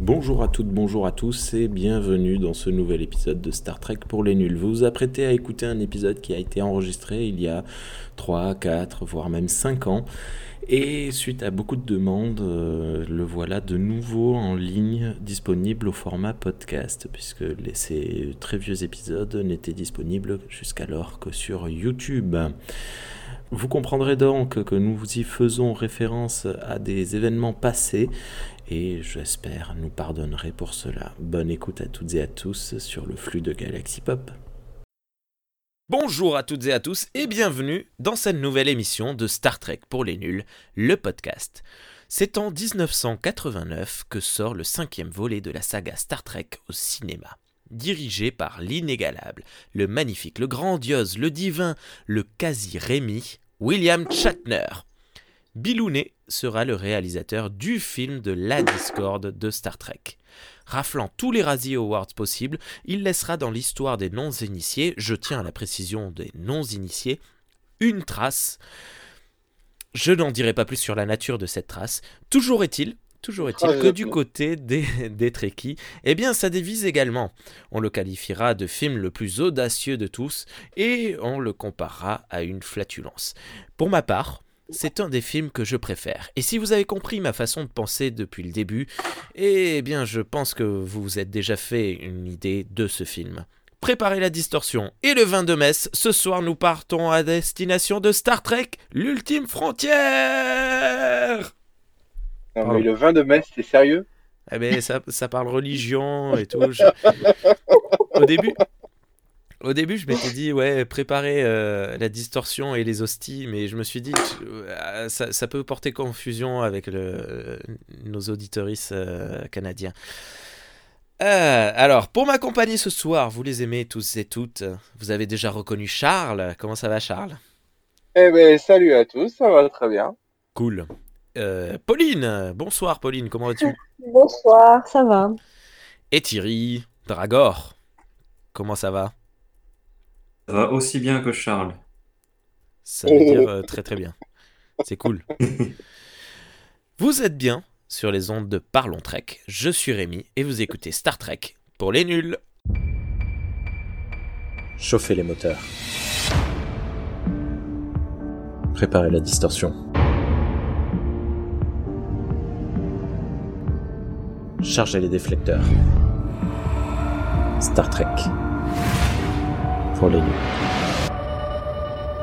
Bonjour à toutes, bonjour à tous et bienvenue dans ce nouvel épisode de Star Trek pour les nuls. Vous vous apprêtez à écouter un épisode qui a été enregistré il y a 3, 4, voire même 5 ans. Et suite à beaucoup de demandes, euh, le voilà de nouveau en ligne, disponible au format podcast, puisque ces très vieux épisodes n'étaient disponibles jusqu'alors que sur YouTube. Vous comprendrez donc que nous y faisons référence à des événements passés et j'espère nous pardonnerez pour cela. Bonne écoute à toutes et à tous sur le flux de Galaxy Pop. Bonjour à toutes et à tous et bienvenue dans cette nouvelle émission de Star Trek pour les nuls, le podcast. C'est en 1989 que sort le cinquième volet de la saga Star Trek au cinéma. Dirigé par l'inégalable, le magnifique, le grandiose, le divin, le quasi-Rémi, William Shatner. Bilounet sera le réalisateur du film de la discorde de Star Trek. Raflant tous les Razzie Awards possibles, il laissera dans l'histoire des non-initiés, je tiens à la précision des non-initiés, une trace. Je n'en dirai pas plus sur la nature de cette trace. Toujours est-il Toujours est-il Ah, que du côté des, des Trekkies, eh bien ça dévise également. On le qualifiera de film le plus audacieux de tous et on le comparera à une flatulence. Pour ma part, c'est un des films que je préfère. Et si vous avez compris ma façon de penser depuis le début, eh bien je pense que vous vous êtes déjà fait une idée de ce film. Préparez la distorsion et le vin de messe, ce soir nous partons à destination de Star Trek, l'ultime frontière Non, mais le vin de messe, c'est sérieux? Eh ben, ça, ça parle religion et tout. Je- Au début, au début, je m'étais dit, ouais, préparer euh, la distorsion et les hosties, mais je me suis dit, euh, ça, ça peut porter confusion avec le, nos auditoristes euh, canadiens. Euh, alors, pour m'accompagner ce soir, vous les aimez tous et toutes. Vous avez déjà reconnu Charles. Comment ça va, Charles? Eh ben, salut à tous, ça va très bien. Cool. Euh, Pauline, bonsoir Pauline, comment vas-tu? Bonsoir, ça va Et Thierry, Dragor, comment ça va? Ça va aussi bien que Charles. Ça veut dire euh, très très bien. C'est cool. Vous êtes bien sur les ondes de Parlons Trek. Je suis Rémi et vous écoutez Star Trek pour les nuls. Chauffez les moteurs. Préparez la distorsion. Chargez les déflecteurs. Star Trek. Pour les nuls.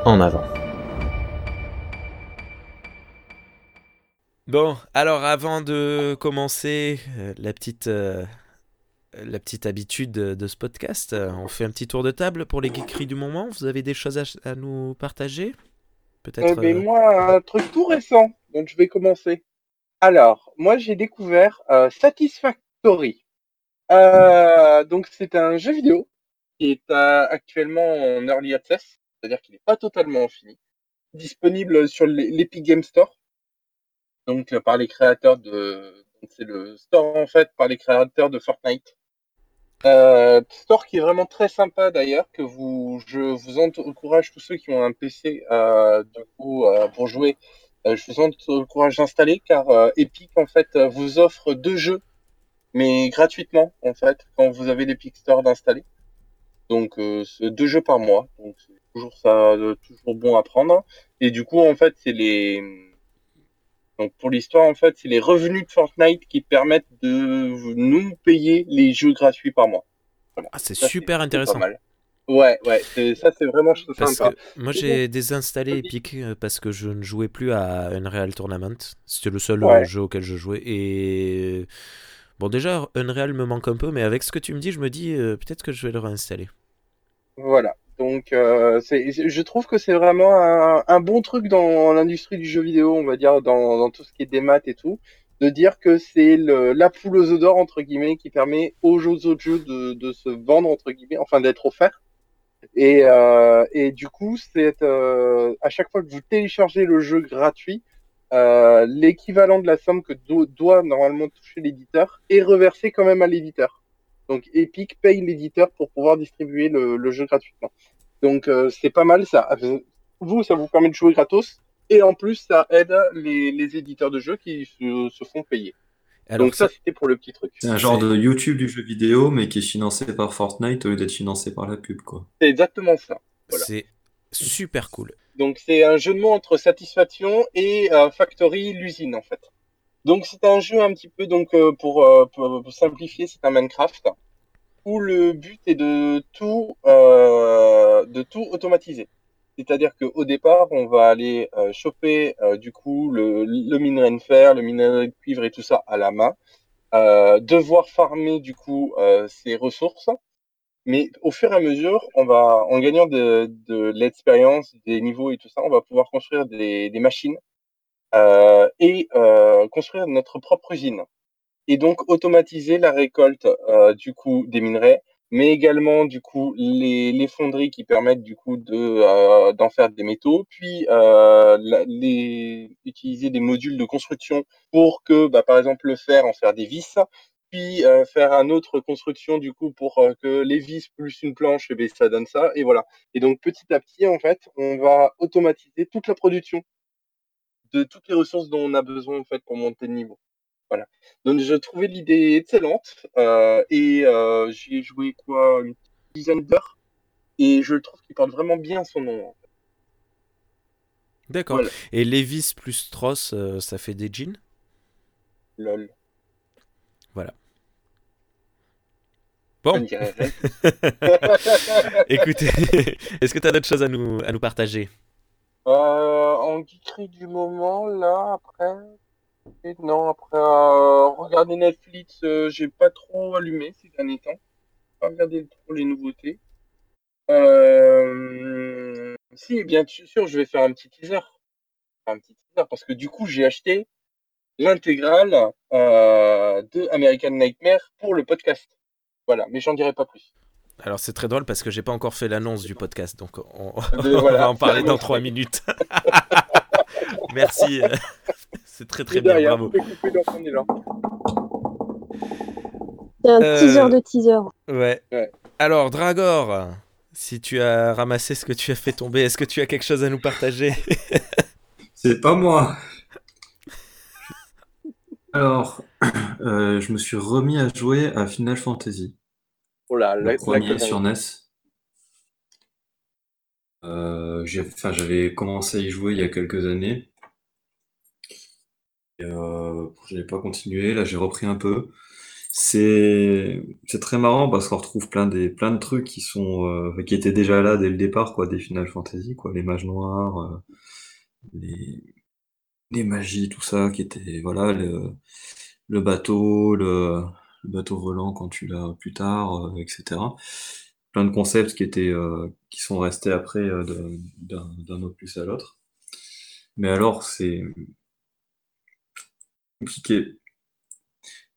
En avant. Bon, alors avant de commencer euh, la petite euh, la petite habitude de, ce podcast, euh, on fait un petit tour de table pour les geekeries du moment. Vous avez des choses à, à nous partager? Eh Peut-être. ben, euh, moi, un truc tout récent, donc je vais commencer. Alors, moi, j'ai découvert euh, Satisfactory. Euh, donc, c'est un jeu vidéo qui est actuellement en early access, c'est-à-dire qu'il n'est pas totalement fini, disponible sur l'E- l'Epic Game Store, donc euh, par les créateurs de, c'est le store en fait par les créateurs de Fortnite. Euh, store qui est vraiment très sympa d'ailleurs, que vous, je vous encourage tous ceux qui ont un PC euh, coup pour jouer, euh, je vous encourage d'installer car Epic en fait vous offre deux jeux, mais gratuitement en fait quand vous avez l'Epic Store d'installer. Donc euh, c'est deux jeux par mois, donc c'est toujours ça, euh, toujours bon à prendre. Et du coup en fait c'est les donc pour l'histoire, en fait, c'est les revenus de Fortnite qui permettent de nous payer les jeux gratuits par mois. Voilà. Ah, c'est super intéressant. pas mal. Ouais, ouais, ça c'est vraiment Parce sympa. moi j'ai désinstallé Epic euh, parce que je ne jouais plus à Unreal Tournament. C'était le seul Ouais. jeu auquel je jouais. Et bon, déjà Unreal me manque un peu, mais avec ce que tu me dis, je me dis euh, peut-être que je vais le réinstaller. Voilà. Donc, euh, je trouve que c'est vraiment un, bon truc dans l'industrie du jeu vidéo, on va dire, dans, tout ce qui est des maths et tout, de dire que c'est la poule aux d'or, entre guillemets, qui permet aux jeux- autres jeux de, se vendre, entre guillemets, enfin d'être offerts. Et, euh, et du coup, c'est à chaque fois que vous téléchargez le jeu gratuit, euh, l'équivalent de la somme que do- doit normalement toucher l'éditeur est reversé quand même à l'éditeur. Donc Epic paye l'éditeur pour pouvoir distribuer le, le jeu gratuitement. Donc euh, c'est pas mal ça. Vous, ça vous permet de jouer gratos et en plus ça aide les, les éditeurs de jeux qui se, se font payer. Alors, Donc ça, c'était pour le petit truc. C'est un genre de YouTube du jeu vidéo, mais qui est financé par Fortnite au lieu d'être financé par la pub, quoi. C'est exactement ça. Voilà. c'est super cool. Donc c'est un jeu de mots entre Satisfaction et euh, Factory, l'usine en fait. Donc c'est un jeu un petit peu donc euh, pour, euh, pour- simplifier, c'est un Minecraft où le but est de tout euh, de tout automatiser. C'est-à-dire qu'au départ, on va aller euh, choper euh, du coup le, le minerai de fer, le minerai de cuivre et tout ça à la main, devoir farmer du coup ses ressources. Mais au fur et à mesure, on va, en gagnant de, de l'expérience, des niveaux et tout ça, on va pouvoir construire des, des machines euh, et euh, construire notre propre usine. Et donc automatiser la récolte euh, du coup des minerais, mais également du coup les, les fonderies qui permettent du coup de euh, d'en faire des métaux, puis euh, les utiliser des modules de construction pour que bah, par exemple le fer en faire des vis, puis euh, faire un autre construction du coup pour euh, que les vis plus une planche, eh bien, ça donne ça, et voilà. Et donc petit à petit, en fait, on va automatiser toute la production de toutes les ressources dont on a besoin en fait pour monter de niveau. Voilà. Donc je trouvais l'idée excellente euh, et euh, j'y ai joué quoi une dizaine d'heures et je trouve qu'il porte vraiment bien son nom. en fait. D'accord. Voilà. Et Levis plus Strauss, ça fait des jeans? Lol. Bon. Écoutez, est-ce que tu as d'autres choses à nous, à nous partager? Euh, en geekerie du moment, là, après. et non, après, euh, regarder Netflix, euh, j'ai pas trop allumé ces derniers temps. Pas regardé trop les nouveautés. Euh, si, bien sûr, je vais faire un petit teaser. Un petit teaser, parce que du coup, j'ai acheté l'intégrale euh, de American Nightmare pour le podcast. Voilà, mais j'en dirai pas plus. Alors c'est très drôle parce que j'ai pas encore fait l'annonce du podcast, donc on, De- on voilà, va en parler dans trois minutes. Merci, euh, c'est très très bien, bravo. C'est un Euh, teaser de teaser. Ouais. Ouais. Alors Dragor, si tu as ramassé ce que tu as fait tomber, est-ce que tu as quelque chose à nous partager? C'est pas moi. Alors, euh, je me suis remis à jouer à Final Fantasy, Oh là, le la, premier sur NES. Euh, j'avais commencé à y jouer il y a quelques années. Euh, je n'ai pas continué, là j'ai repris un peu. C'est très marrant parce qu'on retrouve plein des plein de trucs qui sont euh, qui étaient déjà là dès le départ quoi des Final Fantasy quoi les mages noirs les les magies tout ça qui était voilà le, le bateau le, le bateau volant quand tu l'as plus tard euh, etc plein de concepts qui étaient euh, qui sont restés après euh, d'un opus à l'autre. Mais alors c'est compliqué.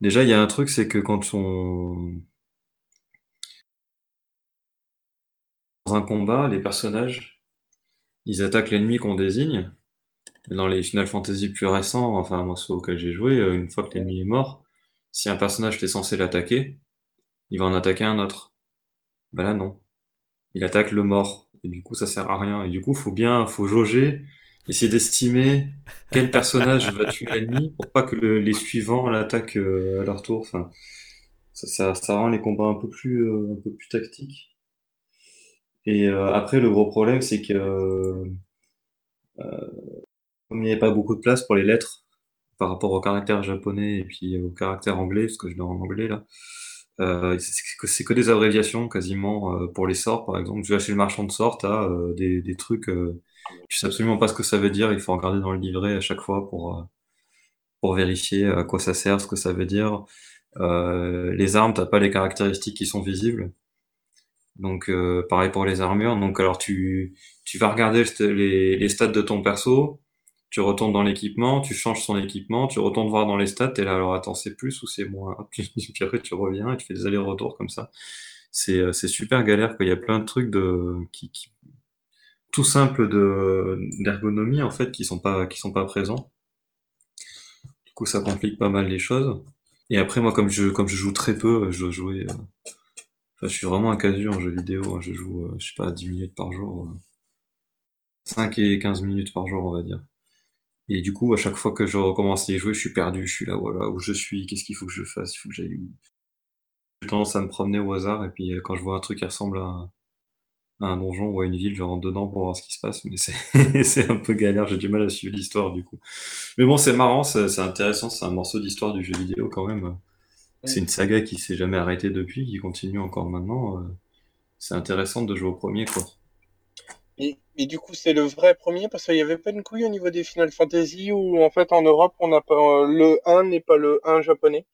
Déjà il y a un truc c'est que quand on dans un combat les personnages ils attaquent l'ennemi qu'on désigne. Dans les Final Fantasy plus récents, enfin moi ceux auxquels j'ai joué, une fois que l'ennemi est mort, si un personnage t'est censé l'attaquer, il va en attaquer un autre. Ben là non. Il attaque le mort. Et du coup ça sert à rien. Et du coup faut bien, faut jauger, essayer d'estimer quel personnage va tuer l'ennemi pour pas que le- les suivants l'attaquent euh, à leur tour. Enfin, ça, ça, rend les combats un peu plus, euh, un peu plus tactiques. Et euh, après le gros problème c'est que comme il n'y avait pas beaucoup de place pour les lettres par rapport au caractère japonais et puis au caractère anglais, parce que je l'ai en anglais là, euh, c'est que, des abréviations quasiment euh, pour les sorts par exemple. Tu vas chez le marchand de sorts, t'as euh, des, des trucs, euh, tu sais absolument pas ce que ça veut dire, il faut regarder dans le livret à chaque fois pour, euh, pour vérifier à quoi ça sert, ce que ça veut dire. Les armes, t'as pas les caractéristiques qui sont visibles. Donc pareil pour les armures. Donc alors tu, tu vas regarder les, les stats de ton perso, tu retournes dans l'équipement, tu changes son équipement, tu retournes voir dans les stats, et là alors attends c'est plus ou c'est moins? Puis après tu reviens et tu fais des allers-retours comme ça. C'est euh, super galère quoi. Il y a plein de trucs de qui, qui tout simple de d'ergonomie en fait qui sont pas qui sont pas présents. Du coup ça complique pas mal les choses. Et après moi comme je comme je joue très peu, je dois jouer. euh, Enfin, je suis vraiment un casu en jeu vidéo. hein. Je joue, euh, je sais pas, 10 minutes par jour. euh, 5 et 15 minutes par jour, on va dire. Et du coup, à chaque fois que je recommence à y jouer, je suis perdu, je suis là, voilà, où je suis, qu'est-ce qu'il faut que je fasse, il faut que j'aille où. J'ai tendance à me promener au hasard, et puis euh, quand je vois un truc qui ressemble à, à un donjon ou à une ville, je rentre dedans pour voir ce qui se passe, mais c'est un peu galère, j'ai du mal à suivre l'histoire du coup. Mais bon, c'est marrant, c'est c'est intéressant, c'est un morceau d'histoire du jeu vidéo quand même. C'est une saga qui s'est jamais arrêtée depuis, qui continue encore maintenant. euh, C'est intéressant de jouer au premier, quoi. Et, et du coup, c'est le vrai premier parce qu'il n'y avait pas une couille au niveau des Final Fantasy où en fait en Europe, on n'a pas euh, le 1 n'est pas le 1 japonais.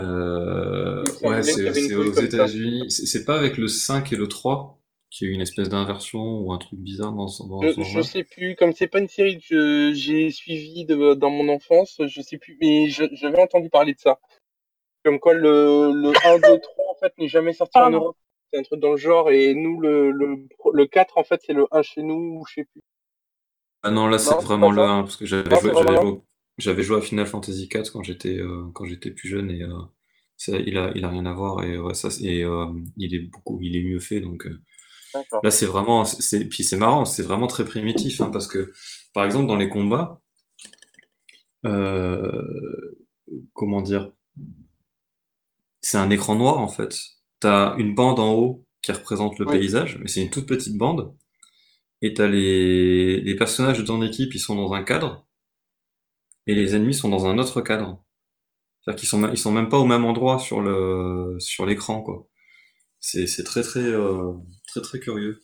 Euh, ouais, c'est aux. États-Unis. C'est pas avec le 5 et le 3 qu'il y a eu une espèce d'inversion ou un truc bizarre dans ce, dans Je, je sais plus, comme c'est pas une série que j'ai suivie de, dans mon enfance, je sais plus, mais j'avais entendu parler de ça. Comme quoi le, le 1, 2, 3 en fait n'est jamais sorti en. Europe. C'est un truc dans le genre et nous le, le, le 4 en fait c'est le 1 chez nous ou je sais plus. Ah non, là c'est vraiment le ça 1, parce que j'avais joué, joué, joué à Final Fantasy 4 quand j'étais euh, quand j'étais plus jeune et euh, ça, il a il a rien à voir et ouais, ça et euh, il est beaucoup il est mieux fait donc là c'est vraiment c'est puis c'est marrant, c'est vraiment très primitif hein, parce que par exemple dans les combats comment dire c'est un écran noir en fait. T'as une bande en haut qui représente le paysage, mais c'est une toute petite bande. Et t'as les, les personnages de ton équipe, ils sont dans un cadre, et les ennemis sont dans un autre cadre. C'est-à-dire qu'ils sont, ils sont même pas au même endroit sur le, sur l'écran, quoi. C'est, c'est très, très, euh, très, très curieux.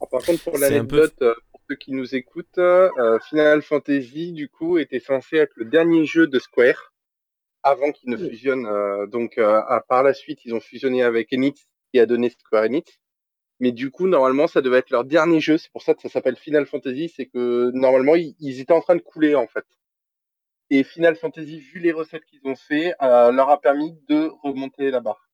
Ah, Par contre, pour peu- l'anecdote, euh, pour ceux qui nous écoutent, euh, Final Fantasy, du coup, était censé être le dernier jeu de Square avant qu'ils ne fusionnent. euh, donc, euh, à- par la suite, ils ont fusionné avec Enix, qui a donné Square Enix. Mais du coup, normalement, ça devait être leur dernier jeu. C'est pour ça que ça s'appelle Final Fantasy. C'est que normalement, ils, ils étaient en train de couler, en fait. Et Final Fantasy, vu les recettes qu'ils ont fait, euh, leur a permis de remonter la barre.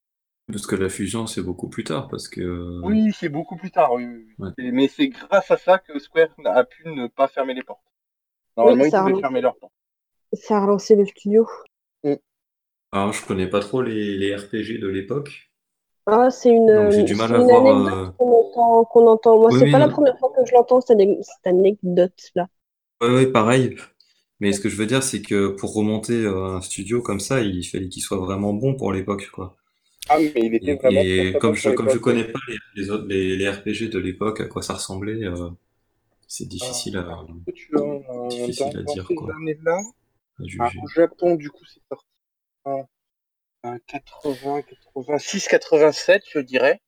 Parce que la fusion, c'est beaucoup plus tard, parce que, Oui, c'est beaucoup plus tard. Oui. Ouais. Mais c'est grâce à ça que Square a pu ne pas fermer les portes. Normalement, Oui, ils remonte. fermer leurs portes. Ça a relancé le studio. Alors, je connais pas trop les, les RPG de l'époque. Ah, c'est une, Donc, j'ai du c'est mal à une voir, anecdote euh, qu'on entend, qu'on entend. Moi, Oui, c'est oui, pas la non. première fois que je l'entends, cette ane- cette anecdote-là. Ouais, ouais, pareil. Mais ce que je veux dire, c'est que pour remonter euh, un studio comme ça, il fallait qu'il soit vraiment bon pour l'époque, quoi. Ah, mais il était Et, vraiment et très, très comme bon je pour comme je l'époque. connais pas les, les autres les, les RPG de l'époque, à quoi ça ressemblait, euh, c'est difficile à, tu as euh, difficile à dans dire, ces quoi. années-là ah, juger. Au Japon, du coup, c'est sorti 80, 86, 87, je dirais.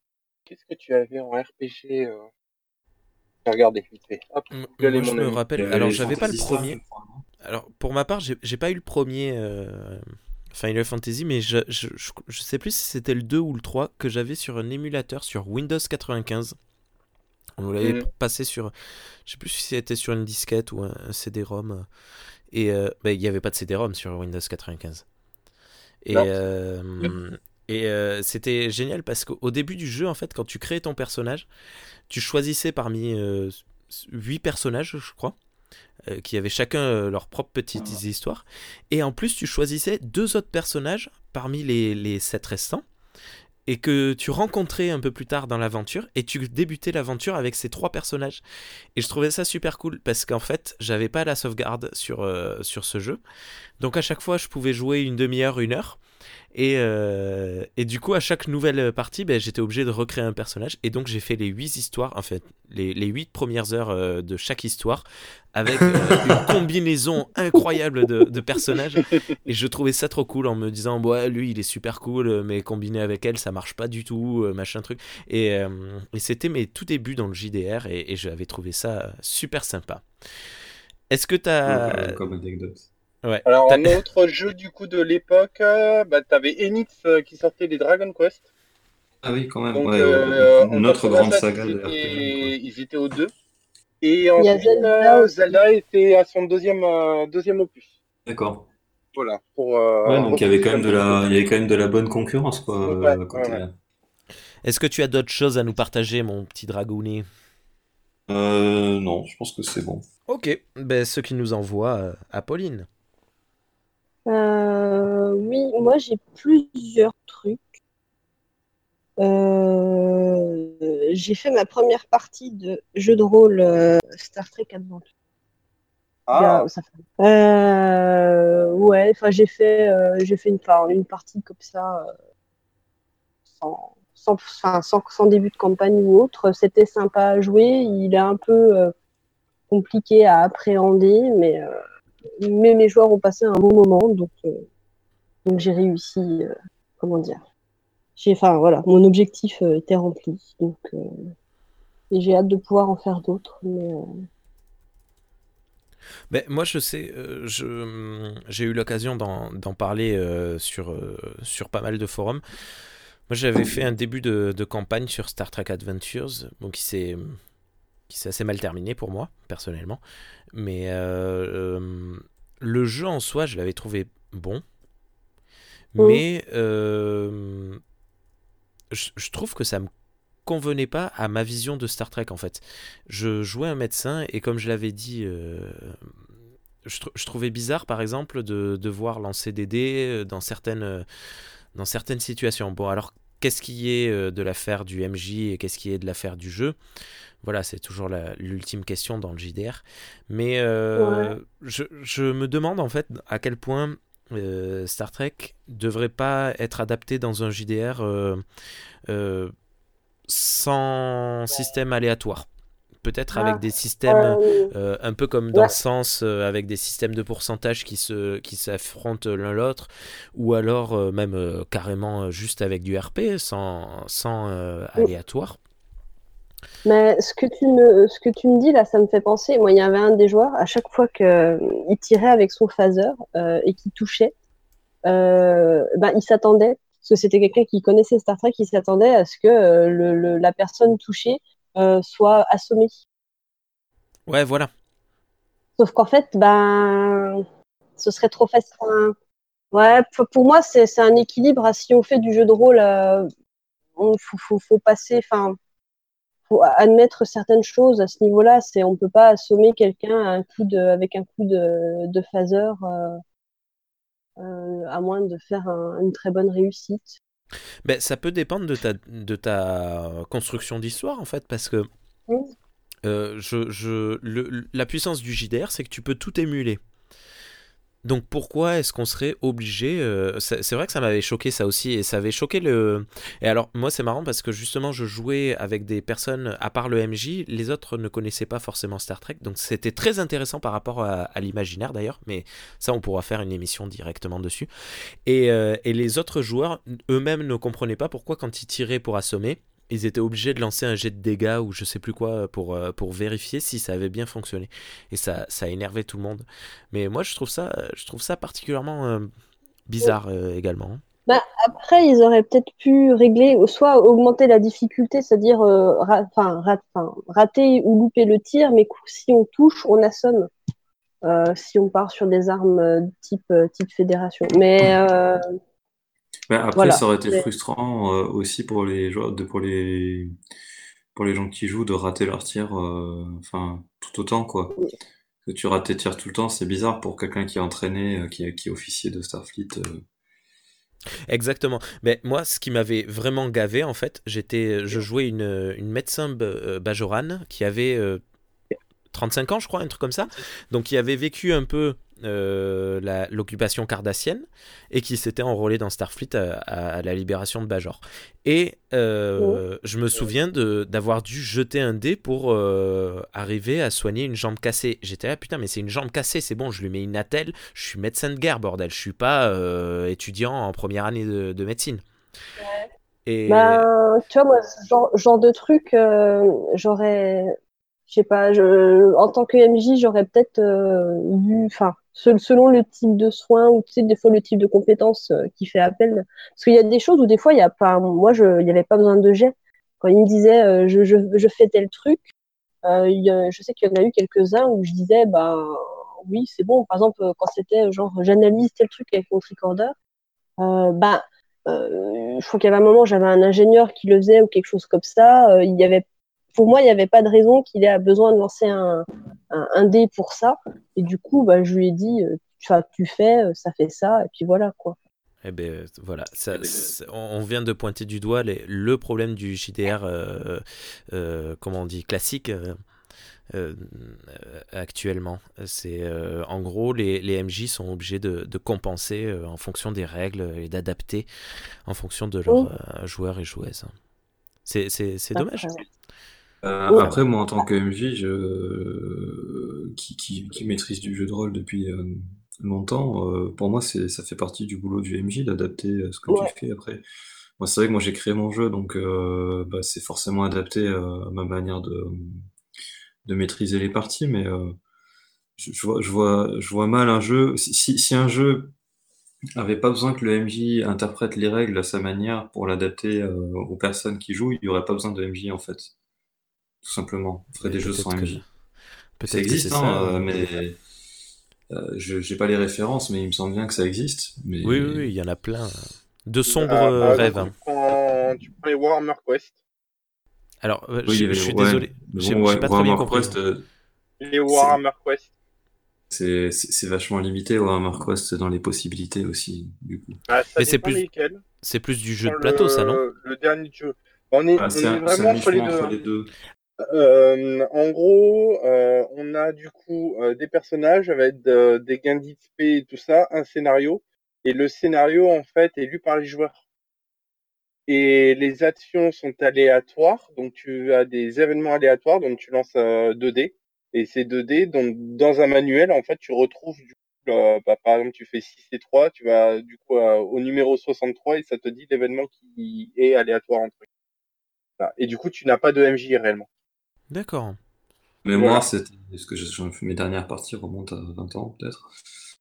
Qu'est-ce que tu avais en RPG euh... Vite fait. Hop, Moi, je me ami. Rappelle. Alors, j'avais pas le premier. Alors, pour ma part, j'ai j'ai pas eu le premier euh, Final Fantasy, mais je, je, je, je sais plus si c'était le 2 ou le 3 que j'avais sur un émulateur sur Windows 95. On nous l'avait Mhm. passé sur. Je sais plus si c'était sur une disquette ou un, un CD-ROM. Et euh, bah, il n'y avait pas de CD-ROM sur Windows 95. Et, euh, et euh, c'était génial parce qu'au début du jeu, en fait, quand tu créais ton personnage, tu choisissais parmi 8 personnages, je crois, euh, qui avaient chacun euh, leur propre petite histoire. Et en plus, tu choisissais deux autres personnages parmi les, les 7 restants. Et que tu rencontrais un peu plus tard dans l'aventure, et tu débutais l'aventure avec ces trois personnages. Et je trouvais ça super cool parce qu'en fait, j'avais pas la sauvegarde sur, euh, sur ce jeu. Donc à chaque fois, je pouvais jouer une demi-heure, une heure. Et, euh, et du coup, à chaque nouvelle partie, ben, j'étais obligé de recréer un personnage. Et donc, j'ai fait les huit histoires, en fait, les, les huit premières heures euh, de chaque histoire, avec euh, une combinaison incroyable de, de personnages. Et je trouvais ça trop cool en me disant, ouais, lui, il est super cool, mais combiné avec elle, ça marche pas du tout, machin truc. Et, euh, et c'était mes tout débuts dans le JDR, et, et j'avais trouvé ça super sympa. Est-ce que t'as. Comme, comme anecdote. Ouais. Alors, t'as- un autre jeu du coup de l'époque, euh, bah, t'avais Enix euh, qui sortait les Dragon Quest. Ah oui, quand même. Donc, ouais, euh, euh, en notre grande 87, saga ils étaient, ils étaient aux deux. Et y a ensuite, Zelda aussi. Zelda était à son deuxième, euh, deuxième opus. D'accord. Voilà. Pour, euh, Ouais, donc il y avait quand même de la, il y avait quand même de la bonne concurrence, quoi, Ouais, euh, ouais. Est-ce que tu as d'autres choses à nous partager, mon petit dragounet Euh, non, je pense que c'est bon. Ok, ben, ce qui nous envoie euh, Apolline. Euh, oui, moi j'ai plusieurs trucs. Euh, j'ai fait ma première partie de jeu de rôle euh, Star Trek Adventure. A- Ah, ça fait- Euh, ouais, enfin j'ai fait, j'ai fait une, par- une partie comme ça, sans, sans, enfin, sans, sans début de campagne ou autre. C'était sympa à jouer. Il est un peu compliqué à appréhender, mais, euh, mais mes joueurs ont passé un bon moment, donc, euh, j'ai réussi. euh, comment dire enfin voilà, mon objectif euh, était rempli, donc et j'ai hâte de pouvoir en faire d'autres. Mais, Ben, moi, je sais, hum, j'ai eu l'occasion d'en, parler sur, pas mal de forums. Moi, j'avais fait un début de, campagne sur Star Trek Adventures, bon, qui s'est, qui s'est assez mal terminé pour moi, personnellement. Mais euh, euh, le jeu en soi, je l'avais trouvé bon. Mais euh, je, je trouve que ça me convenait pas à ma vision de Star Trek en fait. Je jouais un médecin et comme je l'avais dit, je, tr- je trouvais bizarre par exemple de devoir lancer des dés dans certaines, dans certaines situations. Bon alors qu'est-ce qui est euh, de l'affaire du MJ et qu'est-ce qui est de l'affaire du jeu? Voilà, c'est toujours l'ultime question dans le JDR. Mais euh, je, je me demande en fait à quel point euh, Star Trek devrait pas être adapté dans un JDR euh, sans système aléatoire. Peut-être Ah, avec des systèmes euh, euh, un peu comme dans Ouais. Sens, euh, avec des systèmes de pourcentage qui se qui s'affrontent l'un l'autre, ou alors euh, même carrément juste avec du RP, sans, sans Oui. aléatoire. Mais ce que tu me, ce que tu me dis là, ça me fait penser. Moi, il y avait un des joueurs, à chaque fois qu'il tirait avec son phaser et qu'il touchait, ben, il s'attendait, parce que c'était quelqu'un qui connaissait Star Trek, il s'attendait à ce que euh, le, le- la personne touchée soit assommée. Ouais, voilà. Sauf qu'en fait, ben, ce serait trop facile. Enfin, Ouais, pour moi, c'est un équilibre. Si on fait du jeu de rôle, euh, on faut, faut, faut passer, enfin, faut admettre certaines choses à ce niveau-là. C'est, on peut pas assommer quelqu'un à un coup de, avec un coup de, de phaser, euh, euh, à moins de faire un- une très bonne réussite. Ben, ça peut dépendre de ta, de ta construction d'histoire, en fait, parce que Oui. euh, je, je, le- la puissance du JDR, c'est que tu peux tout émuler. Donc pourquoi est-ce qu'on serait obligé euh, C'est vrai que ça m'avait choqué ça aussi, et ça avait choqué le... Et alors moi c'est marrant parce que justement je jouais avec des personnes, à part le MJ, les autres ne connaissaient pas forcément Star Trek, donc c'était très intéressant par rapport à, l'imaginaire d'ailleurs, mais ça on pourra faire une émission directement dessus. Euh, et les autres joueurs eux-mêmes ne comprenaient pas pourquoi quand ils tiraient pour assommer, ils étaient obligés de lancer un jet de dégâts ou je sais plus quoi pour, euh, pour vérifier si ça avait bien fonctionné. Et ça, ça énervait tout le monde. Mais moi je trouve ça, je trouve ça particulièrement euh, bizarre euh, également. Après, ils auraient peut-être pu régler, soit augmenter la difficulté, c'est-à-dire euh, rater ou louper le tir, mais si on touche, on assomme. Euh, si on part sur des armes euh, type, euh, type fédération. Mais Mais après, Voilà. ça aurait été frustrant euh, aussi pour les joueurs, de, pour les, pour les gens qui jouent de rater leur tir, euh, enfin, tout autant, quoi. Que tu rates tes tirs tout le temps, c'est bizarre pour quelqu'un qui est entraîné, euh, qui, qui est officier de Starfleet. euh. Exactement. Mais moi, ce qui m'avait vraiment gavé, en fait, j'étais, je jouais une, une médecin b- Bajorane qui avait euh, 35 ans, je crois, un truc comme ça. Donc, qui avait vécu un peu euh, l'occupation cardassienne et qui s'était enrôlé dans Starfleet à, à- à la libération de Bajor. Et euh, je me souviens d'avoir dû jeter un dé pour euh, arriver à soigner une jambe cassée. J'étais là, putain, mais c'est une jambe cassée, c'est bon, je lui mets une attelle. Je suis médecin de guerre, bordel. Je suis pas étudiant en première année de, de médecine. Et ben, tu vois, moi, ce genre, genre de truc, j'aurais, je sais pas, en tant que MJ, j'aurais peut-être vu, enfin, selon le type de soins ou tu sais, des fois le type de compétences euh, qui fait appel. Parce qu'il y a des choses où des fois, il y a pas, moi, je, il n'y avait pas besoin de jet. Quand il me disait, euh, je, je, je fais tel truc, euh, je sais qu'il y en a eu quelques-uns où je disais, ben, oui, c'est bon. Par exemple, quand c'était genre, j'analyse tel truc avec mon tricorder, euh, euh, je crois qu'il y avait un moment, j'avais un ingénieur qui le faisait ou quelque chose comme ça. Euh, il y avait, pour moi, il n'y avait pas de raison qu'il ait besoin de lancer un, un, un dé pour ça. Et du coup, bah, je lui ai dit, euh, tu, fais, euh, ça fait ça, et puis voilà, quoi. Eh ben euh, voilà, ça, on vient de pointer du doigt les- le problème du JDR, euh, euh, comment on dit, classique. euh, euh, actuellement. C'est en gros les, les, MJ sont obligés de, de compenser en fonction des règles et d'adapter en fonction de leurs joueurs et joueuses. C'est dommage. Après, moi, en tant que MJ, je... qui, qui, qui, maîtrise du jeu de rôle depuis longtemps, pour moi, ça fait partie du boulot du MJ d'adapter ce que tu fais après. Moi, c'est vrai que moi j'ai créé mon jeu, donc euh, bah, c'est forcément adapté euh, à ma manière de, de maîtriser les parties, mais euh, je, vois, je, vois, je vois mal un jeu. Si, si un jeu avait pas besoin que le MJ interprète les règles à sa manière pour l'adapter aux personnes qui jouent, il n'y aurait pas besoin de MJ en fait. Tout simplement. On ferait des jeux sans MJ. Ça existe, hein, mais je j'ai pas les références, mais il me semble bien que ça existe. Mais... Oui, oui, il y en a plein. De sombres ah, rêves. Tu prends, tu prends, les Warhammer Quest. Alors, euh, je, suis désolé. J'ai pas très bien compris. Quest, euh, les Warhammer Quest. C'est vachement limité Warhammer Quest dans les possibilités aussi, du coup. Ah, Mais c'est plus, c'est plus du jeu de plateau, ça, non? Le dernier jeu. On est, ah, on est, vraiment entre les deux. les deux. Euh, en gros, euh, on a du coup euh, des personnages avec des gains d'XP et tout ça, un scénario, et le scénario, en fait, est lu par les joueurs. Et les actions sont aléatoires, donc tu as des événements aléatoires, donc tu lances 2D. Euh, et ces 2D, donc, dans un manuel, en fait, tu retrouves, du coup, bah, par exemple, tu fais 6 et 3, tu vas du coup au numéro 63 et ça te dit l'événement qui est aléatoire entre eux. Et du coup, tu n'as pas de MJ réellement. D'accord. Mais moi, c'est ce que je, mes dernières parties remontent à 20 ans, peut-être.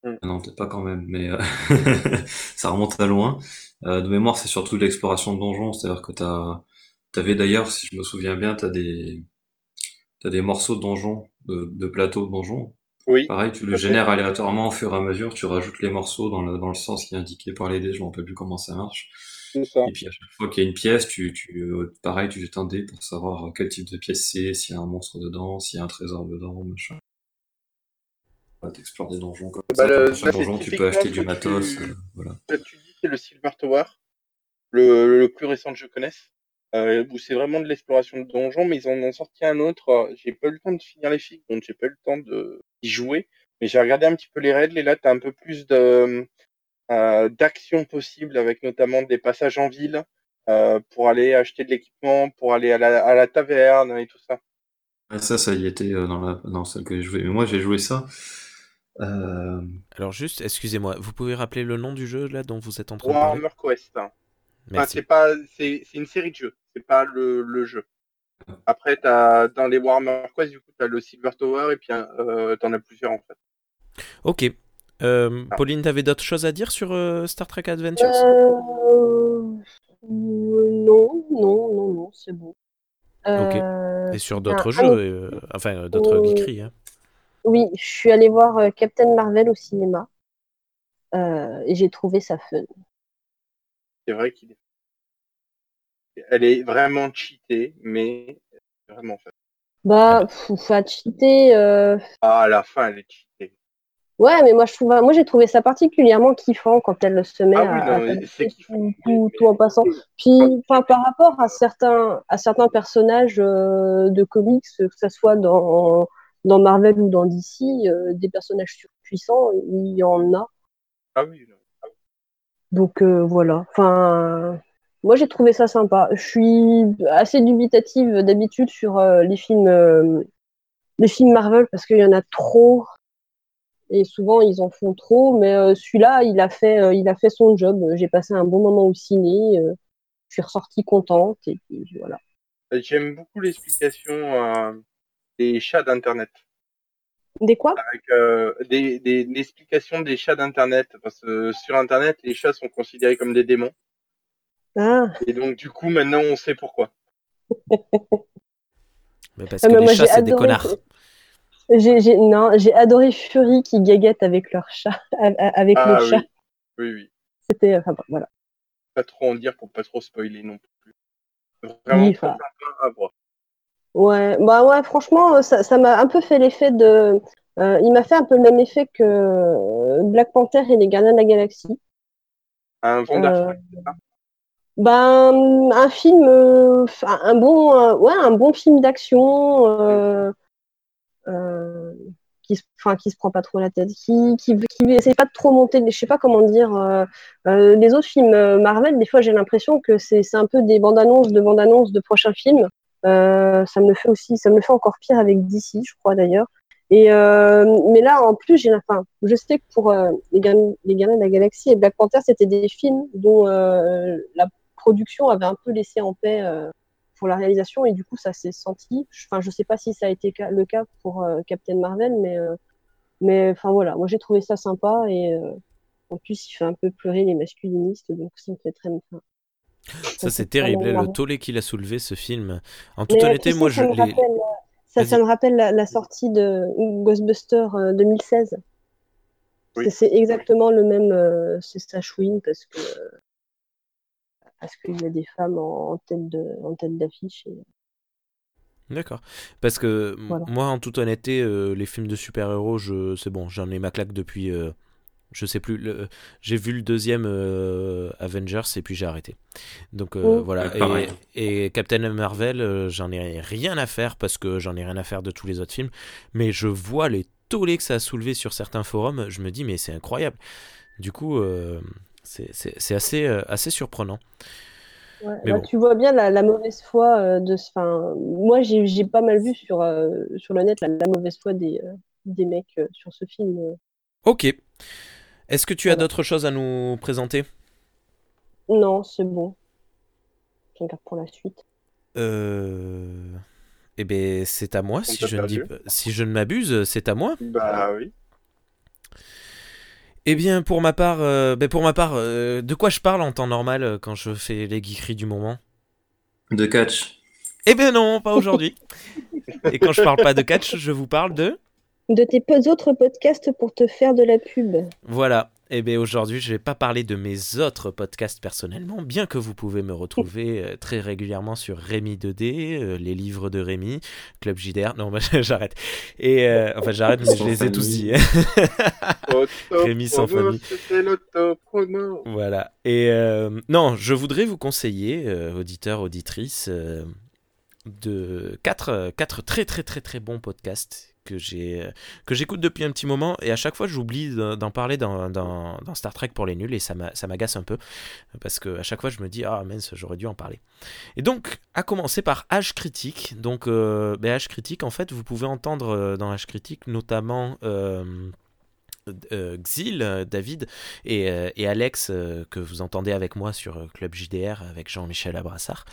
Mm. Non, peut-être pas quand même, mais euh, ça remonte à loin. Euh, de mémoire, c'est surtout l'exploration de donjons, c'est-à-dire que t'as, t'avais d'ailleurs, si je me souviens bien, t'as des, t'as des morceaux de donjons, de, de plateaux de donjons. Oui. Pareil, tu le génères aléatoirement au fur et à mesure, tu rajoutes les morceaux dans le, dans le sens qui est indiqué par les dés, je ne sais plus comment ça marche. Ça. Et puis à chaque fois qu'il y a une pièce, tu, tu, euh, pareil, tu jettes un dé pour savoir quel type de pièce c'est, s'il y a un monstre dedans, s'il y a un trésor dedans, machin t'explores des donjons comme bah, ça. donjon, tu peux acheter du matos. Euh, voilà. Tu dis c'est le Silver Tower, le, le, plus récent que je connaisse, euh, où c'est vraiment de l'exploration de donjons, mais ils en ont sorti un autre. Euh, j'ai pas eu le temps de finir les filles, donc j'ai pas eu le temps d'y jouer. Mais j'ai regardé un petit peu les règles et là, tu as un peu plus de euh, d'action possible, avec notamment des passages en ville euh, pour aller acheter de l'équipement, pour aller à la, à la taverne et tout ça. ça, ça y était dans, la, dans celle que j'ai joué. Mais moi, j'ai joué ça euh, Alors juste, excusez-moi, vous pouvez rappeler le nom du jeu là dont vous êtes en train de parler Warhammer Quest. c'est pas, c'est, une série de jeux, c'est pas le, le jeu. Après, as, dans les Warhammer Quest, du coup, tu as le Silver Tower et puis euh, tu en as plusieurs en fait. Ok. Euh, ah. Pauline, t'avais d'autres choses à dire sur Star Trek Adventures? Non, non, non, non, c'est bon. Ok. Et sur d'autres jeux, enfin d'autres geekeries. Hein. Oui, je suis allée voir euh, Captain Marvel au cinéma euh, et j'ai trouvé ça fun. C'est vrai qu'il est. Elle est vraiment cheatée, mais vraiment fun. Bah, pas cheatée. Euh... Ah, à la fin, elle est cheatée. Ouais, mais moi je trouve, moi j'ai trouvé ça particulièrement kiffant quand elle se met ah, oui, à, tout, en passant. Puis, par rapport à certains, à certains personnages euh, de comics, que ce soit dans dans Marvel ou dans DC, euh, des personnages surpuissants, il y en a. Ah oui. Donc euh, voilà. Enfin, moi j'ai trouvé ça sympa. Je suis assez dubitative d'habitude sur les films, les films Marvel parce qu'il y en a trop et souvent ils en font trop. Mais celui-là, il a fait, il a fait son job. J'ai passé un bon moment au ciné. je suis ressortie contente et puis voilà. J'aime beaucoup l'explication des chats d'Internet. Des quoi? Avec euh, des, des, l'explication des chats d'Internet. Parce que sur Internet, les chats sont considérés comme des démons. Ah. Et donc, du coup, maintenant, on sait pourquoi. mais parce ah, que les chats, c'est des connards. J'ai, non, j'ai adoré Fury qui gaguette avec leur chat, avec ah, le oui. chat. Oui, oui. C'était, enfin, voilà. Pas trop en dire pour pas trop spoiler non plus. Vraiment oui, sympa à voir. Ouais, bah ouais, franchement, ça, m'a un peu fait l'effet de. Euh, il m'a fait un peu le même effet que euh, Black Panther et les Gardiens de la Galaxie. Un euh, ben, un film, un bon, ouais, un bon film d'action euh, qui, enfin, qui se prend pas trop la tête, qui, qui, essaie pas de trop monter, je sais pas comment dire. Euh, euh, les autres films Marvel, des fois, j'ai l'impression que c'est un peu des bandes annonces de bandes annonces de prochains films. ça me le fait aussi, ça me fait encore pire avec DC, je crois d'ailleurs. Et mais là, en plus, j'ai, enfin, je sais que pour les, les Gardiens de la Galaxie et Black Panther, c'était des films dont la production avait un peu laissé en paix pour la réalisation et du coup ça s'est senti. Enfin, je sais pas si ça a été le cas pour euh, Captain Marvel, mais euh, mais enfin voilà, moi j'ai trouvé ça sympa et euh, en plus il fait un peu pleurer les masculinistes, donc ça me fait très. Enfin, ça, c'est terrible, le tollé qu'il a soulevé ce film. En toute honnêteté, moi je. Me ça, ça, me rappelle la, sortie de Ghostbuster 2016. C'est exactement le même. c'est Sash parce que parce qu'il y a des femmes en, tête de, en tête d'affiche. D'accord. Parce que moi, en toute honnêteté, euh, les films de super-héros, je... c'est bon, j'en ai ma claque depuis. Euh, je sais plus. Le... J'ai vu le deuxième euh, Avengers et puis j'ai arrêté. Donc oh. voilà. Et, et, Captain Marvel, j'en ai rien à faire parce que j'en ai rien à faire de tous les autres films. Mais je vois les tollés que ça a soulevé sur certains forums. Je me dis, mais c'est incroyable. Du coup, c'est assez, euh, assez surprenant. Tu vois bien la, mauvaise foi euh, de ce. moi, j'ai pas mal vu sur, euh, sur le net la, mauvaise foi des, des mecs sur ce film. Ok. Est-ce que tu as d'autres choses à nous présenter? Non, c'est bon. Je regarde pour la suite. Eh bien, c'est à moi, si je, ne dis... si je ne m'abuse, c'est à moi. Bah oui. Eh bien, pour ma part, euh, ben pour ma part euh, de quoi je parle en temps normal euh, quand je fais les geekeries du moment? De catch. Eh bien non, pas aujourd'hui. Et quand je parle pas de catch, je vous parle de De tes autres podcasts pour te faire de la pub. Voilà. Eh bien aujourd'hui, je vais pas parler de mes autres podcasts personnellement, bien que vous pouvez me retrouver euh, très régulièrement sur Rémi 2D, euh, les livres de Rémi, Club JDR. Non, bah, j'arrête. Et euh, enfin, j'arrête, mais je les ai tous dit. Rémi sans famille. Voilà. Et non, je voudrais vous conseiller, auditeurs, auditrices, de quatre, quatre très très très très bons podcasts que j'ai euh, que j'écoute depuis un petit moment. Et à chaque fois j'oublie d'en parler dans, dans, dans, Star Trek pour les nuls et ça m'agace un peu. Parce que à chaque fois je me dis ah mince j'aurais dû en parler. Et donc à commencer par H critique. Donc euh, ben, critique en fait vous pouvez entendre euh, dans H critique notamment Xil, David et, et Alex que vous entendez avec moi sur Club JDR avec Jean-Michel Abrassard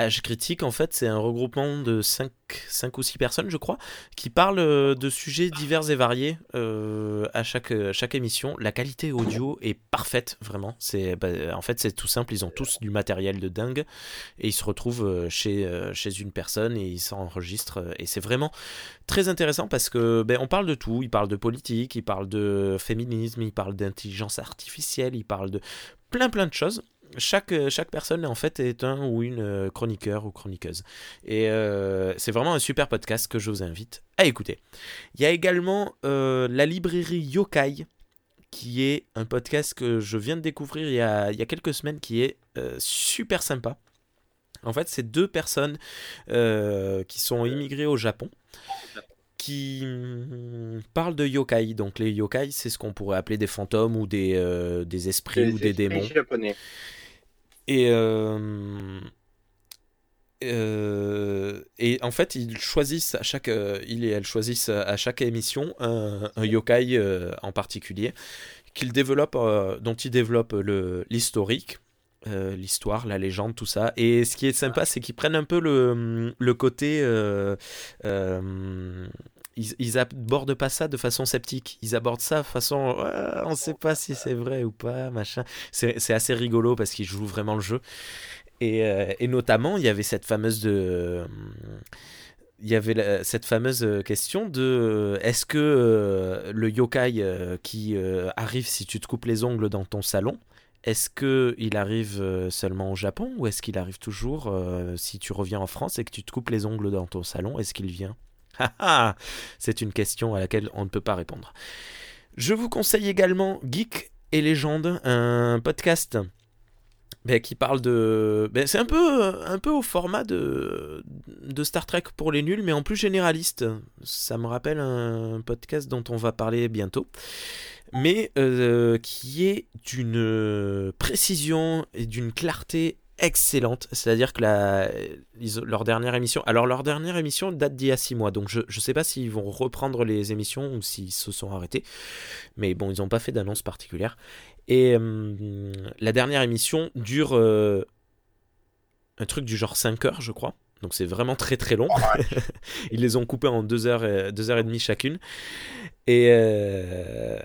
Age Critique, en fait, c'est un regroupement de 5, 5 ou 6 personnes, je crois, qui parlent euh, de sujets divers et variés euh, à, chaque, chaque émission. La qualité audio est parfaite, vraiment. C'est, bah, en fait, c'est tout simple. Ils ont tous du matériel de dingue et ils se retrouvent euh, chez, chez une personne et ils s'enregistrent. Et c'est vraiment très intéressant parce que ben, on parle de tout. Ils parlent de politique, ils parlent de féminisme, ils parlent d'intelligence artificielle, ils parlent de plein plein de choses chaque, euh, chaque personne en fait est un ou une euh, chroniqueur ou chroniqueuse. Et euh, c'est vraiment un super podcast que je vous invite à écouter. Il y a également la librairie Yokai, qui est un podcast que je viens de découvrir il y a, il y a quelques semaines, qui est super sympa. En fait, c'est deux personnes qui sont immigrées au Japon qui mm, parle de yokai. Donc les yokai, c'est ce qu'on pourrait appeler des fantômes ou des, des esprits ou des démons. Japonais. Et, euh, euh, et en fait, ils choisissent à chaque, euh, il et elle choisissent à chaque émission un, yokai en particulier qu'ils développent, dont ils développent l'historique. l'histoire, la légende, tout ça. Et ce qui est sympa, c'est qu'ils prennent un peu le, le côté ils, ils, abordent pas ça de façon sceptique. Ils abordent ça de façon on sait pas si c'est vrai ou pas, machin. C'est assez rigolo parce qu'ils jouent vraiment le jeu. Et, euh, et, notamment, il y avait cette fameuse de. Il y avait cette fameuse question de est-ce que euh, le yokai euh, qui arrive si tu te coupes les ongles dans ton salon, est-ce qu'il arrive seulement au Japon ou est-ce qu'il arrive toujours si tu reviens en France et que tu te coupes les ongles dans ton salon Est-ce qu'il vient? C'est une question à laquelle on ne peut pas répondre. Je vous conseille également Geek et Légende, un podcast ben, qui parle de. Ben, c'est un peu, un peu au format de, de Star Trek pour les nuls, mais en plus généraliste. Ça me rappelle un podcast dont on va parler bientôt. Mais euh, qui est d'une précision et d'une clarté excellente. C'est-à-dire que la, leur dernière émission. Alors, leur dernière émission date d'il y a 6 mois. Donc, je ne sais pas s'ils vont reprendre les émissions ou s'ils se sont arrêtés. Mais bon, ils n'ont pas fait d'annonce particulière. Et euh, la dernière émission dure euh, un truc du genre 5 heures, je crois. Donc c'est vraiment très très long. Ils les ont coupés en 2 heures, et, deux heures et demie chacune. Et euh,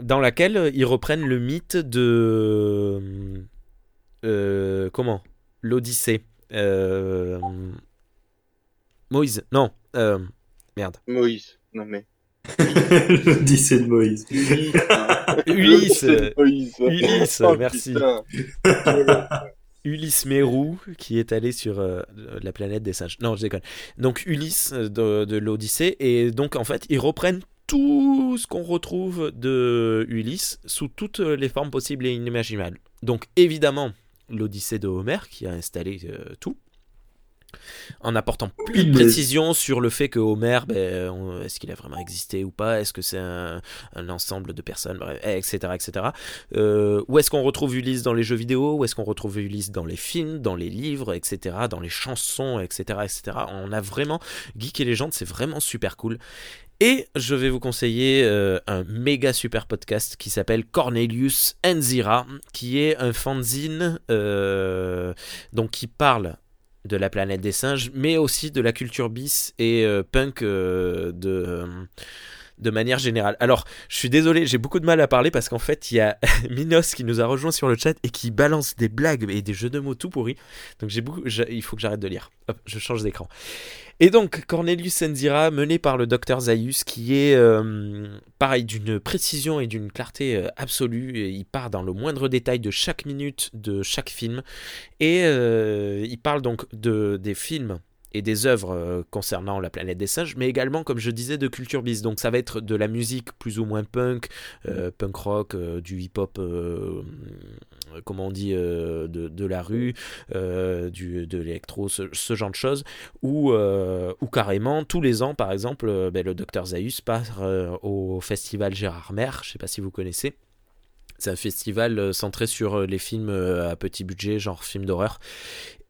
dans laquelle ils reprennent le mythe de... comment? L'Odyssée. Moïse. Non. merde. Moïse. Non mais... L'Odyssée de Moïse. Ulysse. Ulysse, oh, merci. Ulysse Mérou qui est allé sur euh, la planète des singes. Non, je déconne. Donc Ulysse euh, de, de l'Odyssée. Et donc en fait, ils reprennent tout ce qu'on retrouve de Ulysse sous toutes les formes possibles et inimaginables. Donc évidemment, l'Odyssée de Homère qui a installé euh, tout en apportant plus de précision sur le fait que Homer, ben, est-ce qu'il a vraiment existé ou pas, est-ce que c'est un, ensemble de personnes, etc. etc. Euh, où est-ce qu'on retrouve Ulysse dans les jeux vidéo, où est-ce qu'on retrouve Ulysse dans les films, dans les livres, etc., dans les chansons, etc. etc. On a vraiment, Geek et Légende, c'est vraiment super cool. Et je vais vous conseiller euh, un méga super podcast qui s'appelle Cornelius Enzira, qui est un fanzine euh, qui parle de la planète des singes, mais aussi de la culture bis et euh, punk de, de manière générale. Alors, je suis désolé, j'ai beaucoup de mal à parler parce qu'en fait, il y a Minos qui nous a rejoint sur le chat et qui balance des blagues et des jeux de mots tout pourris. Donc, j'ai beaucoup, il faut que j'arrête de lire. Hop, je change d'écran. Et donc, Cornelius Senzira, mené par le docteur Zaius, qui est euh, pareil d'une précision et d'une clarté euh, absolue. il part dans le moindre détail de chaque minute de chaque film. Et euh, il parle donc de, des films et des œuvres euh, concernant la planète des singes, mais également, comme je disais, de culture bis. Donc ça va être de la musique plus ou moins punk, euh, punk rock, euh, du hip-hop, comment on dit, de, la rue, du, de l'électro, ce, genre de choses, ou, carrément, tous les ans, par exemple, ben, le docteur Zaius part au festival Gérard Mer, je ne sais pas si vous connaissez. C'est un festival centré sur les films à petit budget, genre films d'horreur.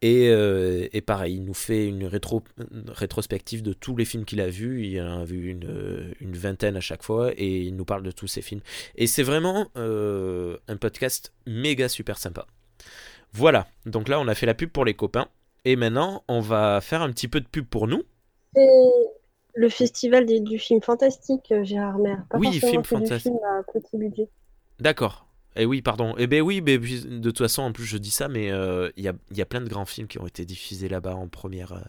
Euh, et, pareil, il nous fait une, rétro, rétrospective de tous les films qu'il a vus. Il en a vu une, une, vingtaine à chaque fois et il nous parle de tous ces films. Et c'est vraiment euh, un podcast méga super sympa. Voilà, donc là on a fait la pub pour les copains. Et maintenant on va faire un petit peu de pub pour nous. C'est le festival du film fantastique, Gérard Mer. Pas oui, film fantastique. À petit budget. D'accord. Eh oui, pardon. Eh ben oui, mais de toute façon, en plus, je dis ça, mais euh, il y, a, y, a, plein de grands films qui ont été diffusés là-bas en première. Euh,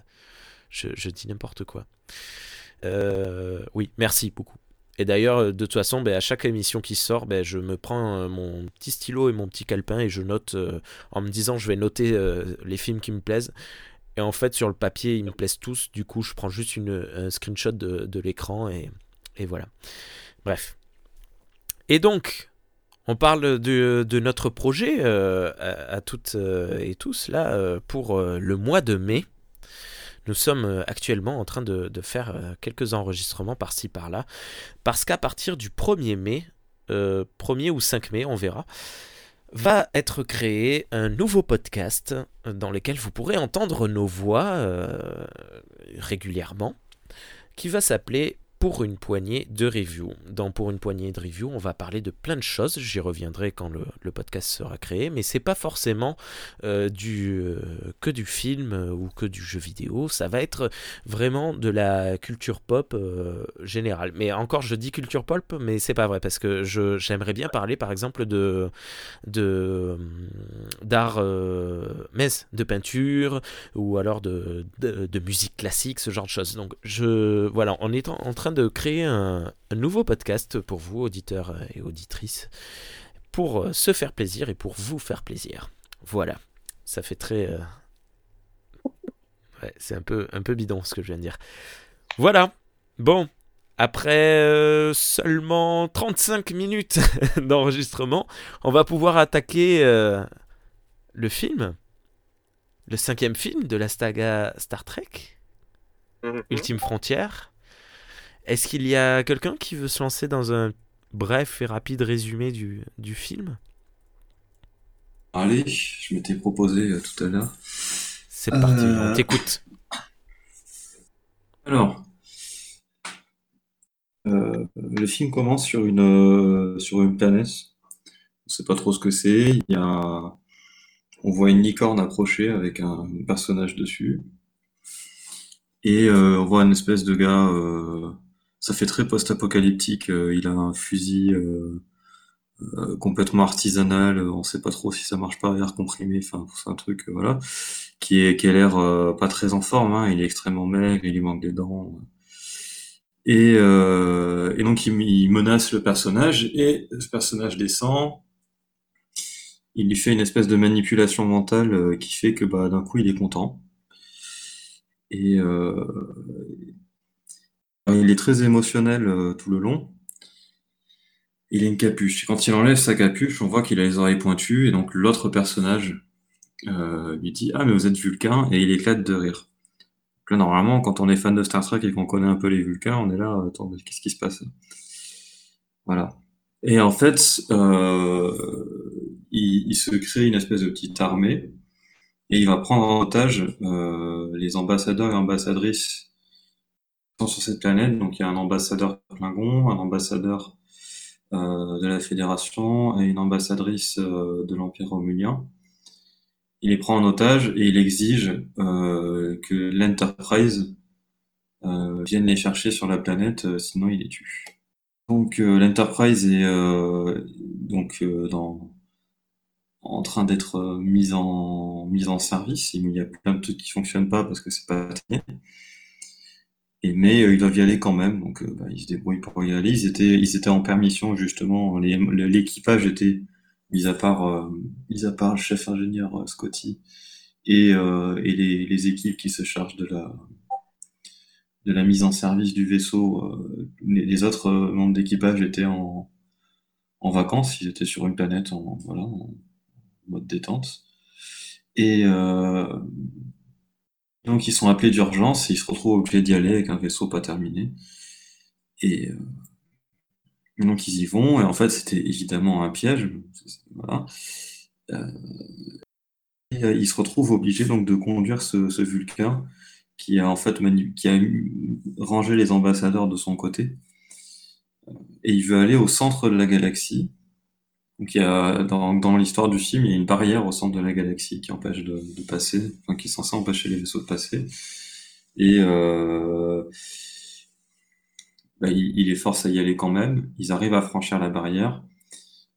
je, dis n'importe quoi. Euh, oui, merci beaucoup. Et d'ailleurs, de toute façon, ben, à chaque émission qui sort, ben, je me prends mon petit stylo et mon petit calepin et je note en me disant je vais noter les films qui me plaisent. Et en fait, sur le papier, ils me plaisent tous. Du coup, je prends juste une, un screenshot de, de l'écran et, et voilà. Bref. Et donc, on parle de, notre projet euh, à, toutes euh, et tous là euh, pour le mois de mai. Nous sommes actuellement en train de, faire quelques enregistrements par-ci par-là. Parce qu'à partir du 1er mai, 1er ou 5 mai, on verra, va être créé un nouveau podcast dans lequel vous pourrez entendre nos voix régulièrement, qui va s'appeler pour une poignée de reviews. Dans Pour une poignée de reviews, on va parler de plein de choses. J'y reviendrai quand le, podcast sera créé, mais c'est pas forcément euh, euh, que du film euh, ou que du jeu vidéo. Ça va être vraiment de la culture pop générale. Mais encore, je dis culture pop, mais c'est pas vrai parce que j'aimerais bien parler, par exemple, de d'art messe, de peinture ou alors de, de, musique classique, ce genre de choses. Donc, je voilà, on est en train de créer un, nouveau podcast pour vous, auditeurs et auditrices, pour euh, se faire plaisir et pour vous faire plaisir. Voilà, ça fait très... Euh, ouais, c'est un peu, un peu bidon ce que je viens de dire. Voilà, bon, après euh, seulement 35 minutes d'enregistrement, on va pouvoir attaquer le film, le cinquième film de la saga Star Trek, Mhm. Ultime Frontière. Est-ce qu'il y a quelqu'un qui veut se lancer dans un bref et rapide résumé du, du film? Allez, je m'étais proposé euh, tout à l'heure. C'est parti, Euh. on t'écoute. Alors, euh, le film commence sur une, euh, sur une planète. On sait pas trop ce que c'est. Il y a, on voit une licorne approcher avec un, personnage dessus. Et euh, on voit une espèce de gars. Ça fait très post-apocalyptique. euh, il a un fusil euh, euh, complètement artisanal. On sait pas trop si ça marche pas, air comprimé. Enfin, c'est un truc, voilà, qui est qui a l'air pas très en forme. hein. Il est extrêmement maigre. Il lui manque des dents. Et, donc il, menace le personnage et ce personnage descend. Il lui fait une espèce de manipulation mentale qui fait que bah, d'un coup il est content. Et il est très émotionnel euh, tout le long. Il a une capuche. Et quand il enlève sa capuche, on voit qu'il a les oreilles pointues. Et donc l'autre personnage euh, lui dit Ah, mais vous êtes Vulcain. Et il éclate de rire. Là, normalement, quand on est fan de Star Trek et qu'on connaît un peu les Vulcains, on est là, attends, mais qu'est-ce qui se passe? Voilà. Et en fait, euh, il, il se crée une espèce de petite armée et il va prendre en otage euh, les ambassadeurs et ambassadrices sur cette planète. Donc il y a un ambassadeur Klingon, un ambassadeur euh, de la Fédération et une ambassadrice euh, de l'Empire romulien. Il les prend en otage et il exige euh, que l'Enterprise vienne les chercher sur la planète, sinon il les tue. Donc l'Enterprise est donc en train d'être mise en mise en service. Il y a plein de trucs qui fonctionnent pas parce que c'est pas terminé. Et mais euh, ils doivent y aller quand même, donc euh, bah, ils se débrouillent pour y aller. Ils étaient ils étaient en permission justement. L'équipage était mis à part euh, mis à part le chef ingénieur euh, Scotty et euh, et les, les équipes qui se chargent de la de la mise en service du vaisseau. les, les autres membres d'équipage étaient en en vacances. Ils étaient sur une planète en voilà en mode détente. Et donc ils sont appelés d'urgence et ils se retrouvent obligés d'y aller avec un vaisseau pas terminé. Et euh, donc ils y vont et en fait c'était évidemment un piège. Voilà. Euh, et euh, ils se retrouvent obligés donc de conduire ce, ce Vulcain qui a en fait qui a rangé les ambassadeurs de son côté. Et il veut aller au centre de la galaxie. Donc il y a dans, dans l'histoire du film, il y a une barrière au centre de la galaxie qui empêche de, de passer, enfin qui est censée empêcher les vaisseaux de passer. Et euh, bah, il, il les force à y aller quand même. Ils arrivent à franchir la barrière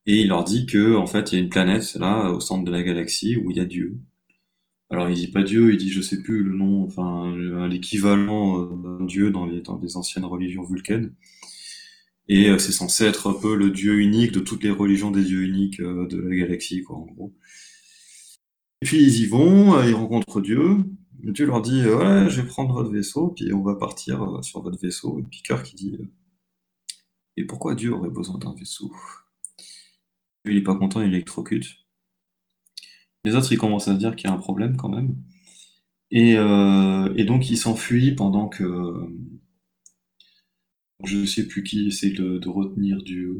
et il leur dit que en fait il y a une planète là au centre de la galaxie où il y a Dieu. Alors il dit pas Dieu, il dit je sais plus le nom, enfin l'équivalent euh, d'un Dieu dans les dans les anciennes religions vulcaines. Et euh, c'est censé être un peu le dieu unique de toutes les religions des dieux uniques euh, de la galaxie, quoi, en gros. Et puis ils y vont, euh, ils rencontrent Dieu. Dieu leur dit ouais, je vais prendre votre vaisseau, puis on va partir sur votre vaisseau. Et puis qui dit et pourquoi Dieu aurait besoin d'un vaisseau? Il est pas content, il électrocute. Les autres, ils commencent à se dire qu'il y a un problème quand même. Et, euh, et donc, ils s'enfuient pendant que je sais plus qui essaie de, de retenir Dieu.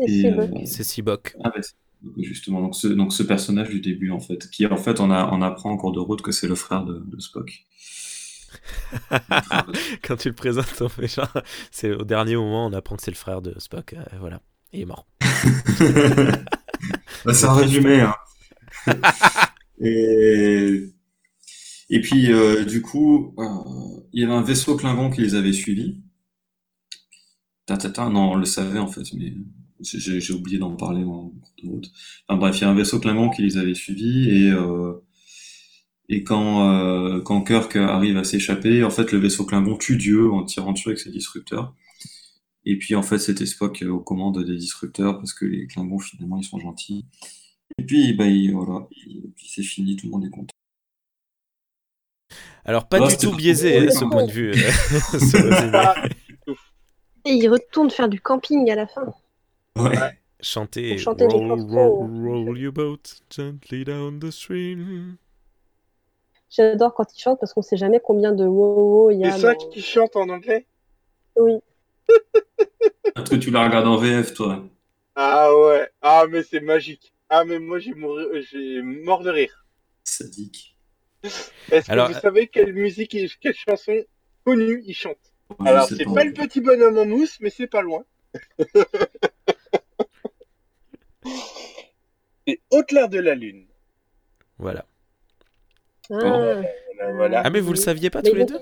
C'est Et, Seabuck. euh, C'est Sibok. Ah bah, c'est- justement, donc ce, donc ce personnage du début, en fait, qui en fait, on, a, on apprend en cours de route que c'est le frère de, de Spock. Quand tu le présentes, on fait genre, c'est au dernier moment, on apprend que c'est le frère de Spock. euh, voilà, il est mort. Bah, c'est un résumé, hein. Et, et puis, euh, du coup, euh, il y avait un vaisseau Klingon qui les avait suivis. Tatata, non, on le savait en fait, mais j'ai oublié d'en parler en cours de route. Enfin, bref, il y a un vaisseau Klingon qui les avait suivis et, euh, et quand, euh, quand Kirk arrive à s'échapper, en fait, le vaisseau Klingon tue Dieu en tirant dessus avec ses disrupteurs. Et puis, en fait, c'était Spock aux commandes des disrupteurs parce que les Klingons, finalement, ils sont gentils. Et puis, bah, il- voilà, et puis c'est fini, tout le monde est content. Alors, pas du tout biaisé, hein, ce point de vue. euh, ce résumé. Ah, Et il retourne faire du camping à la fin. Ouais. chanter chanter roll, roll, roll your boat gently down the stream. J'adore quand ils chantent parce qu'on sait jamais combien de wow wow il y a. C'est ça dans- qui chante en anglais? Oui. Est-ce que tu la regardes en VF, toi Ah ouais. Ah mais c'est magique. Ah mais moi j'ai mouru- j'ai mort de rire. Sadique. Est-ce que Alors, vous savez quelle musique et quelle chanson connue il chante? Alors c'est pas le petit bonhomme en mousse, mais c'est pas loin. c'est Au-delà de la lune. Voilà. Ah. Voilà, voilà. Ah, mais vous le saviez pas Mais tous les deux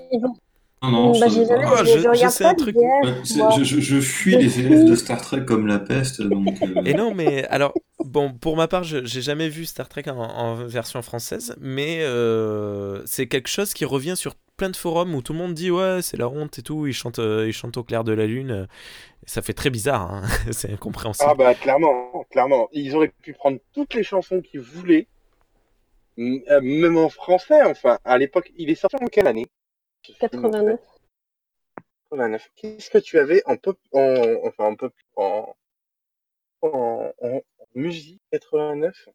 Non, non, bah, jamais, Oh, je, je- je sais pas un truc. Je, je- je fuis les. VF de Star Trek comme la peste, donc euh, Et non, mais alors, bon, pour ma part, je j'ai jamais vu Star Trek en, en version française, mais euh, c'est quelque chose qui revient sur plein de forums où tout le monde dit ouais, c'est la honte et tout, ils chantent, euh, ils chantent au clair de la lune. et ça fait très bizarre, hein, c'est incompréhensible. Ah bah clairement, clairement. Ils auraient pu prendre toutes les chansons qu'ils voulaient, euh, même en français. Enfin, à l'époque, il est sorti en quelle année 89. 89. Qu'est-ce que tu avais en pop, en, enfin en pop, en, en, musique 89 Top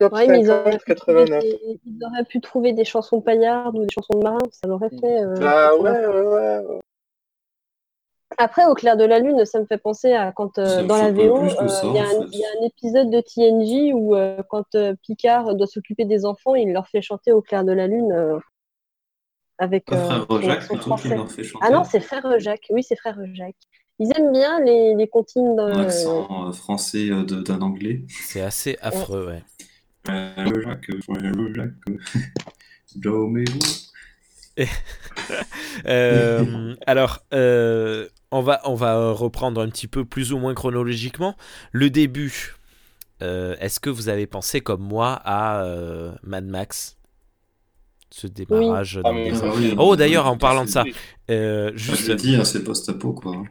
Ouais, mais ils 50 auraient, pu trouver 89. des, ils auraient pu trouver des chansons paillardes ou des chansons de marins, ça l'aurait fait. euh, Bah 89. ouais, ouais, ouais. Après, au clair de la lune, ça me fait penser à quand euh, dans la VO, euh, il y, a un- fait. il y a un épisode de TNJ où euh, quand euh, Picard doit s'occuper des enfants, il leur fait chanter au clair de la lune euh, avec euh, frère Jacques français. leur fait chanter. Ah non, c'est frère Jacques. Oui, c'est frère Jacques. Ils aiment bien les, les comptines. Un accent euh, français d'un anglais. C'est assez affreux, ouais. Euh, Jacques, euh, Jacques, euh. Euh, alors, euh, on, va, on va reprendre un petit peu plus ou moins chronologiquement. Le début, euh, est-ce que vous avez pensé comme moi à euh, Mad Max? Ce démarrage Ah, les- Ah oui, Oh, oui, d'ailleurs, oui, en parlant de ça, Oui. euh, Je juste, l'ai dit, hein, c'est post-apo quoi.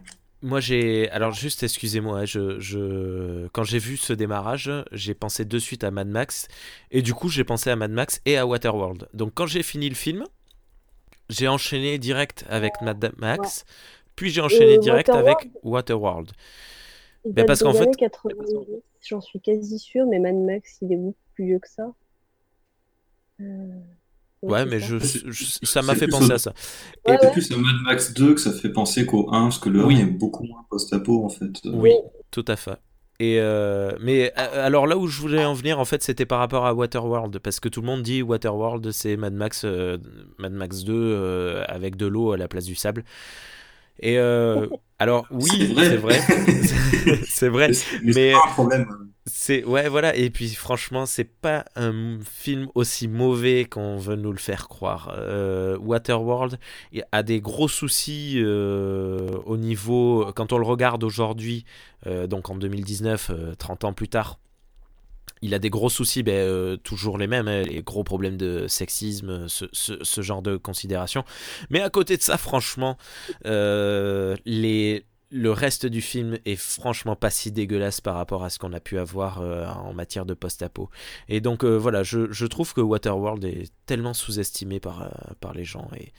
Moi j'ai. Alors, juste, excusez-moi, je, je... quand j'ai vu ce démarrage, j'ai pensé de suite à Mad Max. Et du coup, j'ai pensé à Mad Max et à Waterworld. Donc, quand j'ai fini le film, j'ai enchaîné direct avec Mad Max. Puis j'ai enchaîné Et direct Waterworld? Avec Waterworld. date parce qu'en fait- années 90, j'en suis quasi sûre, mais Mad Max, il est beaucoup plus vieux que ça. Euh, Ouais, mais ça. je, ça m'a fait penser au- à ça. Ouais, Et- C'est ouais. plus à Mad Max 2 que ça fait penser qu'au 1, parce que le Oui. 1 est beaucoup moins post-apo en fait. Oui, tout à fait. Et euh, mais alors là où je voulais en venir, en fait, c'était par rapport à Waterworld, parce que tout le monde dit Waterworld, c'est Mad Max, euh, Mad Max 2 euh, avec de l'eau à la place du sable. Et euh, alors oui, C'est c'est vrai. vrai, c'est vrai. Mais, mais Mais- c'est pas un problème. C'est ouais voilà et puis franchement c'est pas un film aussi mauvais qu'on veut nous le faire croire. Euh, Waterworld a des gros soucis euh, au niveau quand on le regarde aujourd'hui euh, donc en 2019 euh, 30 ans plus tard. Il a des gros soucis, ben, toujours les mêmes, hein, les gros problèmes de sexisme, ce, ce- genre de considération. Mais à côté de ça, franchement, les, le reste du film est franchement pas si dégueulasse par rapport à ce qu'on a pu avoir euh, en matière de post-apo. Et donc euh, voilà, je, je trouve que Waterworld est tellement sous-estimé par, euh, par les gens. Et...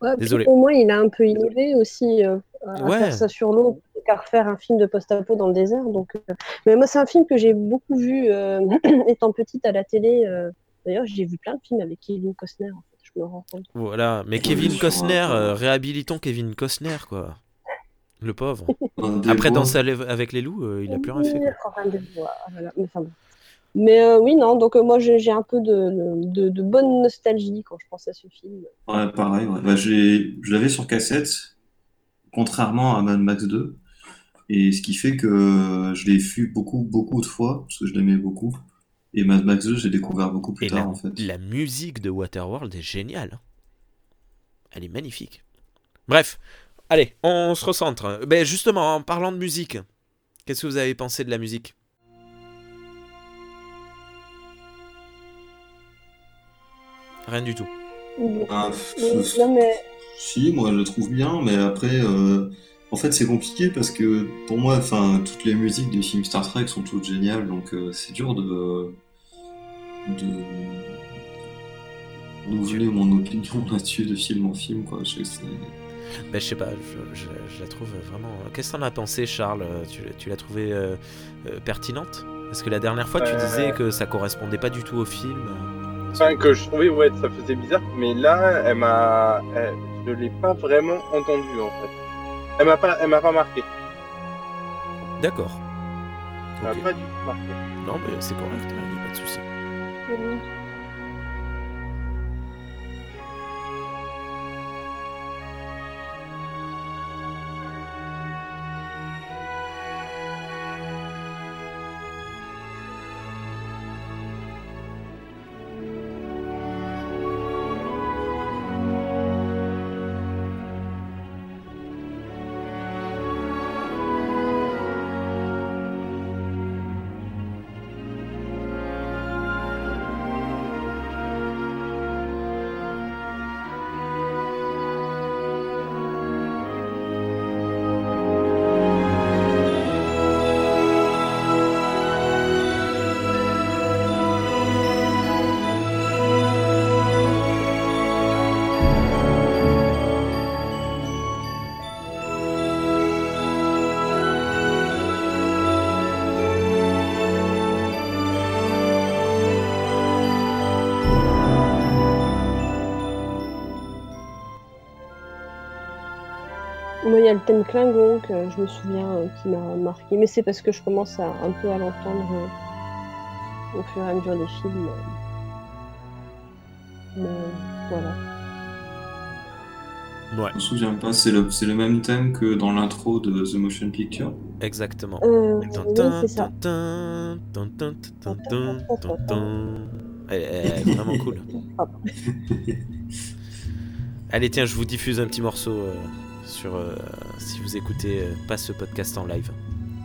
Ouais, Désolé. Au moins, il a un peu innové aussi euh, à Ouais. faire ça sur l'eau qu'à refaire un film de post-apo dans le désert. Donc, euh, mais moi, c'est un film que j'ai beaucoup vu euh, étant petite à la télé. euh. D'ailleurs, j'ai vu plein de films avec Kevin Costner. En fait, je me rends compte. Voilà, mais Kevin Costner, euh, réhabilitons Kevin Costner, quoi. Le pauvre. Après, Danser avec les loups, euh, il a plus rien fait. quoi. Voilà, voilà. Mais, enfin, bon. Mais, euh, oui, non. Donc euh, moi, j'ai j'ai un peu de, de, de bonne nostalgie quand je pense à ce film. Ouais, pareil. Ouais. Bah, j'ai- je l'avais sur cassette, contrairement à Mad Max 2. Et ce qui fait que je l'ai vu beaucoup, beaucoup de fois, parce que je l'aimais beaucoup. Et Mad Max 2, j'ai découvert beaucoup plus Et tard, la, en fait. la musique de Waterworld est géniale. hein. Elle est magnifique. Bref, allez, on se recentre. Ben justement, en parlant de musique, qu'est-ce que vous avez pensé de la musique? Rien du tout. Ah, non, mais Si, moi je le trouve bien, mais après, euh, en fait c'est compliqué parce que pour moi, enfin, toutes les musiques des films Star Trek sont toutes géniales, donc euh, c'est dur de de renouveler mon opinion là-dessus de film en film, quoi. Je sais que c'est- Ben, je sais pas, je, je- je la trouve vraiment. Qu'est-ce que t'en as pensé, Charles? Tu, tu l'as trouvée euh, euh, pertinente? Parce que la dernière fois, tu Euh. disais que ça correspondait pas du tout au film. Enfin, que je trouvais, ouais, ça faisait bizarre, mais là, elle m'a, je l'ai pas vraiment entendue en fait. Elle m'a pas, elle m'a pas marqué. D'accord. Elle m'a pas du tout marqué. Non, mais c'est correct, il n'y a pas de souci. Le thème Klingon que je me souviens euh, qui m'a marqué, mais c'est parce que je commence à, un peu à l'entendre euh, au fur et à mesure des films. euh. Mais voilà. Ouais, Je me souviens pas, c'est le, c'est le même thème que dans l'intro de The Motion Picture. exactement. Euh, c'est ça. Elle, elle est vraiment cool. Allez, tiens, je vous diffuse un petit morceau euh, sur euh, si vous écoutez euh, pas ce podcast en live,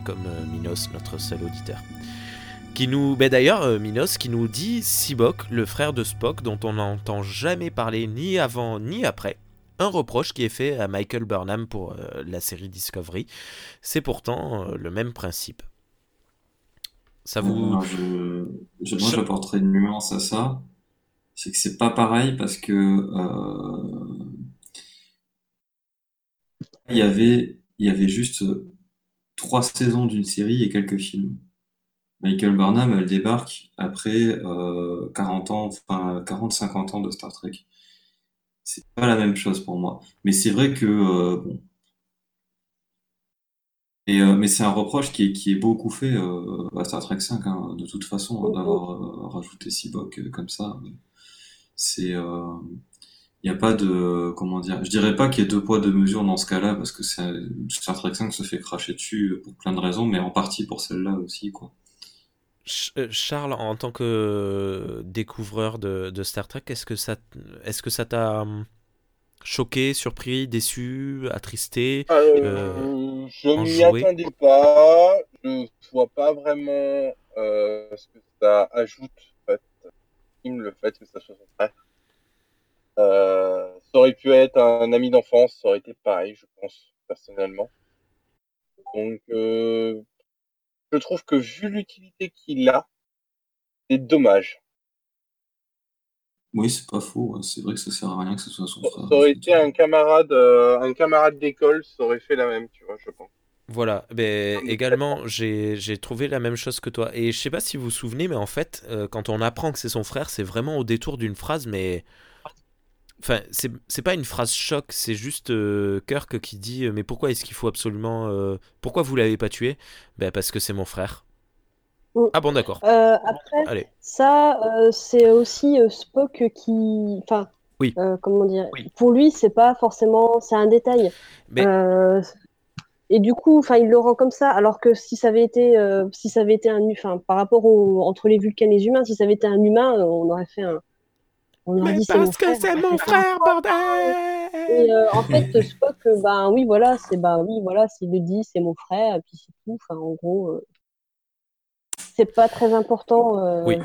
comme euh, Minos, notre seul auditeur. Qui nous, ben d'ailleurs, Minos, qui nous dit Sibok, le frère de Spock, dont on n'entend jamais parler ni avant ni après. Un reproche qui est fait à Michael Burnham pour euh, la série Discovery. C'est pourtant euh, le même principe. Ça vous. Alors, je, je, moi, j'apporterais une nuance à ça. C'est que c'est pas pareil parce que euh, il y avait, il y avait juste trois saisons d'une série et quelques films. Michael Burnham, elle débarque après euh, 40 ans, enfin 40-50 ans de Star Trek. C'est pas la même chose pour moi. Mais c'est vrai que euh, bon. Et, euh, mais c'est un reproche qui est, qui est beaucoup fait euh, à Star Trek 5, hein, de toute façon, hein, d'avoir euh, rajouté euh, comme ça. C'est, euh, il n'y a pas de, comment dire, je dirais pas qu'il y ait deux poids deux mesures dans ce cas-là, parce que c'est, Star Trek 5 se fait cracher dessus pour plein de raisons, mais en partie pour celle-là aussi, quoi. Euh, Charles, en tant que découvreur de, de Star Trek, est-ce que ça, est-ce que ça t'a hum, choqué, surpris, déçu, attristé Euh, je m'y attendais pas. Je vois pas vraiment euh, ce que ça ajoute en fait, le fait que ça soit son frère. Euh, ça aurait pu être un ami d'enfance, ça aurait été pareil, je pense, personnellement. Donc, euh, je trouve que vu l'utilité qu'il a, c'est dommage. Oui, c'est pas faux, ouais, c'est vrai que ça sert à rien que ce soit son Ça frère. aurait été un camarade, euh, un camarade d'école, ça aurait fait la même, tu vois, je pense. Voilà, ben, mais également, j'ai j'ai trouvé la même chose que toi. Et je sais pas si vous vous souvenez, mais en fait, euh, quand on apprend que c'est son frère, c'est vraiment au détour d'une phrase, mais. Enfin, c'est pas une phrase choc, c'est juste euh, Kirk qui dit euh, Mais pourquoi est-ce qu'il faut absolument. euh, pourquoi vous l'avez pas tué? Ben, parce que c'est mon frère. Mm. Ah bon, d'accord. Après, Allez. ça, c'est aussi Spock qui. Enfin, Oui. comment dire Oui. Pour lui, c'est pas forcément. C'est un détail. Mais- Et du coup, enfin, il le rend comme ça, alors que si ça avait été, si ça avait été un, enfin, par rapport au, entre les Vulcains et les humains, si ça avait été un humain, on aurait fait un, on aurait dit c'est mon frère. bordel Et euh, en fait, Spock, euh, ben oui, voilà, c'est ben oui, voilà, s'il le dit, c'est mon frère, et puis c'est tout. Enfin, en gros, euh, c'est pas très important. euh, Oui.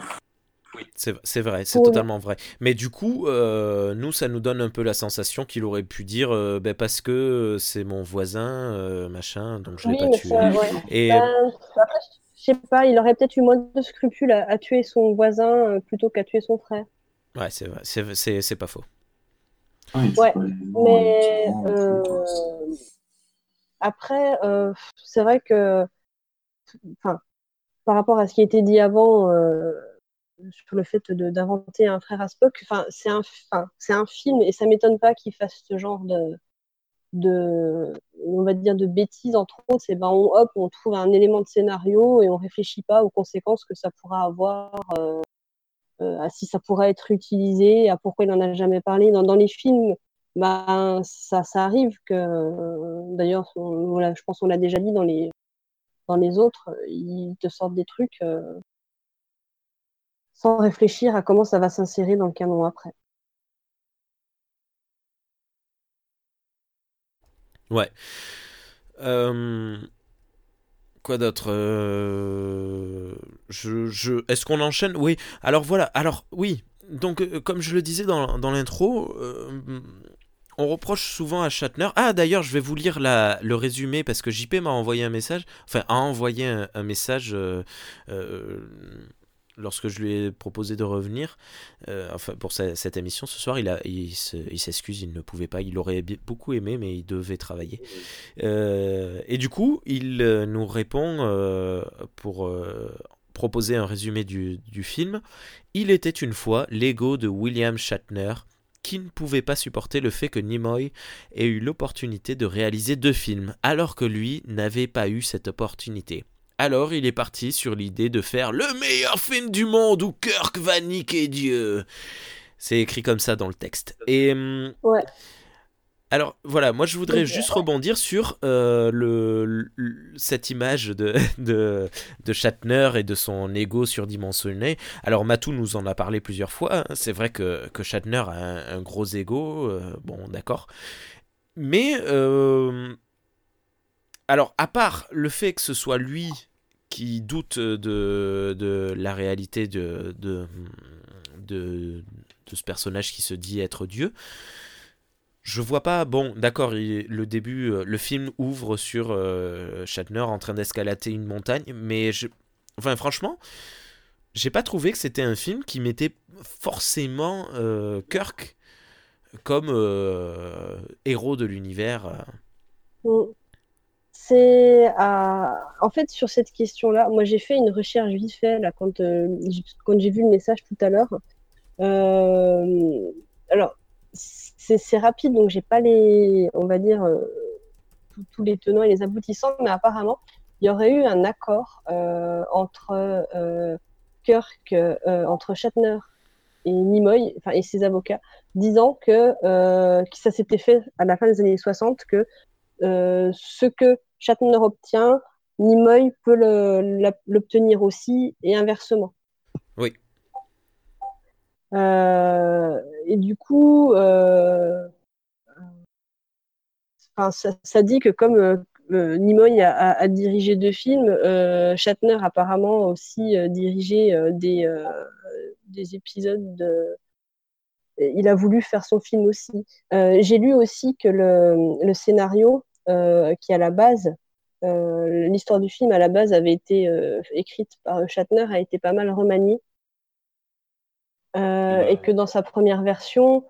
C'est c'est vrai, c'est totalement vrai. Mais du coup, euh, nous, ça nous donne un peu la sensation qu'il aurait pu dire euh, ben, parce que c'est mon voisin, euh, machin, donc je l'ai Oui, pas mais tué. ça, ouais. Et Ben, après, je sais pas, il aurait peut-être eu moins de scrupules à, à tuer son voisin plutôt qu'à tuer son frère. Ouais, c'est vrai, c'est- c'est c'est pas faux. Ouais, mais après, c'est vrai que, enfin, par rapport à ce qui a été dit avant sur le fait d'inventer un frère à Spock, enfin, c'est un, c'est un film et ça m'étonne pas qu'il fasse ce genre de, de, on va dire de bêtises entre autres. C'est ben on, hop, on trouve un élément de scénario et on réfléchit pas aux conséquences que ça pourra avoir. Euh, à si ça pourrait être utilisé, à pourquoi il n'en a jamais parlé. Dans, les films, ben, ça, ça arrive que, d'ailleurs, voilà, je pense qu'on l'a déjà dit dans les, dans les autres, ils te sortent des trucs euh, sans réfléchir à comment ça va s'insérer dans le canon après. Ouais. Euh, Quoi d'autre euh, je, je... Est-ce qu'on enchaîne? Oui. Alors voilà. Alors oui. Donc euh, comme je le disais dans, dans l'intro, euh, on reproche souvent à Shatner. Ah d'ailleurs, je vais vous lire la, le résumé parce que JP m'a envoyé un message. Enfin, a envoyé un, un message lorsque je lui ai proposé de revenir euh, enfin, pour cette émission ce soir, il, a, il, s'excuse, il ne pouvait pas. Il aurait beaucoup aimé, mais il devait travailler. Euh, et du coup, il euh, nous répond pour proposer un résumé du, du, film. Il était une fois l'ego de William Shatner qui ne pouvait pas supporter le fait que Nimoy ait eu l'opportunité de réaliser deux films, alors que lui n'avait pas eu cette opportunité. Alors il est parti sur l'idée de faire le meilleur film du monde où Kirk va niquer Dieu. C'est écrit comme ça dans le texte. Et hum, ouais. Alors voilà, moi je voudrais juste rebondir sur euh, le, cette image de, de, de, Shatner et de son ego surdimensionné. Alors Matou nous en a parlé plusieurs fois. Hein. C'est vrai que, que, Shatner a un, gros ego. Euh, bon, d'accord. Mais euh, alors, à part le fait que ce soit lui qui doute de, la réalité de, ce personnage qui se dit être Dieu, je vois pas. Bon, d'accord, le début, euh, le film ouvre sur euh, Shatner en train d'escalader une montagne, mais je, enfin, franchement, j'ai pas trouvé que c'était un film qui mettait forcément euh, Kirk comme héros de l'univers. Mm c'est en fait sur cette question-là, moi j'ai fait une recherche vite fait là quand euh, j'ai vu le message tout à l'heure. Euh, alors c'est rapide donc j'ai pas les on va dire euh, tous les tenants et les aboutissants, mais apparemment il y aurait eu un accord entre Kirk, entre Shatner et Nimoy, et ses avocats, disant que, que ça s'était fait à la fin des années 60 que ce que Shatner obtient, Nimoy peut l'obtenir aussi et inversement. Oui. Euh, et du coup, euh, ça, dit que comme euh, Nimoy a, dirigé deux films, Shatner apparemment aussi dirigé des, des épisodes de, il a voulu faire son film aussi. J'ai lu aussi que le, le scénario qui à la base, euh, l'histoire du film à la base avait été euh, écrite par Shatner, a été pas mal remaniée. et que dans sa première version,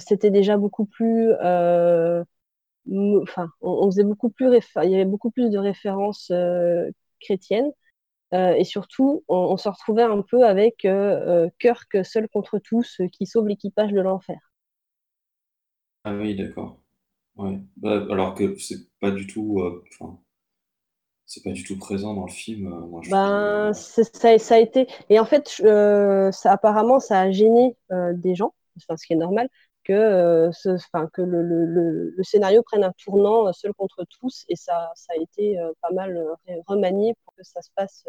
c'était déjà beaucoup plus enfin, on, faisait beaucoup plus, il y avait beaucoup plus de références chrétiennes. et surtout, on, se retrouvait un peu avec Kirk seul contre tous qui sauve l'équipage de l'enfer. Ah oui, d'accord. Ouais, bah, alors que c'est pas du tout, euh, c'est pas du tout présent dans le film. Euh, ben, ça, ça a été. Et en fait, euh, ça, apparemment, ça a gêné des gens, enfin, ce qui est normal, que, ce, enfin, que le, le, le, scénario prenne un tournant seul contre tous, et ça, ça a été pas mal remanié pour que ça se passe.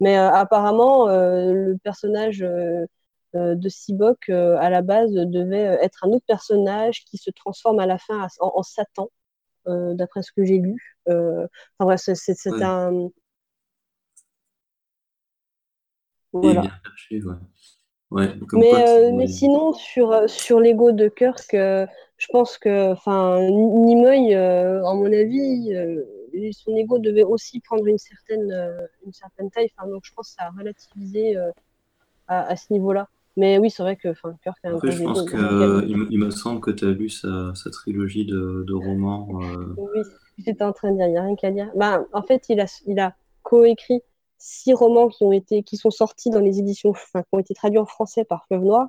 Mais apparemment, le personnage euh, de Sibok euh, à la base devait euh, être un autre personnage qui se transforme à la fin en, Satan, d'après ce que j'ai lu. Enfin bref, c'est un. Voilà. mais, mais sinon, sur, sur l'ego de Kirk, je pense que Nimoy, à mon avis, son ego devait aussi prendre une certaine, une certaine taille. Donc je pense que ça a relativisé à, à, ce niveau-là. Mais oui, c'est vrai que Kirk a un Après, je pense que euh, il, me il me semble que tu as lu sa, sa trilogie de, de romans. euh, Oui, j'étais en train de dire, il n'y a rien qu'à dire. Ben, en fait, il a, il a coécrit six romans qui ont été, qui sont sortis dans les éditions, enfin, qui ont été traduits en français par Fleuve Noir.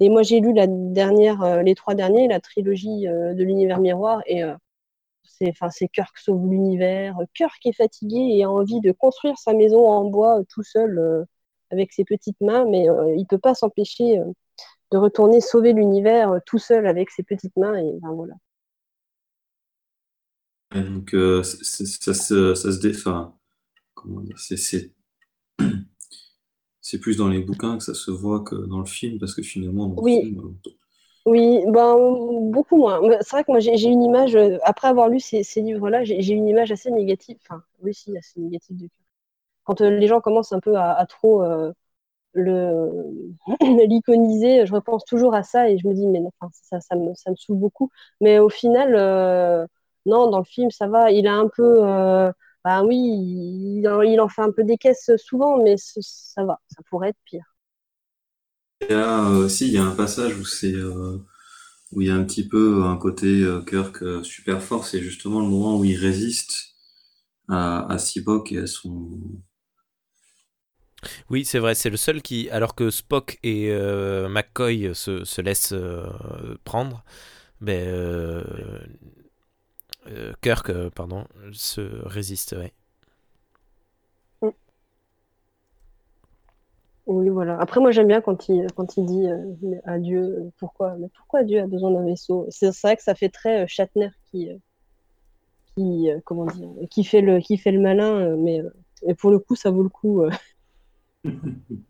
Et moi, j'ai lu la dernière, euh, les trois derniers, la trilogie euh, de l'univers miroir, et euh, c'est, c'est Kirk sauve l'univers. Kirk est fatigué et a envie de construire sa maison en bois tout seul avec ses petites mains, mais euh, il peut pas s'empêcher euh, de retourner sauver l'univers euh, tout seul avec ses petites mains. Et ben voilà. et donc, c'est- ça, se, ça se dé... enfin, comment dire, c'est, c'est, c'est plus dans les bouquins que ça se voit que dans le film, parce que finalement, dans le Oui. film, Oui, ben, beaucoup moins. C'est vrai que moi, j'ai j'ai une image, après avoir lu ces, ces livres-là, j'ai j'ai une image assez négative, enfin, oui, si, assez négative de. Quand euh, les gens commencent un peu à, trop euh, l'iconiser, je repense toujours à ça et je me dis, mais ça, me, ça saoule beaucoup. Mais au final, euh, non, dans le film, ça va. Il a un peu, bah oui, il, en- fait un peu des caisses souvent, mais ça va, ça pourrait être pire. il y a, euh, si, il y a un passage où c'est, où il y a un petit peu un côté Kirk super fort, c'est justement le moment où il résiste à, à Sibok et à son, Oui, c'est vrai, c'est le seul qui, alors que Spock et euh, McCoy se, se laissent euh, prendre, ben, euh, Kirk, pardon, se résiste. ouais. Oui, voilà. Après, moi, j'aime bien quand il, quand il dit mais adieu. euh, Pourquoi, mais pourquoi Dieu a besoin d'un vaisseau? C'est vrai que ça fait très Shatner qui, qui, comment dire, qui fait le, qui fait le malin, mais et pour le coup, ça vaut le coup.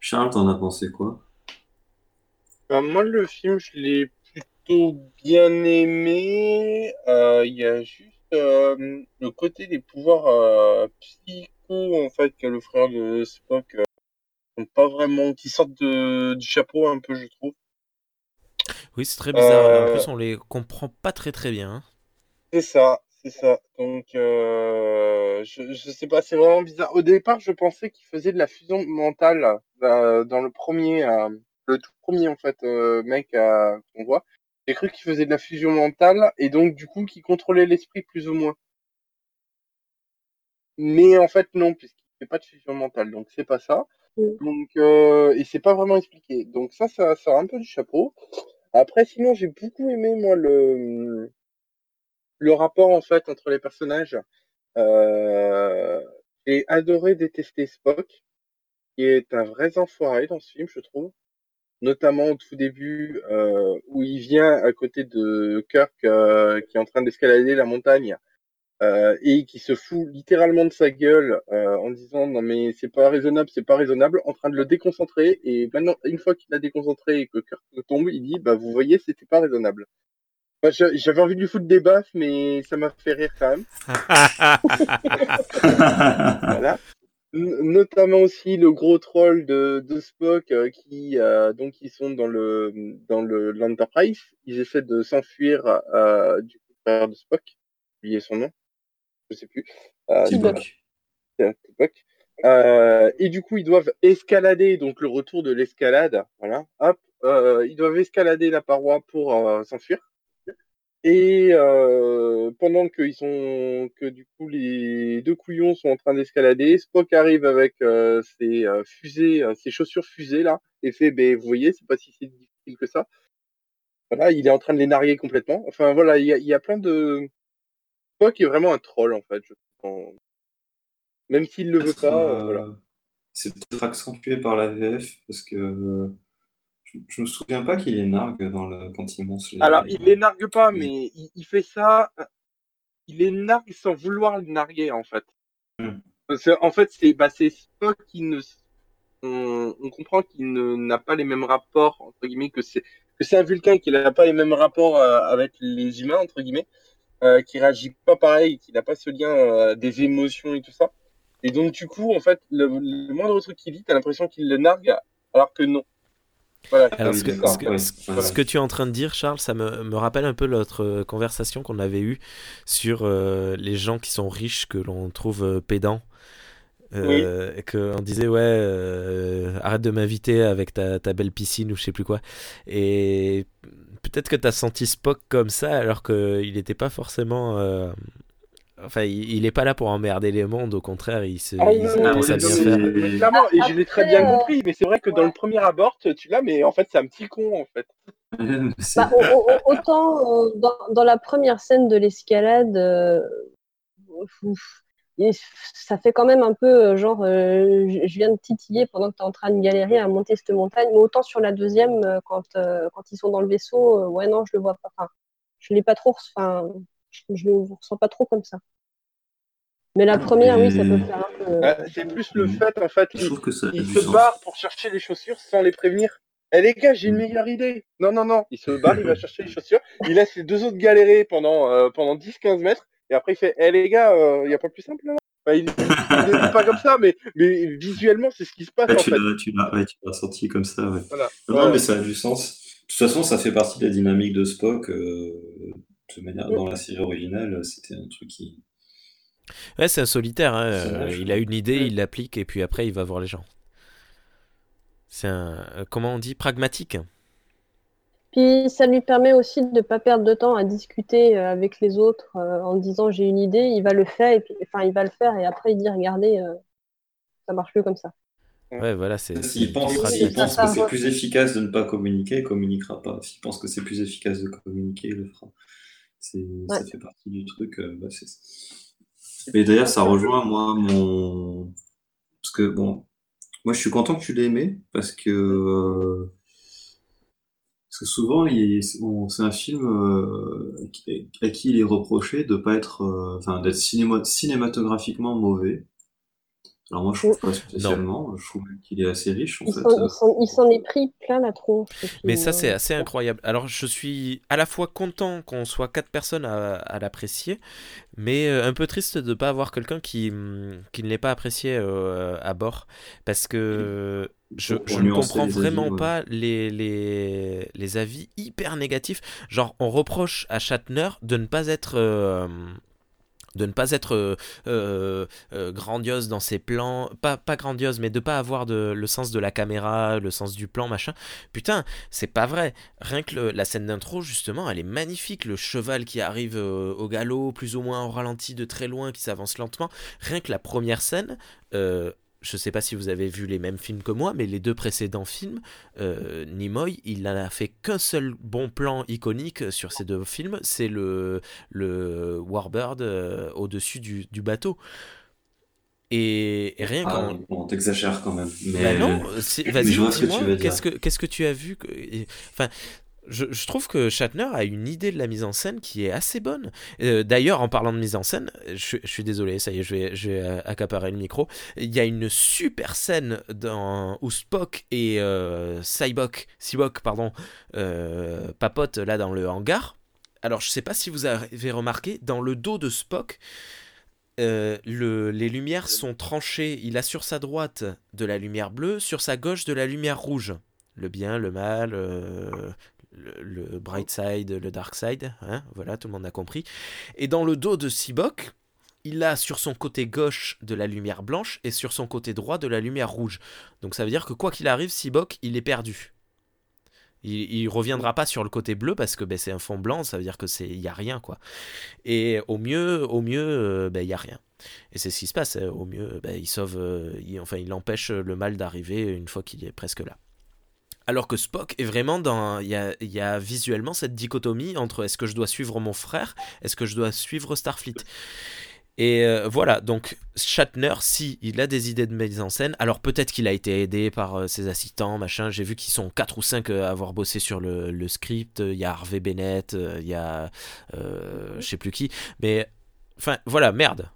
Charles, t'en as pensé quoi? Euh, moi, le film, je l'ai plutôt bien aimé. Euh, Il y a juste euh, le côté des pouvoirs euh, psycho, en fait, que le frère de Spock euh, sont pas vraiment, qui sortent de, du chapeau un peu, je trouve. Oui, c'est très bizarre. En plus, on les comprend pas très très bien. hein. C'est ça, c'est ça. Donc, euh, je, je sais pas, c'est vraiment bizarre. Au départ, je pensais qu'il faisait de la fusion mentale euh, dans le premier, euh, le tout premier en fait mec qu'on voit. J'ai cru qu'il faisait de la fusion mentale et donc du coup qu'il contrôlait l'esprit plus ou moins. Mais en fait non, puisqu'il fait pas de fusion mentale, donc c'est pas ça. Mm. Donc euh, et c'est pas vraiment expliqué. Donc ça, ça sort un peu du chapeau. Après, sinon, j'ai beaucoup aimé moi le le rapport en fait entre les personnages. Euh, j'ai adoré détester Spock, qui est un vrai enfoiré dans ce film, je trouve. Notamment au tout début, euh, où il vient à côté de Kirk, euh, qui est en train d'escalader la montagne, euh, et qui se fout littéralement de sa gueule en disant non mais c'est pas raisonnable, c'est pas raisonnable, en train de le déconcentrer. Et maintenant, une fois qu'il a déconcentré et que Kirk tombe, il dit bah vous voyez, c'était pas raisonnable. J'avais envie de lui foutre des baffes, mais ça m'a fait rire quand même. Voilà. Notamment aussi le gros troll de, de Spock euh, qui euh, donc ils sont dans le dans le l'Enterprise. Ils essaient de s'enfuir euh, du frère de Spock. J'ai oublié son nom, je sais plus. Euh, Spock. Euh, et du coup ils doivent escalader donc le retour de l'escalade. Voilà. Hop, euh, ils doivent escalader la paroi pour euh, s'enfuir. Et euh, pendant qu'ils sont que du coup les deux couillons sont en train d'escalader, Spock arrive avec euh, ses euh, fusées, euh, ses chaussures fusées là, et fait ben vous voyez, c'est pas si c'est difficile que ça. Voilà, il est en train de les narguer complètement. Enfin voilà, il y a, y a plein de Spock est vraiment un troll en fait. Je pense. Même s'il le veut pas, euh, euh, voilà. C'est peut-être accentué par la VF, parce que je, je me souviens pas qu'il est nargue dans le, quand il monte les. Alors il les nargue pas, Oui. mais il, il fait ça, il les nargue sans vouloir les narguer en fait. Parce que, en fait, c'est bah, Spock qui ne on, on comprend qu'il n'a pas les mêmes rapports entre guillemets que c'est que c'est un Vulcain qu'il n'a pas les mêmes rapports euh, avec les humains entre guillemets, euh, qui réagit pas pareil, qu'il n'a pas ce lien euh, des émotions et tout ça. Et donc du coup, en fait, le, le moindre truc qu'il dit, t'as l'impression qu'il le nargue, alors que non. Voilà. Alors, ce que, d'accord, ce que- ouais, ce- voilà. ce que tu es en train de dire, Charles, ça me, me rappelle un peu notre euh, conversation qu'on avait eue sur euh, les gens qui sont riches, que l'on trouve euh, pédants. Euh, qu'on disait ouais euh, arrête de m'inviter avec ta, ta, belle piscine ou je sais plus quoi et peut-être que tu as senti Spock comme ça alors qu'il n'était pas forcément Enfin, il, n'est pas là pour emmerder les mondes, au contraire, il se, Ah, il non, se non, pense à bien faire. Clairement, et je l'ai très bien compris, mais c'est vrai que dans le premier abort, tu l'as, mais en fait, c'est un petit con, en fait. Bah, au- au- autant euh, dans, dans la première scène de l'escalade, euh, ça fait quand même un peu euh, genre euh, je viens de titiller pendant que tu es en train de galérer à monter cette montagne, mais autant sur la deuxième, quand, euh, quand ils sont dans le vaisseau, euh, ouais, non, je le vois pas. Enfin, je l'ai pas trop, enfin, je, je le ressens pas trop comme ça. Mais la première, oui, ça peut faire un peu. Euh, c'est plus le fait, en fait, que ça il se sens. barre pour chercher les chaussures sans les prévenir. Eh les gars, j'ai une Mm. meilleure idée. Non, non, non. Il se barre, il va chercher les chaussures. Il laisse les deux autres galérer pendant, euh, pendant 10-15 mètres. Et après, il fait Eh les gars, il n'y a pas plus simple là? Enfin, Il ne le dit pas comme ça, mais, mais visuellement, c'est ce qui se passe Ouais, en tu fait. l'as tu l'as- ouais, tu l'as senti comme ça, ouais. Voilà. Non, mais ça a du sens. De toute façon, ça fait partie de la dynamique de Spock. euh, de manière, dans la série originale, c'était un truc qui. Ouais, c'est un solitaire. hein, euh, il a une idée, Mm. il l'applique et puis après il va voir les gens. C'est un. euh, Comment on dit Pragmatique. Puis ça lui permet aussi de ne pas perdre de temps à discuter euh, avec les autres euh, en disant j'ai une idée, il va le faire, et puis, enfin il va le faire et après il dit regardez, euh, ça marche plus comme ça. Ouais, voilà, c'est. S'il pense, que c'est plus efficace de ne pas communiquer, il communiquera pas. S'il pense que c'est plus efficace de communiquer, il le fera. Ça fait partie du truc. euh, bah, Et d'ailleurs, ça rejoint moi mon. Parce que bon, moi je suis content que tu l'aies aimé parce que euh, parce que souvent c'est un film euh, à qui il est reproché de pas être, enfin d'être cinéma- cinématographiquement mauvais. Alors moi je trouve pas spécialement. Je trouve qu'il est assez riche en Il fait. s'en- est pris plein la tronche. Mais ça, c'est assez incroyable. Alors, je suis à la fois content qu'on soit quatre personnes à, à l'apprécier, mais euh, un peu triste de ne pas avoir quelqu'un qui, hum, qui ne l'ait pas apprécié euh, à bord. Parce que je, je ne comprends avis, vraiment ouais. pas les, les, les avis hyper négatifs. Genre, on reproche à Shatner de ne pas être. euh, de ne pas être euh, euh, euh, grandiose dans ses plans, pas, pas grandiose, mais de pas avoir de, le sens de la caméra, le sens du plan, machin. Putain, c'est pas vrai. Rien que la scène d'intro, justement, elle est magnifique. Le cheval qui arrive au galop, plus ou moins au ralenti de très loin, qui s'avance lentement. Rien que la première scène, je sais pas si vous avez vu les mêmes films que moi, mais les deux précédents films, euh, Nimoy, il n'a fait qu'un seul bon plan iconique sur ces deux films, c'est le, le Warbird euh, au-dessus du, du bateau. Et, et rien Ah, qu'en, bon, t'exagères quand même. Mais bah non, mais vas-y, dis-moi, veux dire. qu'est-ce que qu'est-ce que tu as vu que... Enfin, je, trouve que Shatner a une idée de la mise en scène qui est assez bonne. Euh, D'ailleurs, en parlant de mise en scène, je, suis désolé, ça y est, je vais, euh, accaparer le micro. Il y a une super scène où Spock et euh, Cyborg, Cyborg, pardon, euh, papotent là dans le hangar. Alors, je sais pas si vous avez remarqué, dans le dos de Spock, euh, le- les lumières sont tranchées. Il a sur sa droite de la lumière bleue, sur sa gauche de la lumière rouge. Le bien, le mal, le, bright side, le dark side. hein, voilà, tout le monde a compris. Et dans le dos de Sibok, il a sur son côté gauche de la lumière blanche et sur son côté droit de la lumière rouge. Donc ça veut dire que quoi qu'il arrive, Sibok, il est perdu. Il, il reviendra pas sur le côté bleu parce que ben, c'est un fond blanc, ça veut dire que c'est il y a rien quoi. Et au mieux, au mieux, euh, ben, il y a rien. Et c'est ce qui se passe. hein. Au mieux, ben, euh, il- enfin, il empêche le mal d'arriver une fois qu'il est presque là. Alors que Spock est vraiment dans. Il y a, visuellement cette dichotomie entre est-ce que je dois suivre mon frère, est-ce que je dois suivre Starfleet. Et euh, voilà, donc Shatner, si il a des idées de mise en scène, alors peut-être qu'il a été aidé par euh, ses assistants, machin. J'ai vu qu'ils sont 4 ou 5 à avoir bossé sur le, script. Il y a Harvey Bennett, euh, il y a. euh, je sais plus qui. Mais. Enfin, voilà, merde.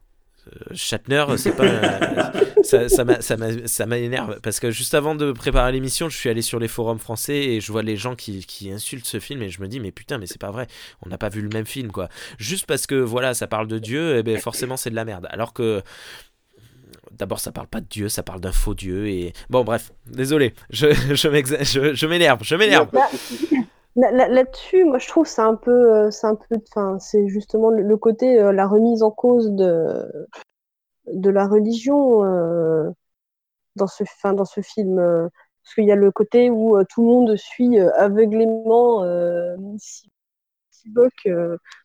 Euh, Shatner, c'est pas. ça, ça, m'énerve parce que juste avant de préparer l'émission, je suis allé sur les forums français et je vois les gens qui, insultent ce film et je me dis, mais putain, mais c'est pas vrai, on n'a pas vu le même film quoi. Juste parce que voilà, ça parle de Dieu, et ben forcément c'est de la merde. Alors que. D'abord, ça parle pas de Dieu, ça parle d'un faux Dieu et bon, bref, désolé, je, m'énerve, je m'énerve. Là- Là-dessus, moi je trouve c'est un peu, euh, c'est un peu, enfin c'est justement le, le côté euh, la remise en cause de de la religion euh, dans ce, fin, dans ce film. euh, parce qu'il y a le côté où euh, tout le monde suit aveuglément Sibok.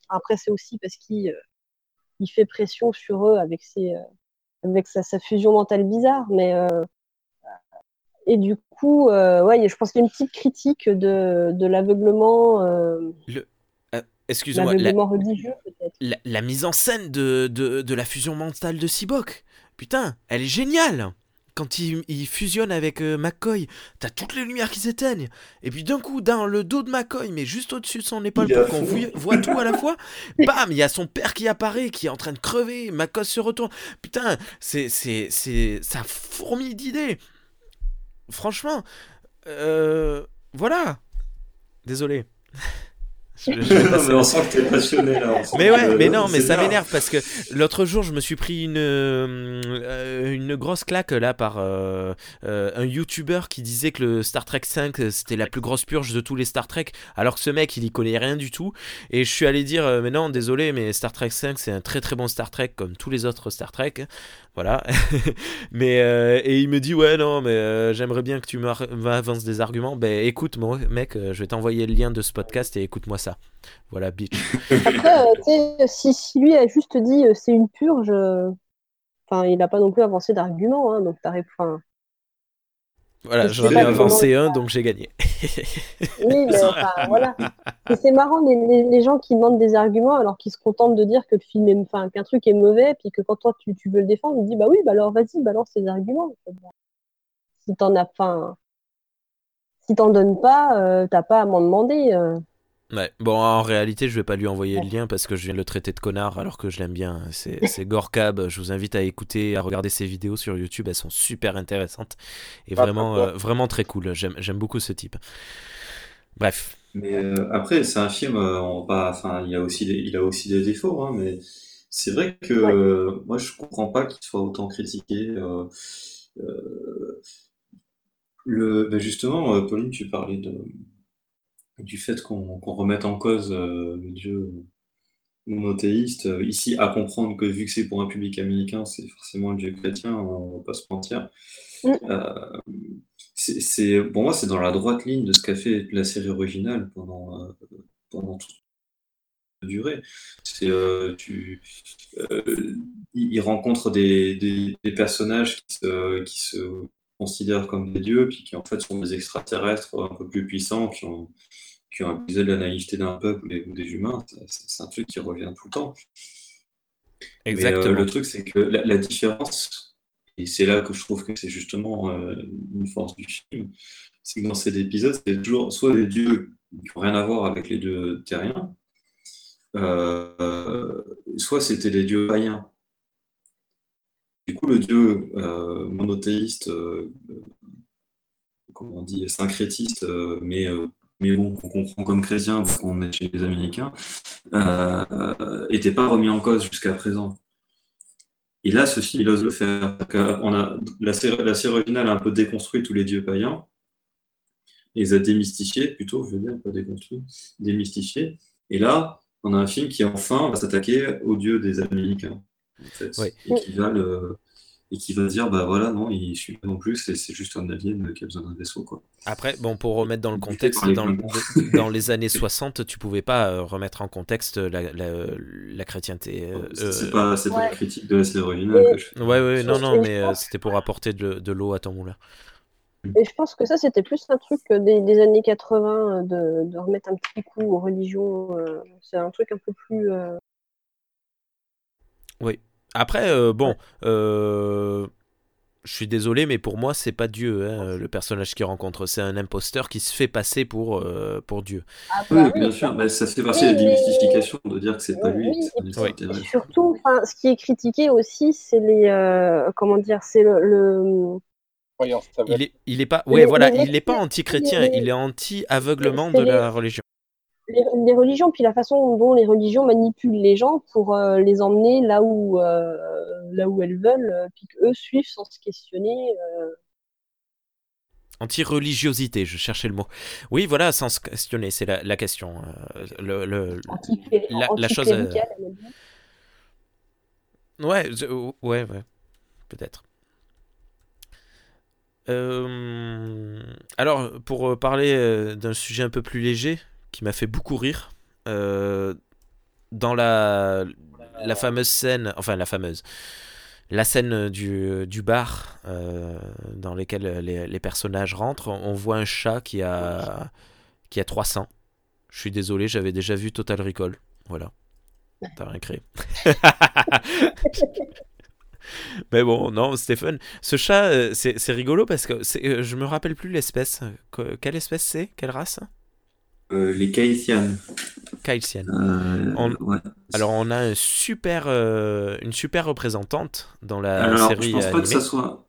après, c'est aussi parce qu'il il fait pression sur eux avec, ses, avec sa, fusion mentale bizarre. Mais, et du coup, ouais, je pense qu'il y a une petite critique de, de l'aveuglement Excuse-moi, la, mise en scène de, de, de la fusion mentale de Sibok, putain, elle est géniale quand il, il fusionne avec euh, McCoy, t'as toutes les lumières qui s'éteignent. Et puis d'un coup, dans le dos de McCoy, mais juste au-dessus de son épaule pour qu'on voit tout à la fois, bam, il y a son père qui apparaît, qui est en train de crever. McCoy se retourne. Putain, c'est, c'est, c'est, ça fourmille d'idées. Franchement, euh, voilà. Désolé. Je- je Non, mais on sent que t'es passionné là. mais que- ouais, mais non, mais ça bien. m'énerve parce que l'autre jour, je me suis pris une, euh, une grosse claque là par euh, euh, un YouTuber qui disait que le Star Trek 5 euh, c'était la plus grosse purge de tous les Star Trek, alors que ce mec il y connaît rien du tout. Et je suis allé dire, mais non, désolé, mais Star Trek 5 c'est un très très bon Star Trek comme tous les autres Star Trek. Voilà. mais et il me dit, ouais, non, mais j'aimerais bien que tu m'avances des arguments. Ben écoute, mon mec, je vais t'envoyer le lien de ce podcast et écoute-moi ça. Voilà, bitch. Après, euh, tu si, si lui a juste dit euh, c'est une purge, euh, enfin, il n'a pas non plus avancé d'argument, hein, donc t'arrives. Enfin, Voilà, Je j'en ai avancé un, donc j'ai gagné. oui, mais enfin, voilà. C'est marrant les, les, les gens qui demandent des arguments alors qu'ils se contentent de dire que le film est, enfin, qu'un truc est mauvais, puis que quand toi tu, tu veux le défendre, il dit bah oui, bah alors vas-y, balance tes arguments. Si t'en as, enfin, si t'en donnes pas, euh, t'as pas à m'en demander. euh. Ouais. Bon, en réalité, je vais pas lui envoyer le lien parce que je viens de le traiter de connard alors que je l'aime bien. C'est Gorkab. Je vous invite à écouter, à regarder ses vidéos sur YouTube. Elles sont super intéressantes et Ah, vraiment, euh, vraiment très cool. J'aime j'aime beaucoup ce type. Bref. Mais euh, après, c'est un film, euh, on va, enfin, il a aussi des, il a aussi des défauts, hein, mais c'est vrai que Ouais. euh, moi, je comprends pas qu'il soit autant critiqué. euh, euh, le, ben justement, Pauline, tu parlais de, du fait qu'on remette en cause euh, le dieu monothéiste. Euh, Ici, à comprendre que vu que c'est pour un public américain, c'est forcément un dieu chrétien, on va pas se mentir. Mm. Euh, c'est, pour moi, c'est dans la droite ligne de ce qu'a fait la série originale pendant, euh, pendant toute la durée. C'est, euh, tu, il, il rencontre des, des, des personnages qui se, qui se considèrent comme des dieux, puis qui en fait sont des extraterrestres un peu plus puissants, qui ont, qui ont abusé de la naïveté d'un peuple ou des, humains. C'est, un truc qui revient tout le temps. Mais, euh, Exactement. le truc, c'est que la, la différence, et c'est là que je trouve que c'est justement euh, une force du film, c'est que dans cet épisode, c'est toujours soit des dieux qui n'ont rien à voir avec les dieux terriens, euh, soit c'était des dieux païens. Du coup, le dieu monothéiste, comment on dit, syncrétiste, mais, mais bon, qu'on comprend comme chrétien, vu qu'on est chez les Américains, euh, n'était pas remis en cause jusqu'à présent. Et là, ceci, il ose le faire. Parce On a, la, série, la série originale a un peu déconstruit tous les dieux païens, et les a démystifiés, plutôt, je veux dire, pas déconstruit, démystifiés. Et là, on a un film qui enfin va s'attaquer aux dieux des Américains, en fait, Oui. et qui va le et qui va dire bah voilà non il suit pas non plus c'est c'est juste un alien qui a besoin d'un vaisseau quoi Après, bon, pour remettre dans le contexte, dans, les années 60, tu pouvais pas euh, remettre en contexte la, la, la chrétienté. euh, c'est c'est euh, pas c'est pas ouais. une critique de la série originale que je fais Ouais, ouais, non, non, mais euh, c'était pour apporter de, de l'eau à ton moulin. Et je pense que ça, c'était plus un truc des, des années 80 euh, de, de remettre un petit coup aux religions. c'est un truc un peu plus. euh, Après, euh, bon, euh, je suis désolé, mais pour moi, c'est pas Dieu, hein, le personnage qu'il rencontre. C'est un imposteur qui se fait passer pour, euh, pour Dieu. Ah, oui bah oui, bien sûr mais ça fait partie de la démystification de dire que c'est pas lui Oui, et. Surtout, enfin, ce qui est critiqué aussi, c'est les. euh, comment dire C'est le. le-. Il est, il est pas, ouais, Mais- voilà, mais- il est pas anti-chrétien, il est anti-aveuglement de la religion. Les, les religions, puis la façon dont les religions manipulent les gens pour euh, les emmener là où, euh, là où elles veulent, euh, puis qu'eux suivent sans se questionner. Anti-religiosité, je cherchais le mot. Oui, voilà, sans se questionner, c'est la, la question. le, La- la chose. Ouais, je- ouais, ouais. Peut-être. Euh, alors, pour parler d'un sujet un peu plus léger, m'a fait beaucoup rire, euh, dans la, fameuse scène, enfin la fameuse, la scène du, bar euh, dans lequel les, personnages rentrent, on voit un chat qui a, qui a 300. Je suis désolé, j'avais déjà vu Total Recall. Voilà. T'as rien créé. Mais bon, non, Stéphane, ce chat, euh, c'est rigolo parce que je me rappelle plus l'espèce. Que- Quelle espèce c'est? Quelle race? Euh, les Caïtianes. Kailsian. Euh, On- ouais. Alors on a un super, euh, une super représentante dans la Alors, série je pense pas que ça soit.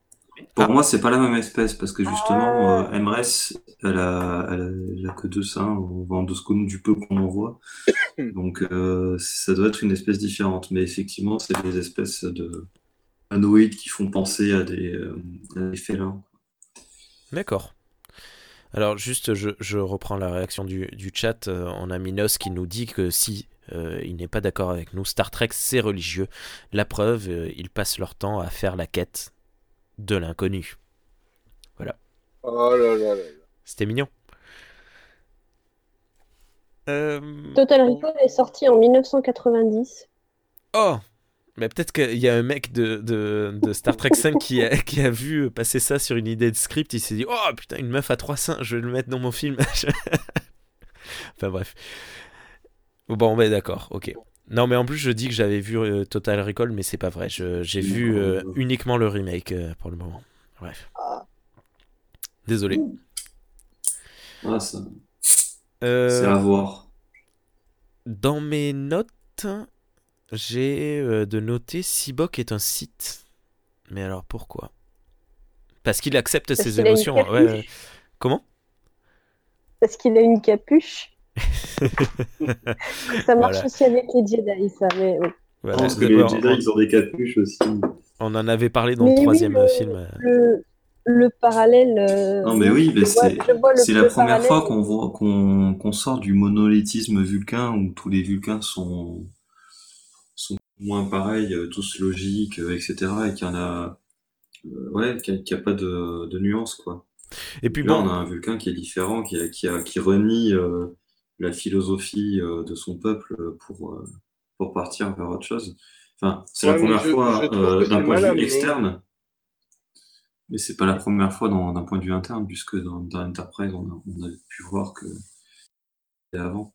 Pour Ah. moi, c'est pas la même espèce parce que justement, euh, Emress, elle a, elle a, elle a que deux seins, on voit en deux secondes du peu qu'on en voit. Donc, euh, ça doit être une espèce différente. Mais effectivement, c'est des espèces de anoïdes qui font penser à des, euh, à des félins. D'accord. Alors juste, je, je reprends la réaction du, du chat. Euh, on a Minos qui nous dit que si euh, il n'est pas d'accord avec nous, Star Trek c'est religieux. La preuve, euh, ils passent leur temps à faire la quête de l'inconnu. Oh là là là là. C'était mignon. Euh, Total Recall est sorti en 1990. Oh Mais peut-être qu'il y a un mec de, de, de Star Trek 5 qui a, qui a vu passer ça sur une idée de script. Il s'est dit Oh putain, une meuf à trois seins, je vais le mettre dans mon film. enfin bref. Bon, ben d'accord, ok. Non, mais en plus, je dis que j'avais vu euh, Total Recall, mais c'est pas vrai. J'ai vu euh, uniquement le remake euh, pour le moment. Bref. Désolé. Ah, ça, c'est à voir. Dans mes notes, j'ai euh, de noter Sibok est un site. Mais alors pourquoi? Parce qu'il accepte Parce ses émotions. capuche. ouais, ouais. Comment? Parce qu'il a une capuche. ça marche Voilà. aussi avec les Jedi, ça. Mais, Je pense que les Jedi, on, ils ont des capuches aussi. on en avait parlé dans Mais le oui, troisième le- film. le, le parallèle. euh, Non, mais oui, c'est la première parallèle. fois qu'on voit qu'on qu'on sort du monolithisme vulcain où tous les vulcains sont moins pareils, euh, tous logiques, euh, etc. et qu'il y en a euh, ouais, qu'il n'y a, qu'il y a pas de, de nuance quoi. Et puis Là, bon, on a un vulcain qui est différent, qui a, qui a, qui renie euh, la philosophie euh, de son peuple pour euh, pour partir vers autre chose. Enfin, c'est la Ouais, première je- fois euh, d'un point de vue externe. Mais c'est pas la première fois d'un point de vue interne, puisque dans, dans Enterprise, on a, on a pu voir que c'était avant.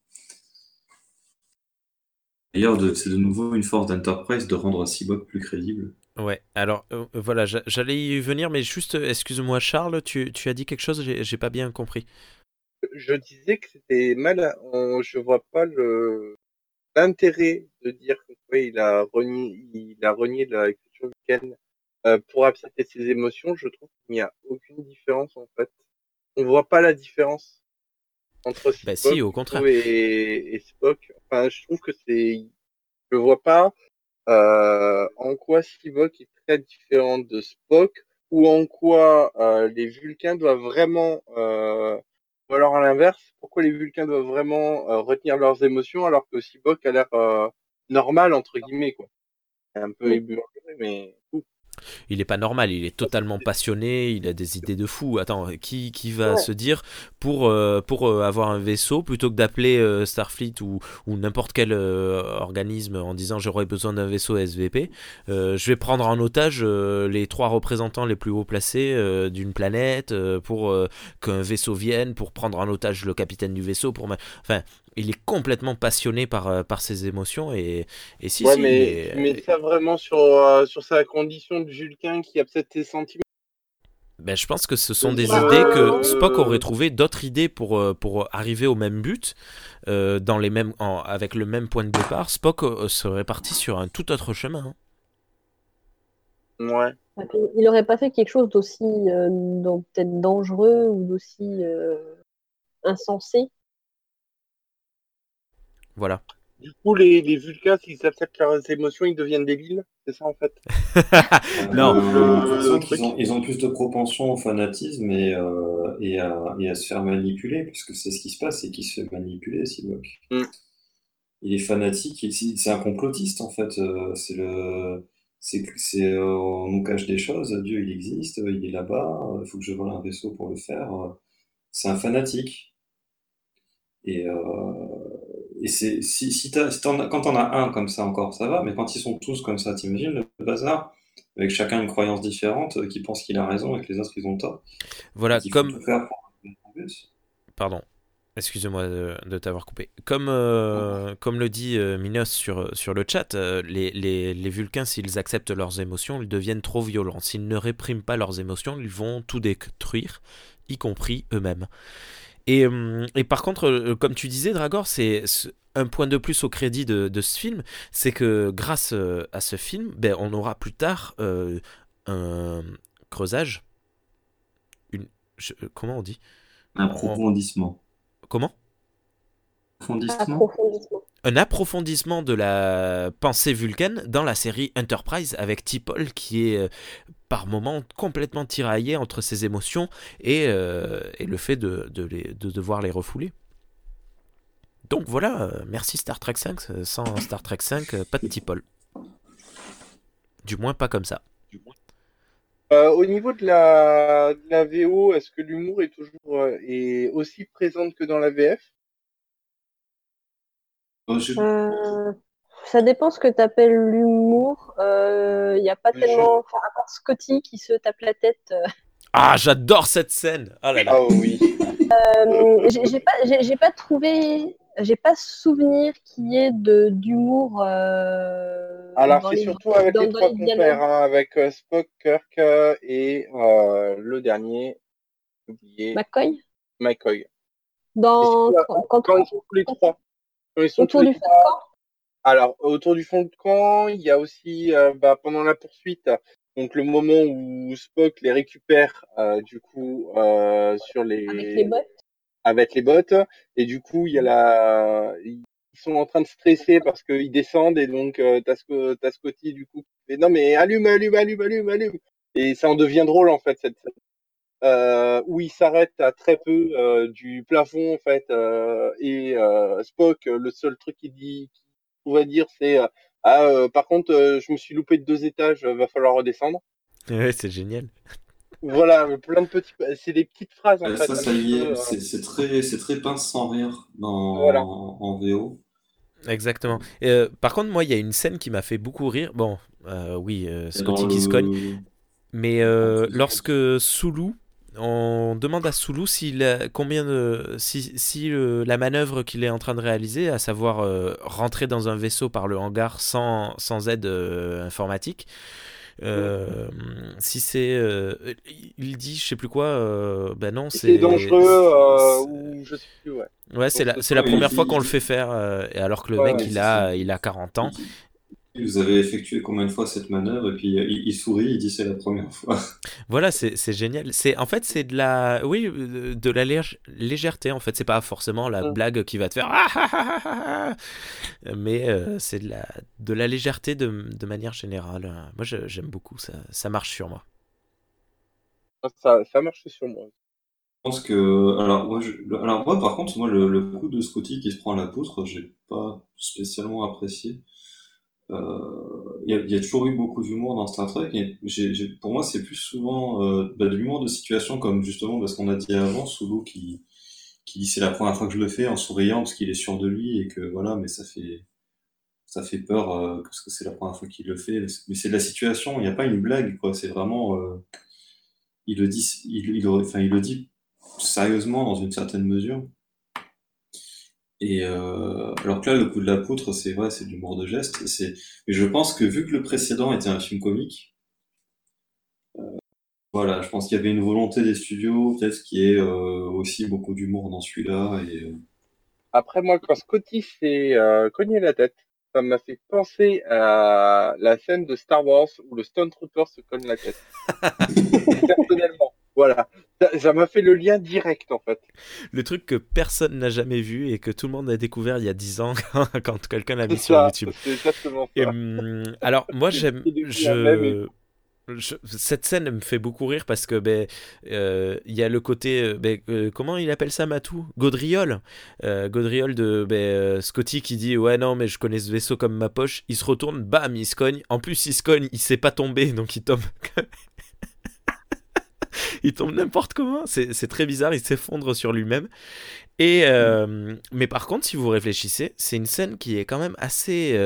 D'ailleurs, c'est de nouveau une force d'Enterprise de rendre Cyborg plus crédible. ouais. Alors euh, voilà, j'a- j'allais y venir, mais juste, excuse-moi, Charles, tu, tu as dit quelque chose, j'ai pas bien compris. Je disais que c'était malin. On- Je vois pas l'intérêt de dire que ouais, il a renié, il a renié la culture vulcaine euh, pour accepter ses émotions. Je trouve qu'il n'y a aucune différence en fait. On voit pas la différence entre Bah si, au contraire. et, et Spock. Enfin, je trouve que c'est, je vois pas euh, en quoi Spock est très différent de Spock ou en quoi euh, les Vulcains doivent vraiment, euh, ou alors à l'inverse, pourquoi les Vulcains doivent vraiment euh, retenir leurs émotions alors que Spock a l'air euh, normal entre guillemets quoi. Un peu Oui. mais Il est pas normal, il est totalement passionné, il a des idées de fou. Attends, qui, qui va Ouais. se dire pour, euh, pour euh, avoir un vaisseau, plutôt que d'appeler euh, Starfleet ou, ou n'importe quel organisme en disant j'aurais besoin d'un vaisseau SVP, je vais prendre en otage les trois représentants les plus haut placés d'une planète pour qu'un vaisseau vienne, pour prendre en otage le capitaine du vaisseau. Pour ma- Enfin, il est complètement passionné par, euh, par ses émotions et, et si, ouais, si, mais, mais ça vraiment sur euh, sur sa condition de Vulcain qui a peut-être ses sentiments. Ben, je pense que ce sont des Euh, idées que euh, Spock aurait trouvé d'autres idées pour, euh, pour arriver au même but, euh, dans les mêmes, en- avec le même point de départ. Spock euh, serait parti sur un tout autre chemin. hein. Ouais. Il aurait pas fait quelque chose d'aussi euh, donc, peut-être dangereux ou d'aussi euh, insensé? Voilà. Du coup, les, les Vulcains, s'ils acceptent leurs émotions, ils deviennent débiles. C'est ça en fait? Non. Euh, ont, ils ont plus de propension au fanatisme et, euh, et, à, et à se faire manipuler, puisque c'est ce qui se passe, c'est qu'il se fait manipuler, Sivok. Mm. Il est fanatique, c'est un complotiste en fait. euh, C'est le, c'est que c'est euh, on nous cache des choses. Dieu, il existe, il est là-bas. Il faut que je vole un vaisseau pour le faire. C'est un fanatique. Et, euh, et c'est si, si, t'as- si t'en as- quand on a un comme ça encore, ça va. Mais quand ils sont tous comme ça, t'imagines le bazar? Avec chacun une croyance différente, euh, qui pense qu'il a raison et que les autres ils ont tort. Voilà, comme. Pardon, excusez-moi de, de t'avoir coupé. Comme, euh, comme le dit euh, Minos sur, sur le chat, euh, les, les, les Vulcains, s'ils acceptent leurs émotions, ils deviennent trop violents. S'ils ne répriment pas leurs émotions, ils vont tout détruire, y compris eux-mêmes. Et, euh, et par contre, euh, comme tu disais, Dragor, c'est ce- un point de plus au crédit de, de ce film, c'est que grâce euh, à ce film, ben, on aura plus tard euh, un creusage. Une, je- euh, comment on dit? Un approfondissement. Comment? Approfondissement Approfondissement. un approfondissement de la pensée vulcaine dans la série Enterprise avec T'Pol qui est euh, par moments complètement tiraillé entre ses émotions et, euh, et le fait de, de, les- de devoir les refouler. Donc voilà, euh, merci Star Trek 5. euh, Sans Star Trek 5, euh, pas de T'Pol. Du moins pas comme ça. Euh, au niveau de la, de la VO, est-ce que l'humour est toujours euh, est aussi présente que dans la VF je- ça dépend ce que tu appelles l'humour. Il n'y a pas tellement. Enfin, à part Scotty qui se tape la tête. euh, Ah, j'adore cette scène Ah là là Ah oui. Euh, j'ai pas, j'ai j'ai pas trouvé, j'ai pas souvenir qu'il y ait de d'humour. euh, Alors c'est les- surtout avec dans- les dans trois compères, hein, avec euh, Spock, Kirk euh, et euh, le dernier, oublié, McCoy? McCoy. dans quand, quand- Quand ils sont tous les trois. Quand ils sont autour tous du les feu de camp. Alors, autour du fond de camp, il y a aussi euh, bah, pendant la poursuite, donc le moment où Spock les récupère euh, du coup euh, sur les avec les bottes. avec les bottes. Et du coup il y a la ils sont en train de stresser parce qu'ils descendent et donc euh, t'as Sco- t'as Scotty du coup fait non mais allume allume allume allume allume. Et ça en devient drôle en fait cette scène. Euh, où il s'arrête à très peu euh, du plafond en fait euh, et euh, Spock le seul truc qu'il dit qu'il pourrait dire c'est euh, ah euh, par contre euh, je me suis loupé de deux étages euh, va falloir redescendre Ouais, c'est génial. voilà plein de petits c'est des petites phrases en Euh, fait ça, ça y est, euh, c'est c'est très, c'est très pince sans rire dans, Voilà. en, en VO. Exactement. Et, euh, par contre, moi, il y a une scène qui m'a fait beaucoup rire. Bon, euh, oui, euh, Scotty qui se cogne. le- Mais euh, lorsque Sulu, on demande à Sulu s'il a- combien de, si, si euh, la manœuvre qu'il est en train de réaliser, à savoir euh, rentrer dans un vaisseau par le hangar sans, sans aide euh, informatique, si c'est, il dit, je sais plus quoi, ben non, c'est dangereux c'est- ou je sais plus ouais. Ouais, c'est la, la première fois qu'on le fait faire, et alors que le Ouais, mec a, il a 40 ans. Vous avez effectué combien de fois cette manœuvre? Et puis euh, il, il sourit, il dit c'est la première fois. Voilà, c'est c'est génial. C'est en fait c'est de la oui euh, de la lég- légèreté en fait. C'est pas forcément la blague qui va te faire ah, ah, ah, ah, ah. mais euh, c'est de la de la légèreté de, de manière générale. Moi j'aime beaucoup ça. Ça marche sur moi. ça, ça marche sur moi Je pense que alors moi, je, alors moi par contre moi le, le coup de Scotty qui se prend la poutre, j'ai pas spécialement apprécié. Euh, Il y, a, il y a toujours eu beaucoup d'humour dans Star Trek et j'ai, j'ai- pour moi c'est plus souvent euh, bah, de l'humour de situation comme justement parce qu'on a dit avant Sulu qui qui dit c'est la première fois que je le fais en souriant parce qu'il est sûr de lui et que voilà mais ça fait ça fait peur euh, parce que c'est la première fois qu'il le fait mais c'est la situation il n'y a pas une blague quoi c'est vraiment euh, il le dit il, il, enfin, il le dit sérieusement dans une certaine mesure et euh, alors que là le coup de la poutre c'est vrai c'est de l'humour de geste c'est mais je pense que vu que le précédent était un film comique euh, voilà je pense qu'il y avait une volonté des studios peut-être qu'il y ait euh, aussi beaucoup d'humour dans celui-là et euh, Après, moi, quand Scotty s'est euh, cogné la tête, ça m'a fait penser à la scène de Star Wars où le Stone Trooper se cogne la tête. Personnellement. Voilà. Ça- m'a fait le lien direct, en fait. Le truc que personne n'a jamais vu et que tout le monde a découvert il y a 10 ans quand, quelqu'un l'a mis sur ça. YouTube. C'est exactement Et, ça. hum, alors moi j'aime je cette scène me fait beaucoup rire parce que ben euh, il y a le côté euh, ben, euh, comment il appelle ça Matou? Gaudriol? Gaudriol de ben, Scotty qui dit ouais non mais je connais ce vaisseau comme ma poche il se retourne bam il se cogne en plus il se cogne il sait pas tomber donc il tombe il tombe n'importe comment c'est très bizarre il s'effondre sur lui-même et mais par contre si vous réfléchissez c'est une scène qui est quand même assez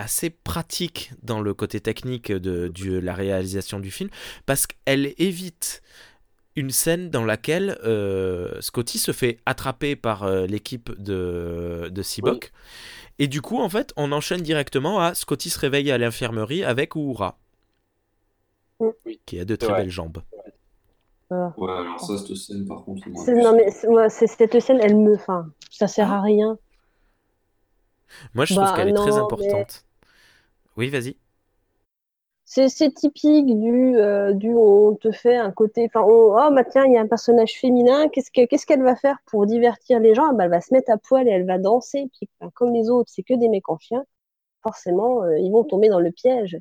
assez pratique dans le côté technique de, la réalisation du film parce qu'elle évite une scène dans laquelle euh, Scotty se fait attraper par euh, l'équipe de, de. Et du coup, en fait, on enchaîne directement à Scotty se réveille à l'infirmerie avec Uhura. Qui a de très belles jambes. Ouais, alors ça, cette scène, par contre. Non, mais cette scène, elle me. Enfin, ça sert à rien. Moi, je trouve bah, qu'elle est très importante. Oui, vas-y. C'est typique du, euh, du on te fait un côté. Enfin, oh, bah tiens, il y a un personnage féminin, qu'est-ce qu'elle va faire pour divertir les gens? Ah, bah, Elle va se mettre à poil et elle va danser. Puis, comme les autres, c'est que des mecs en chien, forcément, euh, ils vont tomber dans le piège.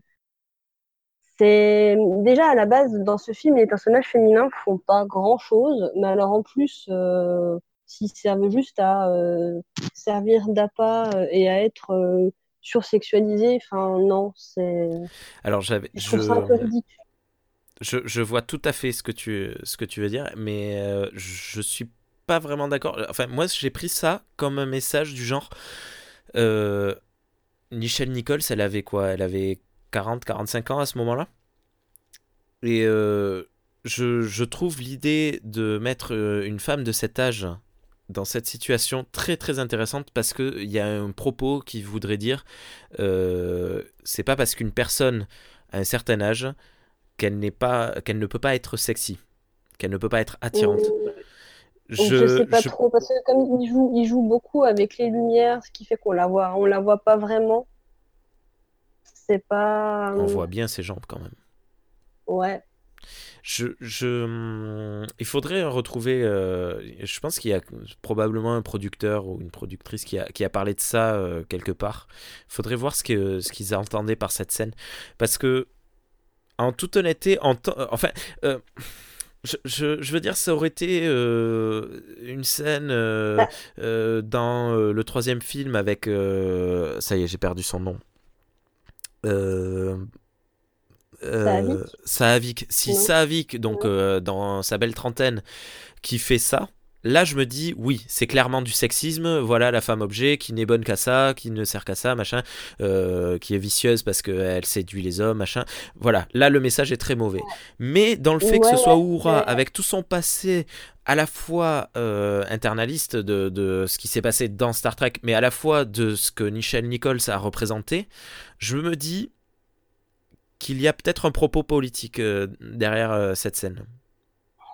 C'est déjà à la base dans ce film, les personnages féminins font pas grand chose, mais alors en plus, euh, s'ils servent juste à servir d'appât et à être sursexualisé. Enfin, non, c'est. Alors, j'avais. Je, je, je, vois tout à fait ce que tu, ce que tu veux dire, mais euh, je suis pas vraiment d'accord. Enfin, moi, j'ai pris ça comme un message du genre. Euh, Michelle Nichols, elle avait quoi? Elle avait 40, 45 ans à ce moment-là. Et euh, je, je, trouve l'idée de mettre euh, une femme de cet âge dans cette situation très très intéressante parce qu'il y a un propos qui voudrait dire euh, c'est pas parce qu'une personne a un certain âge qu'elle n'est pas qu'elle ne peut pas être sexy qu'elle ne peut pas être attirante. Je, je sais pas trop parce que comme il joue, il joue beaucoup avec les lumières ce qui fait qu'on la voit on la voit pas vraiment c'est pas on voit bien ses jambes quand même ouais je, il faudrait retrouver. Euh, je pense qu'il y a probablement un producteur ou une productrice qui a, qui a parlé de ça euh, quelque part. Il faudrait voir ce qu'ils ce qu'ils entendaient par cette scène. Parce que, en toute honnêteté, en enfin. Euh, je, je, veux dire, ça aurait été une scène bah. dans le troisième film avec. ça y est, j'ai perdu son nom. Euh, Saavik. Si Saavik, donc euh, dans sa belle trentaine, qui fait ça, là je me dis oui, c'est clairement du sexisme. Voilà la femme objet qui n'est bonne qu'à ça, qui ne sert qu'à ça, machin, euh, qui est vicieuse parce qu'elle séduit les hommes, machin. Voilà, là le message est très mauvais. Mais dans le fait que ce soit Oura, avec tout son passé à la fois internaliste de, ce qui s'est passé dans Star Trek, mais à la fois de ce que Nichelle Nichols a représenté, je me dis qu'il y a peut-être un propos politique euh, derrière euh, cette scène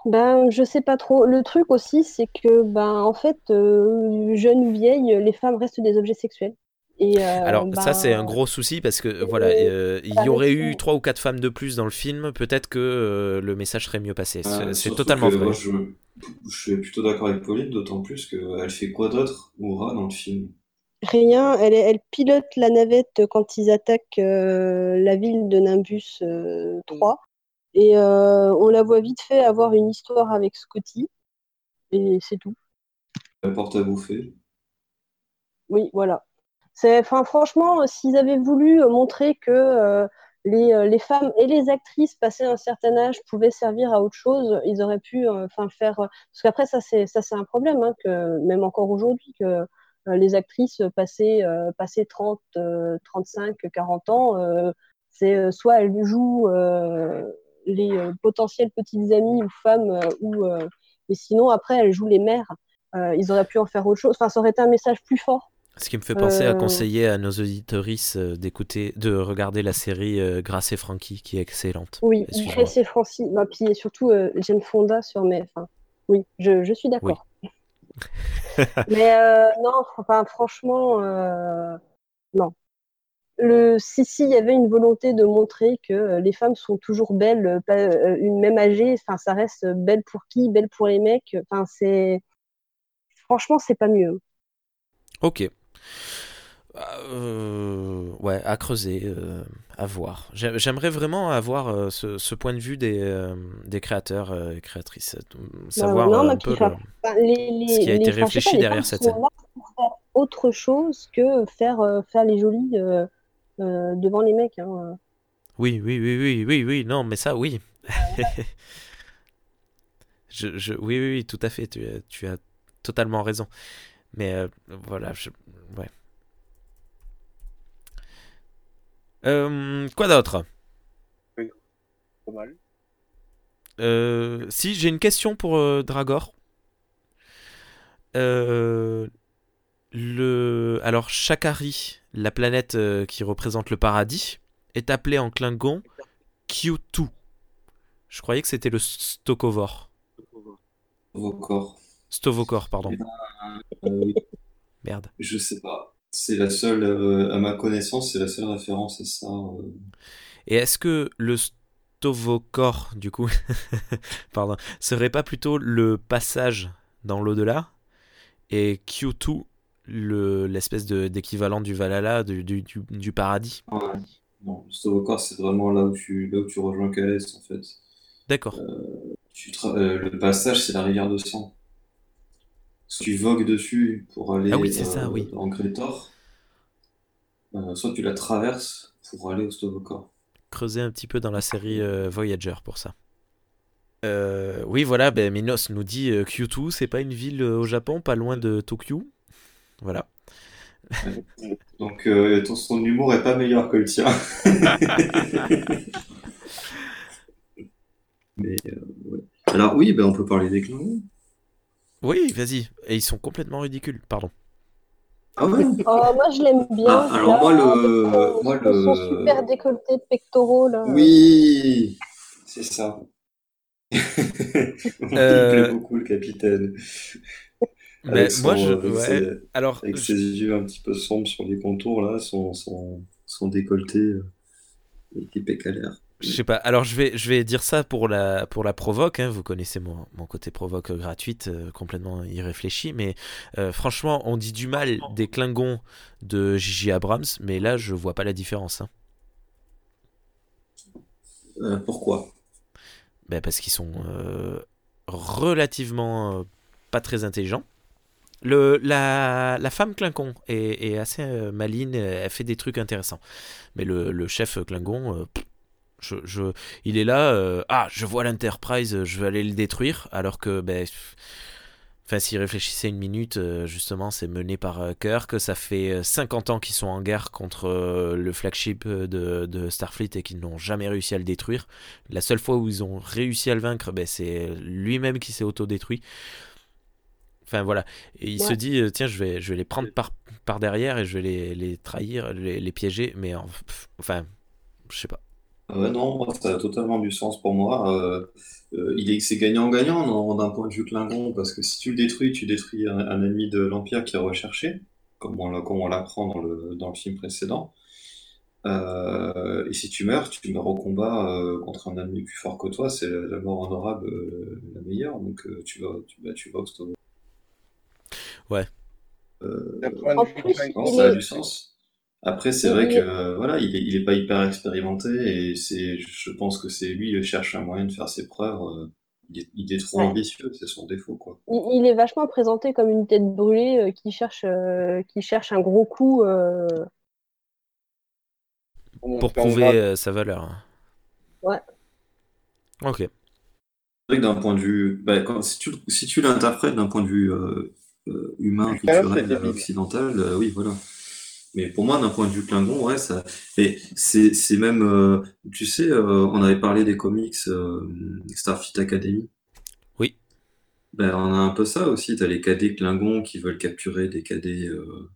ben, je sais pas trop. Le truc aussi, c'est que, ben, en fait, euh, jeune ou vieille, les femmes restent des objets sexuels. Et Alors ça c'est un gros souci parce que voilà il y aurait eu trois ou quatre femmes de plus dans le film peut-être que le message serait mieux passé c'est totalement vrai je, je, suis plutôt d'accord avec Pauline d'autant plus qu'elle fait quoi d'autre Oura dans le film? Rien, elle, elle, pilote la navette quand ils attaquent euh, la ville de Nimbus 3. Euh, et euh, on la voit vite fait avoir une histoire avec Scotty. Et c'est tout. Elle porte à bouffer. Oui, voilà. Franchement, s'ils avaient voulu montrer que les, les, femmes et les actrices passées un certain âge pouvaient servir à autre chose, ils auraient pu faire. Parce qu'après, ça, c'est un problème, hein, que même encore aujourd'hui, que euh, les actrices passées, euh, 30, 35, 40 ans, euh, c'est soit elles jouent les potentiels petites amies ou femmes, ou, mais sinon après elles jouent les mères. ils auraient pu en faire autre chose. Enfin, ça aurait été un message plus fort. Ce qui me fait penser à conseiller à nos auditorices d'écouter, de regarder la série Grace et Frankie, qui est excellente. Oui, Grace et Frankie. Bah, puis surtout, j'aime Fonda sur mes. Enfin, oui, je, je suis d'accord. Mais euh, non, enfin, franchement, euh, non. Le, si, si, il y avait une volonté de montrer que euh, les femmes sont toujours belles, une même âgée, enfin, ça reste belle pour qui, belle pour les mecs. Enfin, c'est. Franchement, c'est pas mieux. Ok. Euh, ouais, à creuser, euh, à voir. J'ai- J'aimerais vraiment avoir euh, ce, ce point de vue des, des créateurs et créatrices. euh, Savoir non, un peu. enfin, le- Enfin, les, les, Ce qui a été les- réfléchi pas, derrière cette scène. autre chose que faire, faire les jolies devant les mecs. Hein. Oui, oui, oui, oui, oui, oui, non, mais ça, oui. je, je, oui, oui, oui, tout à fait, tu, as- tu as totalement raison. Mais voilà, je, ouais. Euh, quoi d'autre? Pas mal. Euh, si, j'ai une question pour euh, Dragor. Euh, le... Alors, Shakari, la planète euh, qui représente le paradis, est appelée en Klingon Q2. Je croyais que c'était le Stokovor. Corps. Stovokor, pardon. Merde. je sais pas. C'est la seule, euh, à ma connaissance, c'est la seule référence à ça. euh. Et est-ce que le Stovokor, du coup, pardon, serait pas plutôt le passage dans l'au-delà et Q2 le- l'espèce de- d'équivalent du Valhalla, du, du, du, du paradis? Ouais. Non, le Stovokor, c'est vraiment là où tu, là où tu rejoins Calais, en fait. D'accord. Euh, le passage, c'est la rivière de sang. Soit tu vogues dessus pour aller Ah oui, ça, oui. en Grétor, euh, soit tu la traverses pour aller au Stovokor. creuser un petit peu dans la série euh, Voyager pour ça. Euh, oui, voilà, ben, Minos nous dit euh, Kyoto, c'est pas une ville euh, au Japon, pas loin de Tokyo. Voilà. Donc euh, ton, son humour est pas meilleur que le tien. Mais euh, ouais. Alors oui, ben, on peut parler des Klingons. Oui, vas-y. Et ils sont complètement ridicules, pardon. Ah ouais? Oh, moi, je l'aime bien. Ah, alors là, moi, le- son- moi, le- super décolleté de pectoraux, là. Oui, c'est ça. Il Euh, plaît beaucoup le capitaine. Mais Avec moi, son, je. euh, ouais. ses- Alors, avec je- ses yeux un petit peu sombres sur les contours là, son, son, son décolleté euh, est épicalaire. Je sais pas. Alors, je vais, je vais dire ça pour la, pour la provoque. hein. Vous connaissez mon, mon côté provoque euh, gratuite, euh, complètement irréfléchi. Mais euh, franchement, on dit du mal des Klingons de J.J. Abrams, mais là, je vois pas la différence. hein. Euh, pourquoi? Ben, parce qu'ils sont relativement pas très intelligents. Le, la, la femme Klingon est, est assez maligne, elle fait des trucs intéressants. Mais le, le chef Klingon, euh, pff, je, je- il est là, euh, ah, je vois l'Enterprise, je vais aller le détruire, alors que, ben, enfin, s'il réfléchissait une minute, euh, justement, c'est mené par euh, Kirk, ça fait euh, 50 ans qu'ils sont en guerre contre euh, le flagship de, de Starfleet et qu'ils n'ont jamais réussi à le détruire. La seule fois où ils ont réussi à le vaincre, ben, c'est lui-même qui s'est autodétruit. Enfin voilà, et il Ouais. se dit euh, tiens je vais je vais les prendre par, par derrière et je vais les, les trahir, les, les piéger, mais en- pff, enfin je sais pas. Ah ouais, non, moi, ça a totalement du sens pour moi. Euh, euh, il est, c'est gagnant-gagnant non, d'un point de vue Klingon, parce que si tu le détruis, tu détruis un, un ennemi de l'Empire qui est recherché, comme on, l'a- comme on l'apprend dans le, dans le film précédent. Euh, et si tu meurs, tu meurs au combat euh, contre un ennemi plus fort que toi, c'est la, la mort honorable euh, la meilleure, donc euh, tu vas, tu, bah, tu vas au. Ouais. Euh, En plus, ça a du sens. Après, c'est vrai que euh, voilà, il est, il est pas hyper expérimenté et c'est, je pense que c'est lui, il cherche un moyen de faire ses preuves. euh, il est, il est trop Ouais. ambitieux, c'est son défaut, quoi. Il, il est vachement présenté comme une tête brûlée euh, qui cherche, euh, qui cherche un gros coup. euh, Pour prouver euh, sa valeur. Ouais. Ok. C'est vrai que d'un point de vue, bah, quand, si tu, si tu l'interprètes d'un point de vue euh, euh, humain, c'est culturel, débile. occidental, euh, oui, voilà. Mais pour moi, d'un point de vue Klingon, ouais, ça, et c'est, c'est même, euh, tu sais, euh, on avait parlé des comics euh, Starfleet Academy. Oui. Ben, on a un peu ça aussi. T'as les cadets Klingons qui veulent capturer des cadets euh,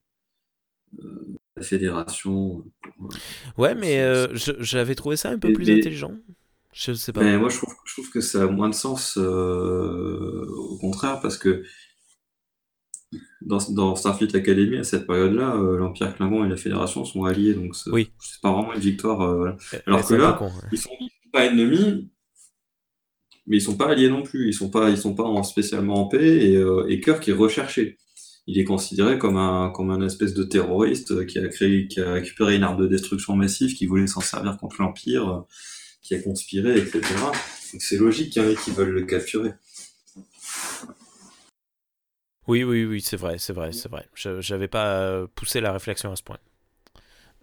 euh, de la Fédération. pour, euh, Ouais, mais euh, je- j'avais trouvé ça un peu Et plus des- intelligent. Je sais pas. Mais moi, je trouve, je trouve que ça a moins de sens, euh, au contraire, parce que dans, dans Starfleet Academy, à cette période-là, euh, l'Empire Klingon et la Fédération sont alliés, donc c'est Oui. pas vraiment une victoire. euh, voilà. Eh, alors eh, que là, con, ouais. Ils sont, ils sont pas ennemis, mais ils sont pas alliés non plus. Ils sont pas, ils sont pas en- spécialement en paix, et, euh, et Kirk est recherché. il est considéré comme un, comme un espèce de terroriste qui a créé, qui a récupéré une arme de destruction massive, qui voulait s'en servir contre l'Empire, qui a conspiré, etc. Donc c'est logique qu'il y en ait qui veulent le capturer. Oui, oui, oui, c'est vrai, c'est vrai, c'est vrai. Je n'avais pas euh, poussé la réflexion à ce point.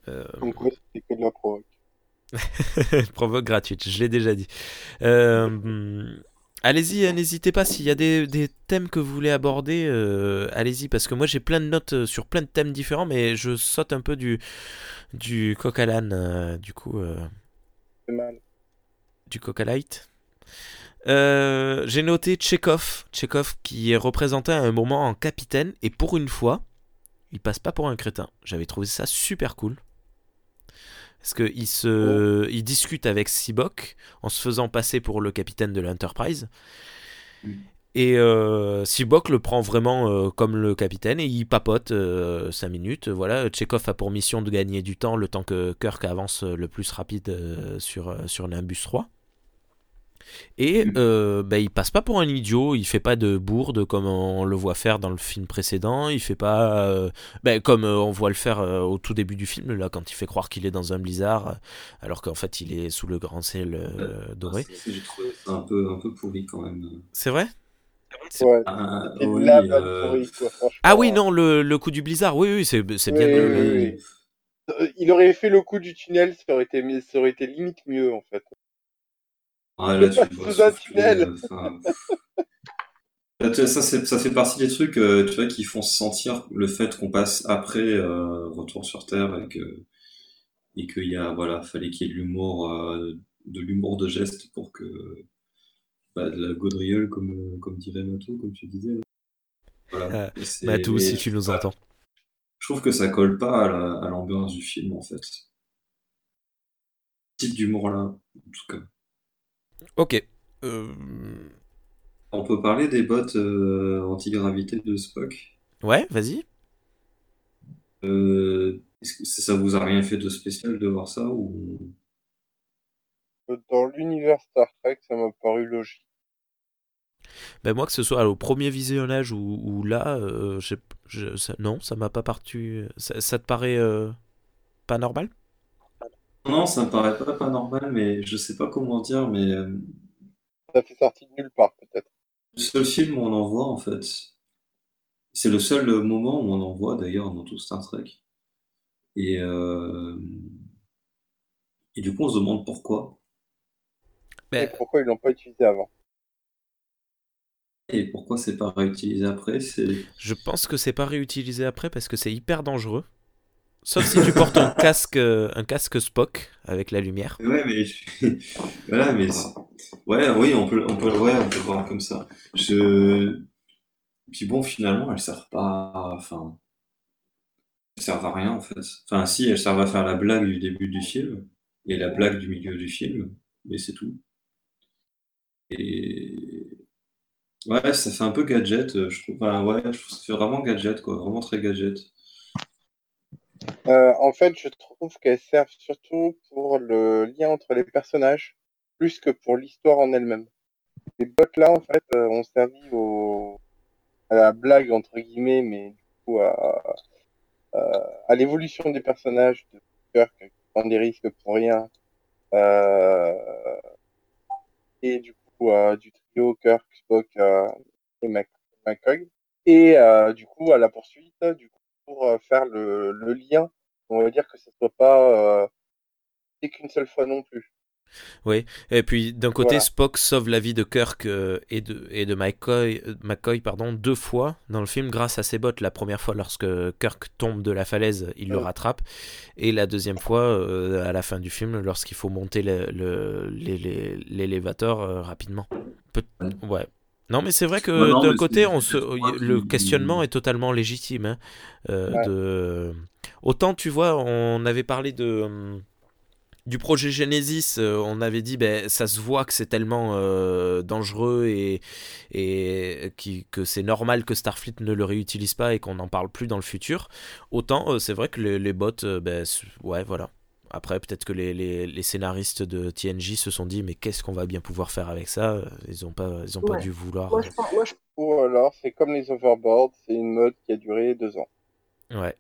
Euh... Que de la provoque. provoque gratuite, je l'ai déjà dit. Euh, allez-y, n'hésitez pas s'il y a des, des, thèmes que vous voulez aborder, euh, allez-y, parce que moi j'ai plein de notes sur plein de thèmes différents, mais je saute un peu du, du coq à l'âne, du coup. C'est mal. Du coq à light euh, j'ai noté Tchekhov, Tchekhov qui est représenté à un moment en capitaine et pour une fois, il passe pas pour un crétin. J'avais trouvé ça super cool. Parce qu'il se, il discute avec Sibok en se faisant passer pour le capitaine de l'Enterprise. Et euh, Sibok le prend vraiment euh, comme le capitaine et il papote 5 minutes. Voilà, Tchekhov a pour mission de gagner du temps le temps que Kirk avance le plus rapide sur, sur Nimbus 3. Et mm. euh, bah, il passe pas pour un idiot, il fait pas de bourde comme on le voit faire dans le film précédent, il fait pas euh, bah, comme euh, on voit le faire euh, au tout début du film, là, quand il fait croire qu'il est dans un blizzard, alors qu'en fait il est sous le grand ciel doré. J'ai trouvé ça un peu, un peu pourri quand même. C'est vrai? Ouais. Ah, oui, ah, oui, non, le, le, coup du blizzard, oui, oui, c'est bien. Oui, il aurait fait le coup du tunnel, ça aurait été, ça aurait été limite mieux en fait. Ah, là, tu vois, tunnel. ça, ça fait partie des trucs euh, tu vois, qui font sentir le fait qu'on passe après euh, Retour sur Terre et que et qu'il y a voilà fallait qu'il y ait de l'humour euh, de l'humour de geste pour que bah, de la gaudriole comme comme dirait Matou comme tu disais voilà. Matou si tu nous entends je trouve que ça colle pas à l'ambiance du film en fait type d'humour là en tout cas Ok. Euh, On peut parler des bottes euh, anti-gravité de Spock Ouais, vas-y. Euh, est-ce que ça vous a rien fait de spécial de voir ça ou? Dans l'univers Star Trek, ça m'a paru logique. Ben moi, que ce soit au premier visionnage ou, là, non, ça m'a pas parti. Ça, ça, te paraît pas normal? Non, ça me paraît pas, pas normal, mais je sais pas comment dire, mais euh, Ça fait sortir de nulle part, peut-être. le seul film où on en voit, en fait, c'est le seul moment où on en voit, d'ailleurs, dans tout Star Trek. Et, euh, et du coup, on se demande pourquoi. Et pourquoi ils l'ont pas utilisé avant Et pourquoi c'est pas réutilisé après, c'est... Je pense que c'est pas réutilisé après parce que c'est hyper dangereux. Sauf si tu portes un casque, un casque Spock avec la lumière. Ouais, mais voilà, mais ouais, oui, on peut, on peut, ouais, on peut voir comme ça. Je, puis bon, finalement, elles servent pas, enfin, elles servent à rien en fait. Enfin, si, elles servent à faire la blague du début du film et la blague du milieu du film, mais c'est tout. Et ouais, ça fait un peu gadget, je trouve. Enfin, ouais, je trouve ça fait vraiment gadget, quoi, vraiment très gadget. Euh, en fait, je trouve qu'elles servent surtout pour le lien entre les personnages, plus que pour l'histoire en elle-même. Les bots là, en fait, euh, ont servi à la blague entre guillemets, mais du coup à, l'évolution des personnages de Kirk qui prend des risques pour rien, euh... et du coup du trio Kirk, Spock et McCoy, et du coup à la poursuite, du pour faire le, le lien on va dire que ce soit pas euh, qu'une seule fois non plus. Oui, et puis d'un côté, Spock sauve la vie de Kirk euh, et de, et de McCoy, euh, McCoy pardon, deux fois dans le film grâce à ses bottes. La première fois, lorsque Kirk tombe de la falaise, il le rattrape. Et la deuxième fois, euh, à la fin du film, lorsqu'il faut monter l'élévateur le, rapidement. ouais, non, mais c'est vrai que d'un côté, on se... le questionnement est totalement légitime. Hein, euh, de... Autant, tu vois, on avait parlé de hum, du projet Genesis, euh, on avait dit ben ça se voit que c'est tellement euh, dangereux et, et qui, que c'est normal que Starfleet ne le réutilise pas et qu'on n'en parle plus dans le futur. Autant c'est vrai que les, les bots, ben ouais voilà, après, peut-être que les, les, les, scénaristes de TNJ se sont dit, mais qu'est-ce qu'on va bien pouvoir faire avec ça? Ils n'ont pas, ils ont pas dû vouloir. Moi je, pense, moi, ou alors c'est comme les overboards, c'est une mode qui a duré deux ans. Ouais.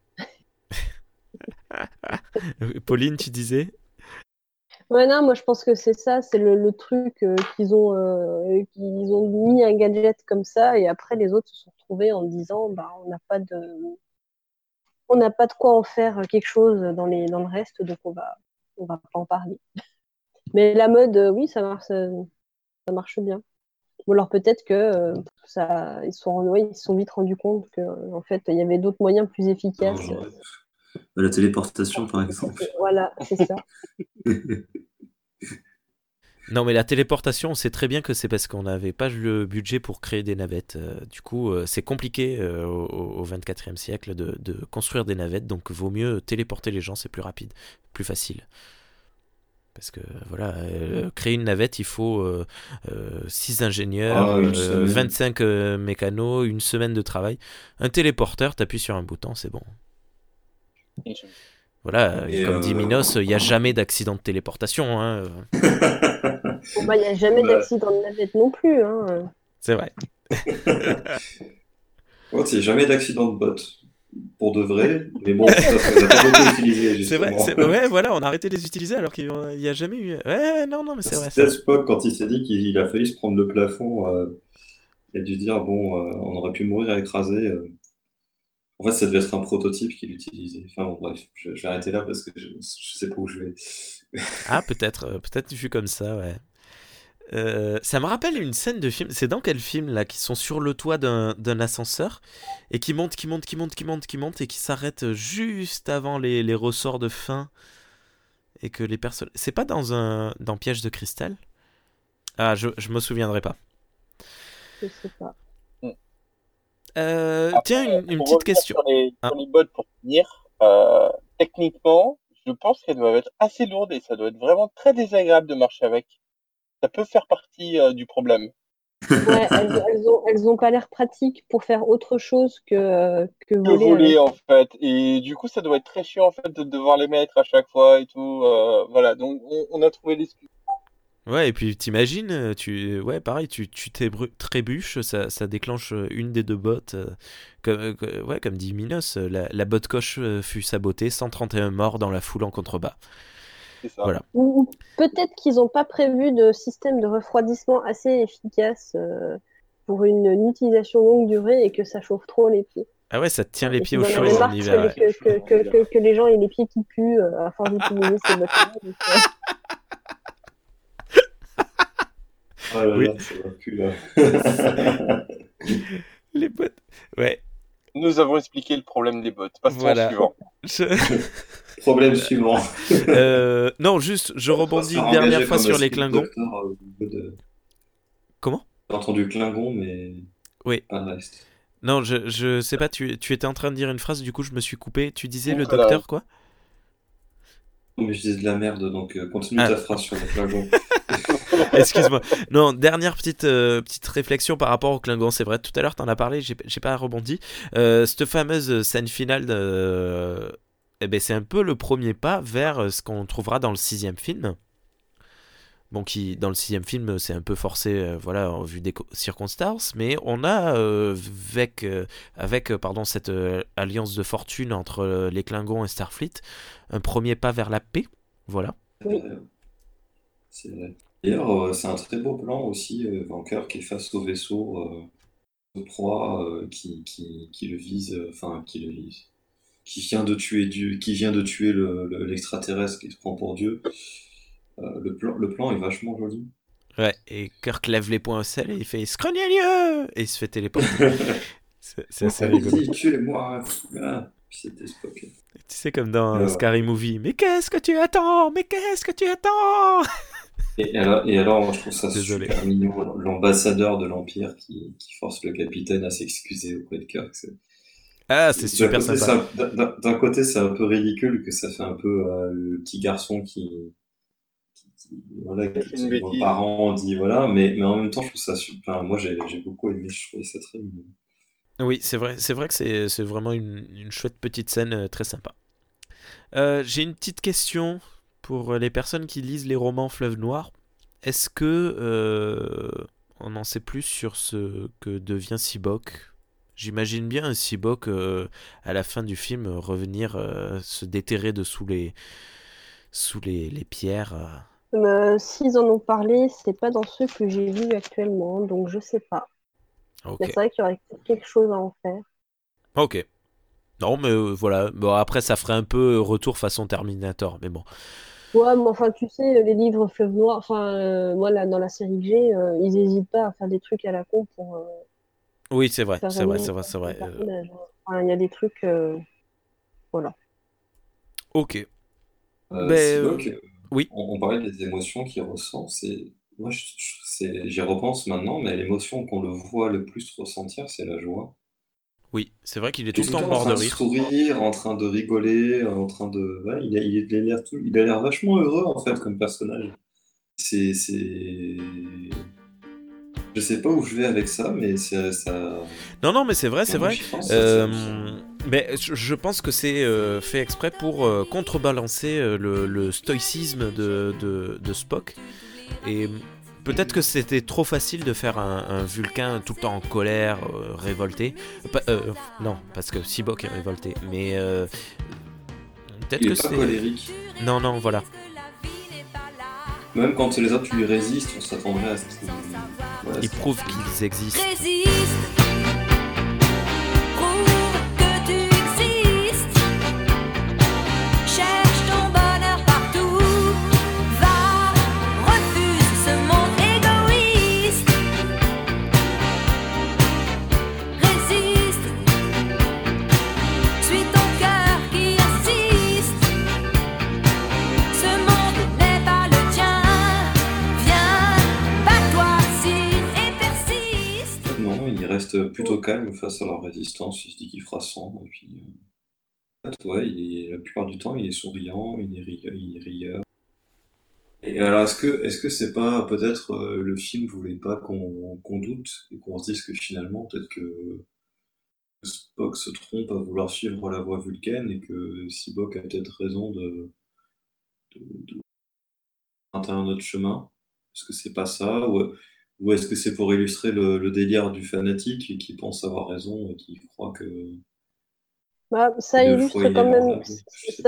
Pauline, tu disais? Ouais, non, moi je pense que c'est ça, c'est le, le truc euh, qu'ils ont, euh, qu'ils ont mis un gadget comme ça et après les autres se sont retrouvés en disant bah on n'a pas de, on n'a pas de quoi en faire quelque chose dans les, dans le reste, donc on va, on va pas en parler. Mais la mode, euh, oui, ça marche, ça, ça marche bien. Ou alors peut-être que euh, ça, ils sont, ouais, ils se sont vite rendus compte que en fait il y avait d'autres moyens plus efficaces. Ouais. La téléportation, par exemple. Voilà, c'est ça. Non, mais la téléportation, on sait très bien que c'est parce qu'on n'avait pas le budget pour créer des navettes. Euh, du coup, euh, c'est compliqué euh, au, au 24e siècle de, de construire des navettes, donc vaut mieux téléporter les gens, c'est plus rapide, plus facile. Parce que voilà, euh, créer une navette, il faut 6 ingénieurs, Ah, une euh, semaine. 25 euh, mécanos, une semaine de travail. Un téléporteur, t'appuies sur un bouton, c'est bon. Voilà, Et, comme dit euh, Minos, il n'y a jamais d'accident de téléportation. hein. Bon, bah, il n'y a jamais Ouais. d'accident de navette non plus. Hein. C'est vrai. Ouais, c'est jamais d'accident de bot. Pour de vrai, mais bon, ça, ça n'a pas beaucoup utilisé, C'est vrai, c'est- ouais, voilà, on a arrêté de les utiliser alors qu'il n'y a jamais eu. Ouais, non, non, mais c'est vrai. C'était ça. Spock, quand il s'est dit qu'il il a failli se prendre le plafond, euh, il a dû dire, bon, euh, on aurait pu mourir écrasé. euh. En fait, ça devait être un prototype qu'il utilisait. Enfin bon, bref, je, je vais arrêter là parce que je, je sais pas où je vais. Ah, peut-être, euh, peut-être vu comme ça, ouais. Euh, ça me rappelle une scène de film. C'est dans quel film là qui sont sur le toit d'un d'un ascenseur et qui montent, qui montent, qui montent, qui montent, qui montent et qui s'arrêtent juste avant les, les ressorts de fin et que les personnes. C'est pas dans un dans Piège de cristal? Ah, je je me souviendrai pas. Je sais pas. Euh, Après, tiens, une, petite question. Sur les, Ah. sur les bots pour finir, euh, techniquement, je pense qu'elles doivent être assez lourdes et ça doit être vraiment très désagréable de marcher avec. Ça peut faire partie euh, du problème. Ouais, elles, elles ont, elles ont pas l'air pratiques pour faire autre chose que, euh, que Que voler. en fait. Et du coup, ça doit être très chiant en fait de devoir les mettre à chaque fois et tout. euh, voilà, donc on, on a trouvé l'excuse. Ouais, et puis t'imagines, euh, tu, ouais, pareil, tu, tu trébuches, ça, ça déclenche euh, une des deux bottes. comme, euh, ouais, comme dit Minos, la, la botte coche fut sabotée, 131 morts dans la foule en contrebas. C'est ça. Voilà. Ou, peut-être qu'ils n'ont pas prévu de système de refroidissement assez efficace euh, pour une, une utilisation longue durée et que ça chauffe trop les pieds. Ah ouais, ça te tient les Et pieds au chaud en hiver. que, que, que, que, que- que les gens aient les pieds qui puent euh, à force d'utiliser ces bottes-là. Euh, Oh là Oui. là, ça va plus là. Les bottes. Ouais. Nous avons expliqué le problème des bots. Passons Voilà. au suivant. Je- Problème suivant. euh, non, juste, je rebondis une dernière fois sur les Klingons. Euh, de- Comment? J'ai entendu Klingon, mais Oui. pas le reste. Non, je, je sais pas, tu, tu étais en train de dire une phrase, du coup je me suis coupé. Tu disais le Voilà. docteur quoi? Non, mais je disais de la merde, donc euh, continue Ah. ta phrase sur les Klingons. Excuse-moi. Non, dernière petite, euh, petite réflexion par rapport au Klingon. C'est vrai, tout à l'heure, t'en as parlé, j'ai pas rebondi. Euh, cette fameuse scène finale, de... eh ben, c'est un peu le premier pas vers ce qu'on trouvera dans le sixième film. Bon, qui, dans le sixième film, c'est un peu forcé, euh, voilà, en vue des co- circonstances, mais on a, euh, avec, euh, avec euh, pardon, cette euh, alliance de fortune entre euh, les Klingons et Starfleet, un premier pas vers la paix. Voilà. Euh. D'ailleurs, euh, c'est un très beau plan aussi, euh, Vanker qui est face au vaisseau euh, de proie euh, qui, qui, qui le vise, euh, enfin qui le vise, qui vient de tuer Dieu, qui vient de tuer le- le- l'extraterrestre qui se prend pour Dieu. Euh, le plan, le plan est vachement joli. Ouais, et Kirk lève les poings au ciel et il fait Scrognalieux Et il se fait téléporter. C'est assez rigolo. Ah. Tu sais, comme dans Ouais. Scary Movie. Mais qu'est-ce que tu attends? Mais qu'est-ce que tu attends Et alors, et alors, je trouve ça Désolé. super mignon, l'ambassadeur de l'Empire qui, qui force le capitaine à s'excuser auprès de Kirk. Ah, c'est D'un super côté, sympa. c'est un- d'un- côté, c'est un peu ridicule que ça fait un peu euh, le petit garçon qui, qui, qui- voilà, qui, parents dit voilà, mais, mais en même temps, je trouve ça super. Moi, j'ai beaucoup aimé, je trouvais ça très mignon. Oui, c'est vrai, c'est vrai que c'est c'est vraiment une, une chouette petite scène euh, très sympa. Euh, J'ai une petite question pour les personnes qui lisent les romans Fleuve Noir. Est-ce que, euh, on en sait plus sur ce que devient Sibok. J'imagine bien un Sibok euh, à la fin du film revenir euh, se déterrer dessous les, sous les, les pierres. Euh, S'ils en ont parlé, c'est pas dans ceux que j'ai vus actuellement, donc je sais pas. Mais c'est vrai qu'il y aurait quelque chose à en faire. Ok. Non, mais euh, voilà. Bon, après, ça ferait un peu retour façon Terminator. Mais bon. Ouais, mais enfin, tu sais, les livres Fleuve Noir, enfin, euh, moi, là, dans la série que j'ai, euh, ils hésitent pas à faire des trucs à la con pour euh, Oui, c'est vrai. C'est vrai, c'est vrai, c'est Euh. Enfin, il y a des trucs, euh, voilà. ok. Euh, Ben, euh, oui. On, on parlait des émotions qu'il ressent. C'est moi, je- je- c'est- j'y repense maintenant, mais l'émotion qu'on le voit le plus ressentir, c'est la joie. Oui, c'est vrai qu'il est tout le temps en mort train de rire. sourire, en train de rigoler, en train de. ouais, il a, il a l'air tout- il a l'air vachement heureux en fait comme personnage. C'est. Je sais pas où je vais avec ça, mais c'est ça. Non, non, mais c'est vrai, c'est vrai. pense, Euh, mais je, pense que c'est euh, fait exprès pour euh, contrebalancer le, le stoïcisme de, de, de Spock. Et peut-être que c'était trop facile de faire un, un Vulcain tout le temps en colère, euh, révolté. Euh, non, parce que Sibok est révolté. Mais euh, peut-être Il que est pas c'est. colérique. Non, non, voilà. Même quand les autres lui résistent, on s'attendrait à ce qu'il. ouais, Ils ce- prouvent qu'ils existent. Résiste, reste plutôt calme face à leur résistance. Il se dit qu'il fera 100. Et puis, euh, en fait, ouais, il est- la plupart du temps, il est souriant, il est rieur. Il est rieur. Et alors, est-ce que est-ce que c'est pas peut-être euh, le film voulait pas qu'on qu'on doute et qu'on se dise que finalement, peut-être que Spock se trompe à vouloir suivre la voie vulcaine et que Sibok a peut-être raison de, de, de autre chemin? Est-ce que c'est pas ça? Ou, ou est-ce que c'est pour illustrer le, le délire du fanatique qui pense avoir raison et qui croit que Bah, ça illustre quand même,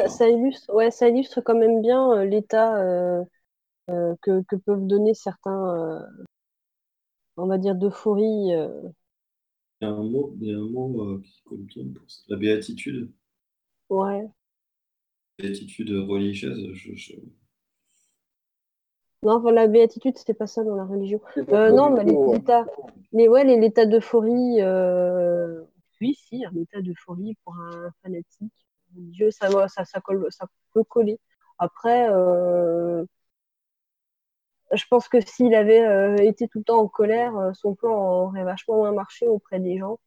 ça, illustre, ouais, ça illustre quand même bien euh, l'état euh, euh, que, que peuvent donner certains, euh, on va dire, d'euphorie. Il y a un mot, il y a un mot qui colle bien pour ça. La béatitude, Ouais. béatitude religieuse. Je, je- Non, la béatitude, c'était pas ça dans la religion. Euh, non, mais l'état, les, ouais, l'état d'euphorie, euh, oui, si, un état d'euphorie pour un fanatique religieux, ça, ça, ça, colle, ça peut coller. Après, euh, je pense que s'il avait euh, été tout le temps en colère, euh, son plan aurait vachement moins marché auprès des gens.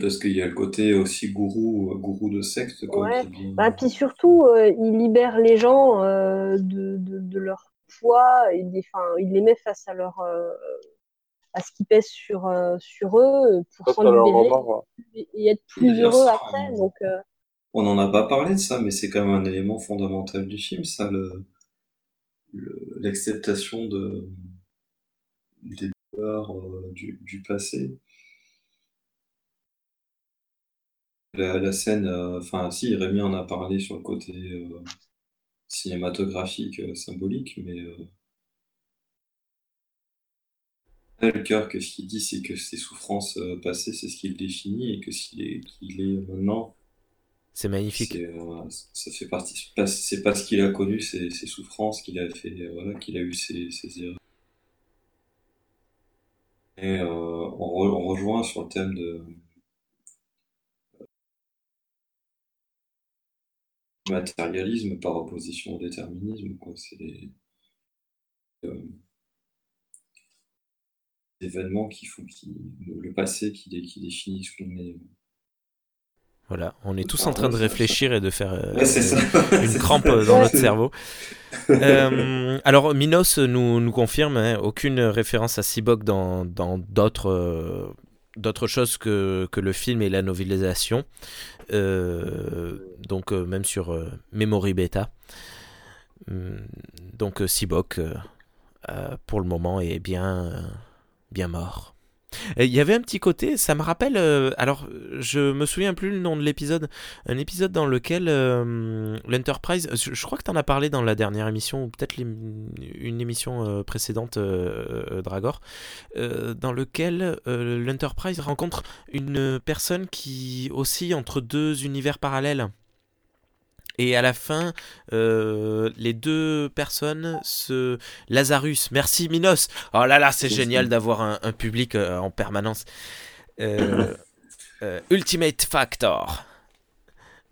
Parce qu'il y a le côté aussi gourou, gourou de secte, quoi, Ouais. qui Bah, puis surtout, euh, il libère les gens euh, de, de, de leur poids et des, enfin, il les met face à leur euh, à ce qui pèse sur, euh, sur eux pour s'en libérer remords, et et être plus heureux ça, après. Donc, On n'en a pas parlé de ça, mais c'est quand même un élément fondamental du film, ça, le, le- l'acceptation de, des douleurs euh, du, du passé. La, la scène, euh, enfin, si, Rémi en a parlé sur le côté euh, cinématographique, euh, symbolique, mais euh, le cœur, que ce qu'il dit, c'est que ses souffrances passées, c'est ce qui le définit, et que s'il est, qu'il est maintenant, C'est magnifique. c'est, euh, ça fait partie, c'est pas, ce qu'il a connu, c'est ses souffrances qu'il a fait, voilà, qu'il a eu ses, ses erreurs. Et euh, on, re- on rejoint sur le thème de matérialisme par opposition au déterminisme, quoi. C'est des euh, des événements qui font qui, le, passé qui, dé- qui définit ce qu'on est. Voilà, on est tous en train de réfléchir et de faire euh, Ouais, une crampe dans notre cerveau. Euh, alors, Minos nous, nous confirme hein, aucune référence à Sibok dans dans d'autres d'autres choses que, le film et la novélisation. Euh, donc, euh, même sur euh, Memory Beta. Hum, Donc, Sibok pour le moment, est bien, bien mort. Il y avait un petit côté, ça me rappelle. euh, alors, je me souviens plus le nom de l'épisode. Un épisode dans lequel euh, l'Enterprise. Je, crois que tu en as parlé dans la dernière émission, ou peut-être une émission euh, précédente, Dragor. dans lequel l'Enterprise rencontre une personne qui oscille entre deux univers parallèles. Et à la fin, euh, les deux personnes se... Lazarus, merci Minos. Oh là là, c'est génial d'avoir un, un public euh, en permanence. Euh, Ultimate Factor.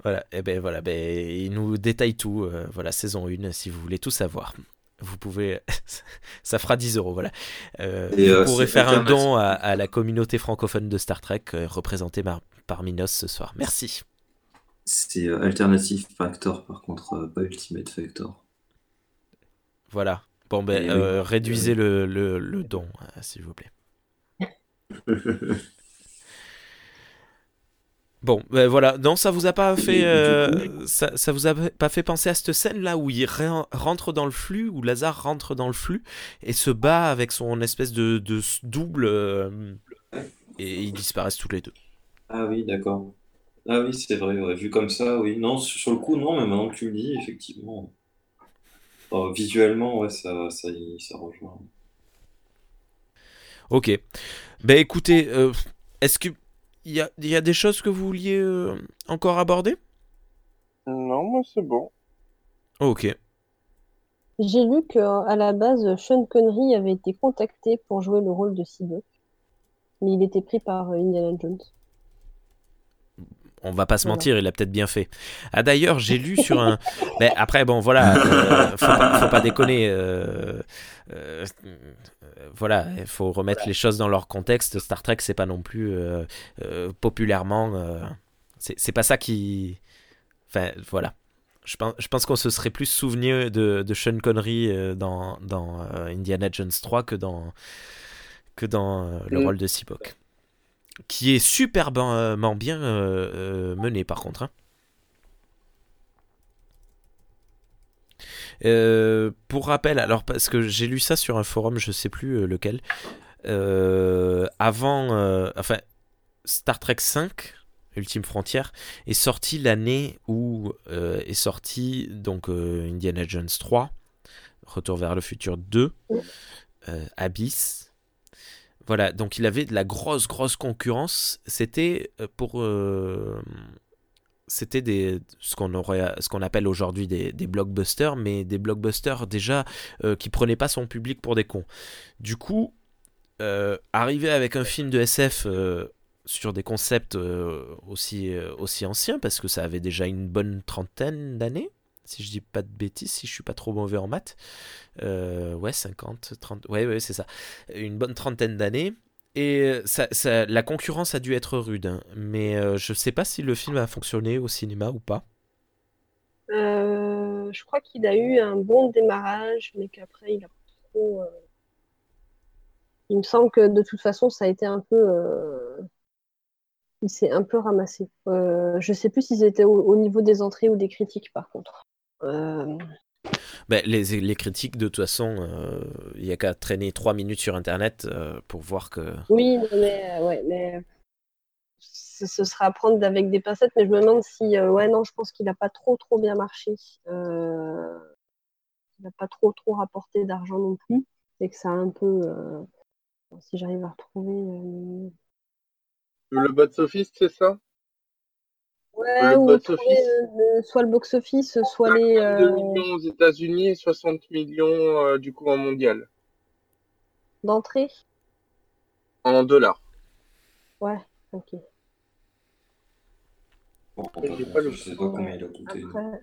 Voilà, et ben voilà, ben, il nous détaille tout. voilà, saison 1, si vous voulez tout savoir. Vous pouvez. Ça fera 10 euros, voilà. Et, vous pourrez faire un don à, à la communauté francophone de Star Trek, représentée par, par Minos ce soir. Merci. C'est euh, Alternative Factor, par contre, euh, pas Ultimate Factor. Voilà. Bon, ben, euh, oui. réduisez le, le, le don, euh, s'il vous plaît. Bon, ben voilà. Non, ça vous a pas fait, euh, ça, ça vous a pas fait penser à cette scène là où il re- rentre dans le flux, où Lazare rentre dans le flux et se bat avec son espèce de, de double euh, et ils disparaissent tous les deux. Ah oui, d'accord. Ah oui, c'est vrai, ouais, vu comme ça, oui. Non, sur sur le coup, non, mais maintenant que tu le dis, effectivement. Euh, visuellement, ouais, ça, ça, y- ça rejoint. Ok. Ben écoutez, euh, est-ce que il y a, il y a des choses que vous vouliez euh, encore aborder? Non, moi c'est bon. Ok. J'ai lu qu'à la base, Sean Connery avait été contacté pour jouer le rôle de Cyborg, mais il était pris par euh, Indiana Jones. On va pas se mentir, il a peut-être bien fait. Ah d'ailleurs, j'ai lu sur un. Mais après, bon, voilà, euh, faut, pas, faut pas déconner. euh, euh, voilà, il faut remettre les choses dans leur contexte. Star Trek, c'est pas non plus euh, populairement. c'est pas ça qui. Enfin, voilà. Je pense, je pense qu'on se serait plus souvenu de, de Sean Connery dans, dans Indiana Jones 3 que dans, que dans le Mm. rôle de Cyborg qui est superbement bien euh, euh, mené par contre. hein. Euh, pour rappel, alors parce que j'ai lu ça sur un forum, je sais plus euh, lequel. avant, enfin, Star Trek 5, Ultime Frontière, est sorti l'année où est sorti donc Indiana Jones 3, Retour vers le futur 2, euh, Abyss. Voilà, donc il avait de la grosse, grosse concurrence. C'était euh, pour. euh, c'était des, ce qu'on appelle aujourd'hui des, des blockbusters, mais des blockbusters déjà euh, qui prenaient pas son public pour des cons. Du coup, arriver avec un film de SF sur des concepts aussi, aussi anciens, parce que ça avait déjà une bonne trentaine d'années, si je dis pas de bêtises, si je suis pas trop mauvais en maths. Euh, ouais, 50, 30, ouais, ouais, c'est ça. Une bonne trentaine d'années. Et euh, ça, ça- la concurrence a dû être rude, hein. mais euh, je sais pas si le film a fonctionné au cinéma ou pas. Je crois qu'il a eu un bon démarrage, mais qu'après, il a trop. Il me semble que de toute façon, ça a été un peu. Il s'est un peu ramassé. Je sais plus si c'était au, au niveau des entrées ou des critiques, par contre. Euh, Ben, les, les critiques, de toute façon, euh, il y a qu'à traîner 3 minutes sur internet euh, pour voir que. Oui, mais, euh, ouais, mais ce, ce sera à prendre avec des pincettes, mais je me demande si, euh, ouais, non, je pense qu'il n'a pas trop, trop bien marché. Euh, il n'a pas trop, trop rapporté d'argent non plus, et que ça a un peu, euh, si j'arrive à retrouver, euh, Le box-office, c'est ça? Ouais, Le soit le box-office, soit les, 52 euh, millions aux États-Unis et 60 millions euh, du coup en mondial, d'entrée. en dollars. Ouais, ok. Bon, J'ai pas le- je sais pas combien il a coûté. Après,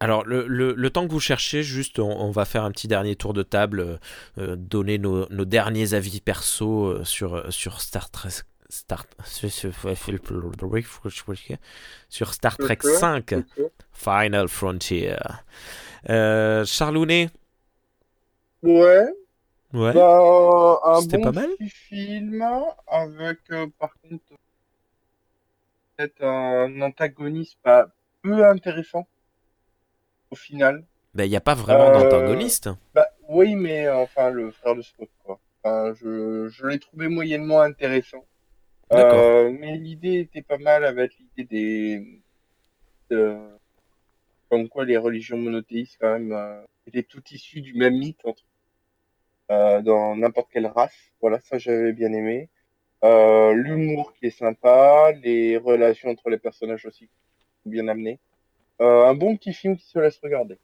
Alors, le, le- le temps que vous cherchez, juste, on, on va faire un petit dernier tour de table, euh, euh, donner nos, nos derniers avis perso sur, sur Star Trek. Star, sur, Star Trek Ok. 5, Ok. Final Frontier. Euh, Charlounet Ouais, Ouais. bah, un C'était bon pas mal film avec euh, par contre peut-être un antagoniste pas peu intéressant au final. Ben, il n'y a pas vraiment Euh, d'antagoniste. Bah, oui, mais enfin, le frère de Spock, quoi. Enfin, je, je l'ai trouvé moyennement intéressant. Euh, mais l'idée était pas mal avec l'idée des. de- comme quoi les religions monothéistes, quand même, euh, étaient toutes issues du même mythe, entre, euh, dans n'importe quelle race. Voilà, ça j'avais bien aimé. Euh, L'humour qui est sympa, les relations entre les personnages aussi bien amenées. Un bon petit film qui se laisse regarder.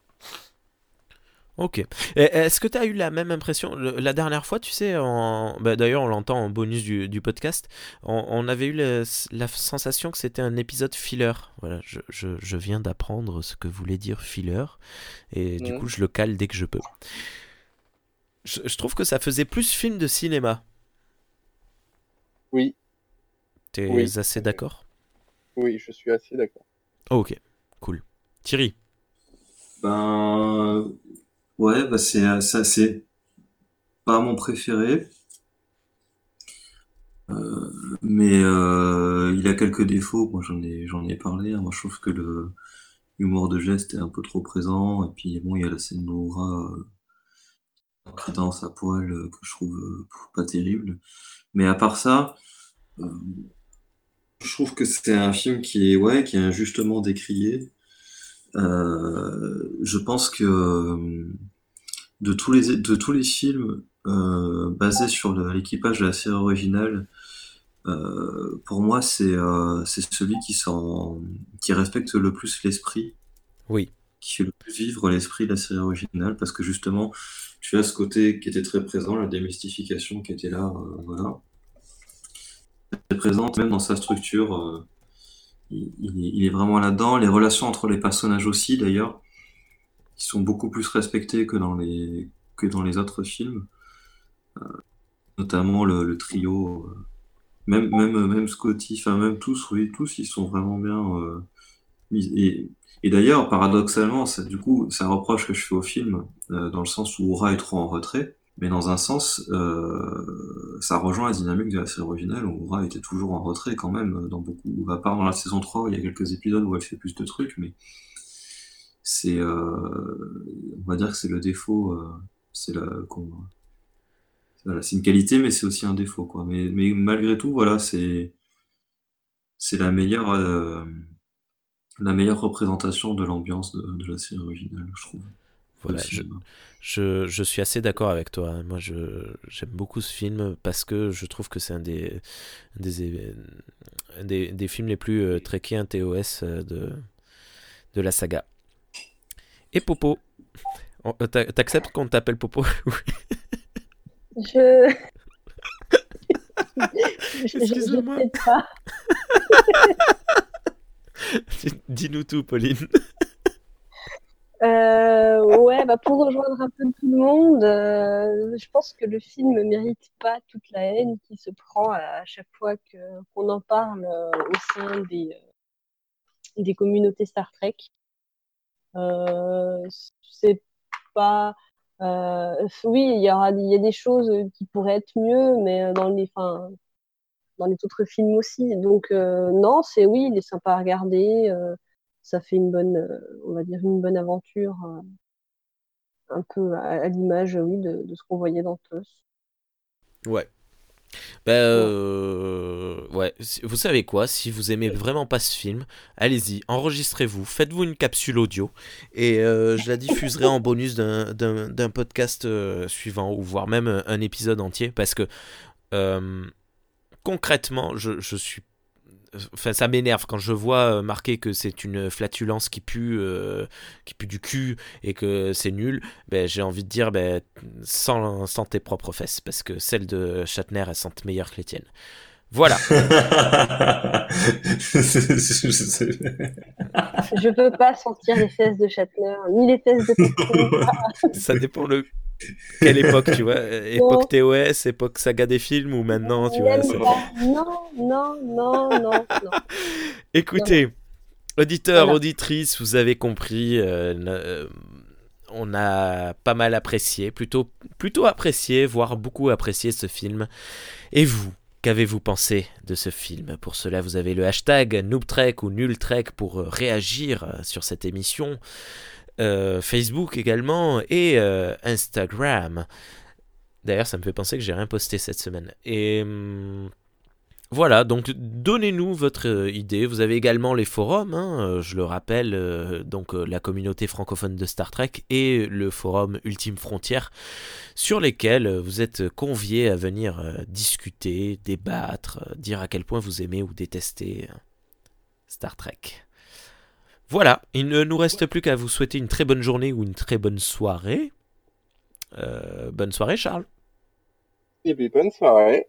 Ok. Est-ce que tu as eu la même impression le- La dernière fois, tu sais, en... bah, d'ailleurs on l'entend en bonus du, du podcast, on, on avait eu le- la sensation que c'était un épisode filler. Voilà, je, je- je viens d'apprendre ce que voulait dire filler, et du Mhm. coup je le cale dès que je peux. Je, je trouve que ça faisait plus film de cinéma. Oui, T'es Oui. assez d'accord? Oui, je suis assez d'accord. Oh, Ok, cool. Thierry? Ben, ouais, bah c'est, ça, c'est pas mon préféré. Euh, mais euh, il a quelques défauts. Moi, j'en ai, j'en ai parlé. hein. Moi, je trouve que le l'humour de geste est un peu trop présent. Et puis, bon, il y a la scène Laura euh, danse à poil euh, que je trouve euh, pas terrible. Mais à part ça, euh, je trouve que c'est un film qui est, ouais, qui est injustement décrié. Euh, je pense que euh, de tous les, de tous les films euh, basés sur l'équipage de la série originale, euh, pour moi, c'est euh, celui qui, qui respecte le plus l'esprit, Oui. qui fait le plus vivre l'esprit de la série originale, parce que justement, tu as ce côté qui était très présent, la démystification qui était là, euh, voilà. Très présente, même dans sa structure. Il, il est- il est vraiment là-dedans. Les relations entre les personnages aussi, d'ailleurs, qui sont beaucoup plus respectées que dans les, que dans les autres films. Euh, notamment le, le trio. euh, même, même, même Scotty, enfin même tous, oui, tous, ils sont vraiment bien euh, mis. Et, et d'ailleurs, paradoxalement, ça, du coup, c'est un reproche que je fais au film, euh, dans le sens où Aura est trop en retrait. Mais dans un sens, euh, ça rejoint la dynamique de la série originale où Aura était toujours en retrait quand même, dans beaucoup, à part dans la saison 3 où il y a quelques épisodes où elle fait plus de trucs, mais c'est, euh, on va dire que c'est le défaut, euh, c'est la, voilà, c'est une qualité, mais c'est aussi un défaut, quoi. Mais, malgré tout, voilà, c'est, c'est la meilleure, euh, la meilleure représentation de l'ambiance de la série originale, je trouve. Voilà, Au je. Je, je suis assez d'accord avec toi. hein. Moi, je, j'aime beaucoup ce film parce que je trouve que c'est un des, des, des, des films les plus euh, trekkiens TOS euh, de, de la saga. Et Popo. Euh, t'a- T'acceptes qu'on t'appelle Popo? Je. pas. Dis-nous tout, Pauline. Euh, ouais, bah pour rejoindre un peu tout le monde, euh, je pense que le film ne mérite pas toute la haine qui se prend à, chaque fois qu'on en parle euh, au sein des, euh, des communautés Star Trek. Euh, c'est pas. oui, il y aura, y a des choses qui pourraient être mieux, mais dans les, enfin, dans les autres films aussi. Donc non, c'est oui, il est sympa à regarder. Euh, ça fait une bonne, euh, on va dire une bonne aventure, euh, un peu à, à l'image, oui, de, de ce qu'on voyait dans TOS. Ouais. Ben, euh, ouais. Si- Vous savez quoi Si vous aimez vraiment pas ce film, allez-y, enregistrez-vous, faites-vous une capsule audio et euh, je la diffuserai en bonus d'un- d'un d'un podcast euh, suivant ou voire même un, épisode entier parce que euh, concrètement, je, je suis. Enfin, ça m'énerve quand je vois euh, marqué que c'est une flatulence qui pue, euh, qui pue du cul et que c'est nul. Ben, j'ai envie de dire, ben, sans, sans tes propres fesses, parce que celles de Shatner, elles sentent meilleures que les tiennes. Voilà. Je Je peux pas sentir les fesses de Shatner, ni les fesses de. Ça dépend de quelle époque, tu vois. Époque TOS, époque saga des films, ou maintenant, tu vois. Non, non, non, non, non. Écoutez, auditeurs, Voilà. auditrices, vous avez compris. euh, ne- euh, on a pas mal apprécié, plutôt, plutôt apprécié, voire beaucoup apprécié ce film. Et vous Qu'avez-vous pensé de ce film? Pour cela, vous avez le hashtag NoobTrek ou NulTrek pour euh, réagir euh, sur cette émission. euh, Facebook également et Instagram. D'ailleurs, ça me fait penser que j'ai rien posté cette semaine. Et hum, voilà, donc donnez-nous votre euh, idée. Vous avez également les forums, hein, euh, je le rappelle, euh, donc la communauté francophone de Star Trek et le forum Ultime Frontière, sur lesquels vous êtes conviés à venir discuter, débattre, dire à quel point vous aimez ou détestez Star Trek. Voilà, il ne nous reste plus qu'à vous souhaiter une très bonne journée ou une très bonne soirée. Bonne soirée Charles. Et puis bonne soirée.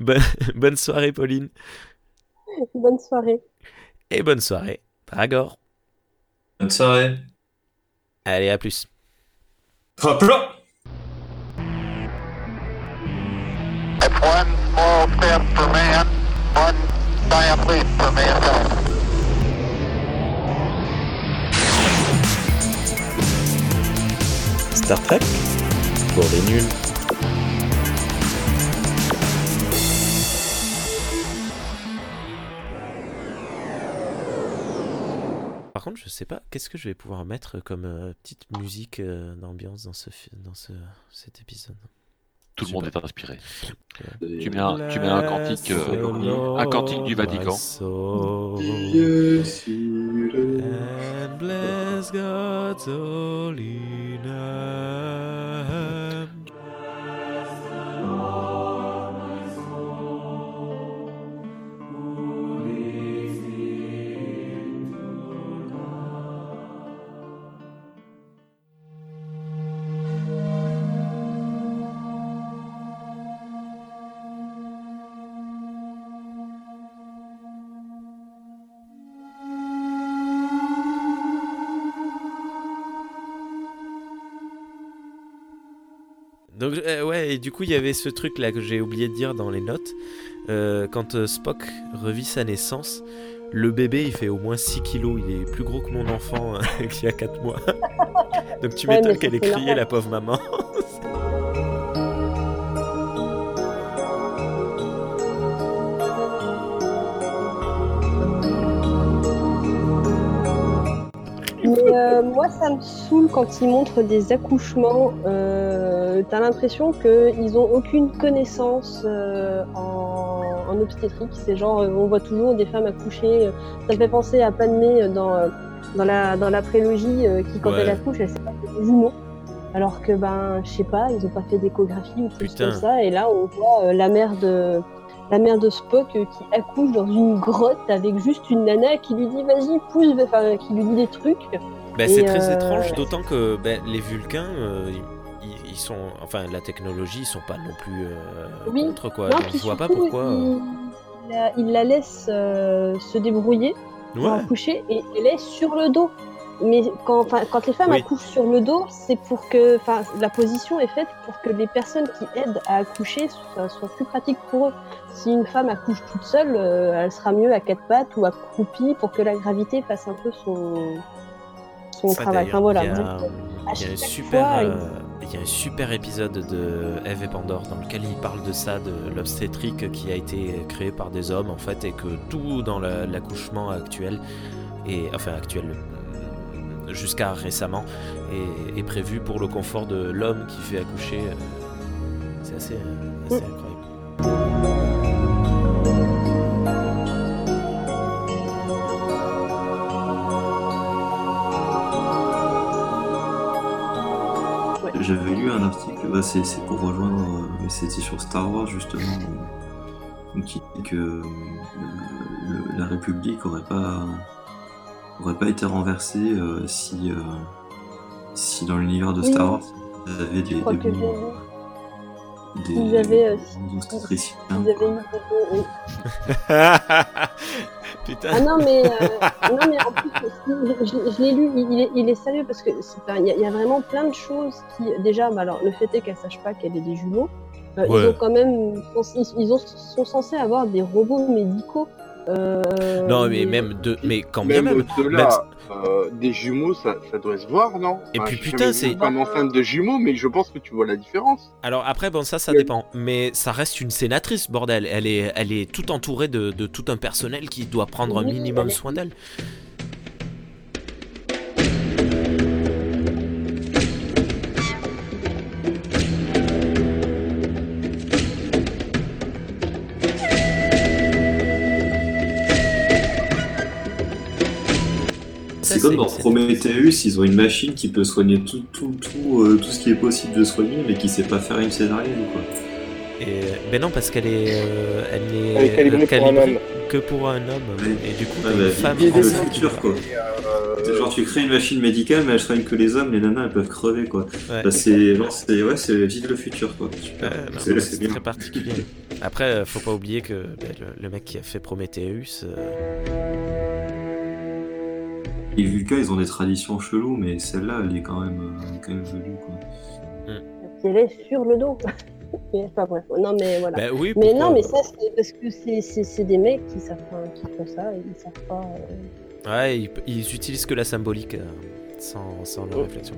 Bonne, bonne soirée Pauline. Bonne soirée. Et bonne soirée Dragor. Bonne soirée. Allez, à plus. Hop là It's one small step for man, one giant leap for mankind. Star Trek pour les nuls. Par contre, je sais pas, qu'est-ce que je vais pouvoir mettre comme euh, petite musique euh, d'ambiance dans, ce, dans ce, cet épisode? Tout le monde est inspiré. Tu mets un, tu mets un cantique, euh, un cantique du Vatican. Yes, il est- And bless God's holy name. Donc euh, ouais, et du coup il y avait ce truc là que j'ai oublié de dire dans les notes. Euh, quand euh, Spock revit sa naissance, le bébé il fait au moins 6 kilos, il est plus gros que mon enfant euh, qui a 4 mois. Donc tu Ouais, m'étonnes qu'elle ait crié la pauvre maman. moi, ça me saoule quand ils montrent des accouchements. Euh, T'as l'impression qu'ils ont aucune connaissance euh, en, en obstétrique. C'est genre, euh, on voit toujours des femmes accoucher. Ça me fait penser à Padmé dans, dans, la, dans la prélogie qui, quand Ouais. elle accouche, elle sait pas des jumeaux. Alors que, ben, je sais pas, ils ont pas fait d'échographie ou tout comme ça. Et là, on voit la mère de. La mère de Spock qui accouche dans une grotte avec juste une nana qui lui dit vas-y pousse, enfin qui lui dit des trucs. Bah, c'est très euh, étrange, d'autant que bah, les Vulcains, euh, ils, ils sont, enfin la technologie, ils sont pas non plus euh, Oui. contre quoi. Non, Donc, je vois pas pourquoi. Il, la, il la laisse se débrouiller pour Ouais. accoucher et elle est sur le dos. Mais quand, quand les femmes Oui. accouchent sur le dos, c'est pour que, enfin, la position est faite pour que les personnes qui aident à accoucher soient, soient plus pratiques pour eux. Si une femme accouche toute seule, euh, elle sera mieux à quatre pattes ou accroupie pour que la gravité fasse un peu son, son Ça, travail. d'ailleurs, Enfin voilà. Il y a, Donc, un- à il y a un chaque super, fois, euh, il y a un super épisode de Eve et Pandore dans lequel il parle de ça, de l'obstétrique qui a été créé par des hommes en fait, et que tout dans la- l'accouchement actuel, et enfin actuel euh, jusqu'à récemment, est, est prévu pour le confort de l'homme qui fait accoucher. euh, C'est assez, euh, assez incroyable. Article, bah, c'est pour rejoindre, euh, mais c'était sur Star Wars justement, où- qui dit que euh, le- la République aurait pas, aurait pas été renversée euh, si, euh, si dans l'univers de. Star Wars, il y avait des. Des, Ils avaient, euh. Ils avaient des bons- oui. Putain. Ah non, mais, euh, non, mais en plus, je, je- je l'ai lu, il, est, il est sérieux parce que il y, a- il y a vraiment plein de choses qui. Déjà, bah alors, le fait est qu'elle sache pas qu'elle est des jumeaux. Euh, Ouais. Ils ont quand même. Ils, ils ont, sont censés avoir des robots médicaux. Euh, Non, mais même de, mais quand bien Même même. euh, des jumeaux, ça, ça doit se voir, non? Et Enfin, puis, putain, c'est- femme enceinte de jumeaux, mais je pense que tu vois la différence. Alors après, bon, ça, ça dépend. Mais ça reste une sénatrice, bordel. Elle est, elle est tout entourée de, de tout un personnel qui doit prendre un minimum soin d'elle. C'est comme dans Prometheus, ils ont une machine qui peut soigner tout, tout, tout, euh, tout ce qui est possible de soigner, mais qui sait pas faire une césarienne, quoi. Et, ben non, parce qu'elle est, euh, elle est, Elle est calibrée pour un homme. que pour un homme. Et du coup, Ah, bah, une femme vive le futur, quoi. Euh, Genre tu crées une machine médicale, mais elle soigne que les hommes, les nanas elles peuvent crever quoi. Ouais. Bah, c'est genre, c'est ouais, c'est vive le futur quoi. Super. Ouais, non, c'est très particulier. Après, euh, faut pas oublier que ben, le, le mec qui a fait Prometheus, euh, Les Vulcains ils ont des traditions cheloues, mais celle-là elle est quand même, euh, quand même velue quoi. Elle est sur le dos. Mais, bref, non mais voilà. ben oui. mais non, mais ça c'est parce que c'est- c'est c'est des mecs qui savent pas, qui font ça et ils savent pas. euh, Ouais, ils, ils utilisent que la symbolique euh, sans, sans leur Oh. réflexion.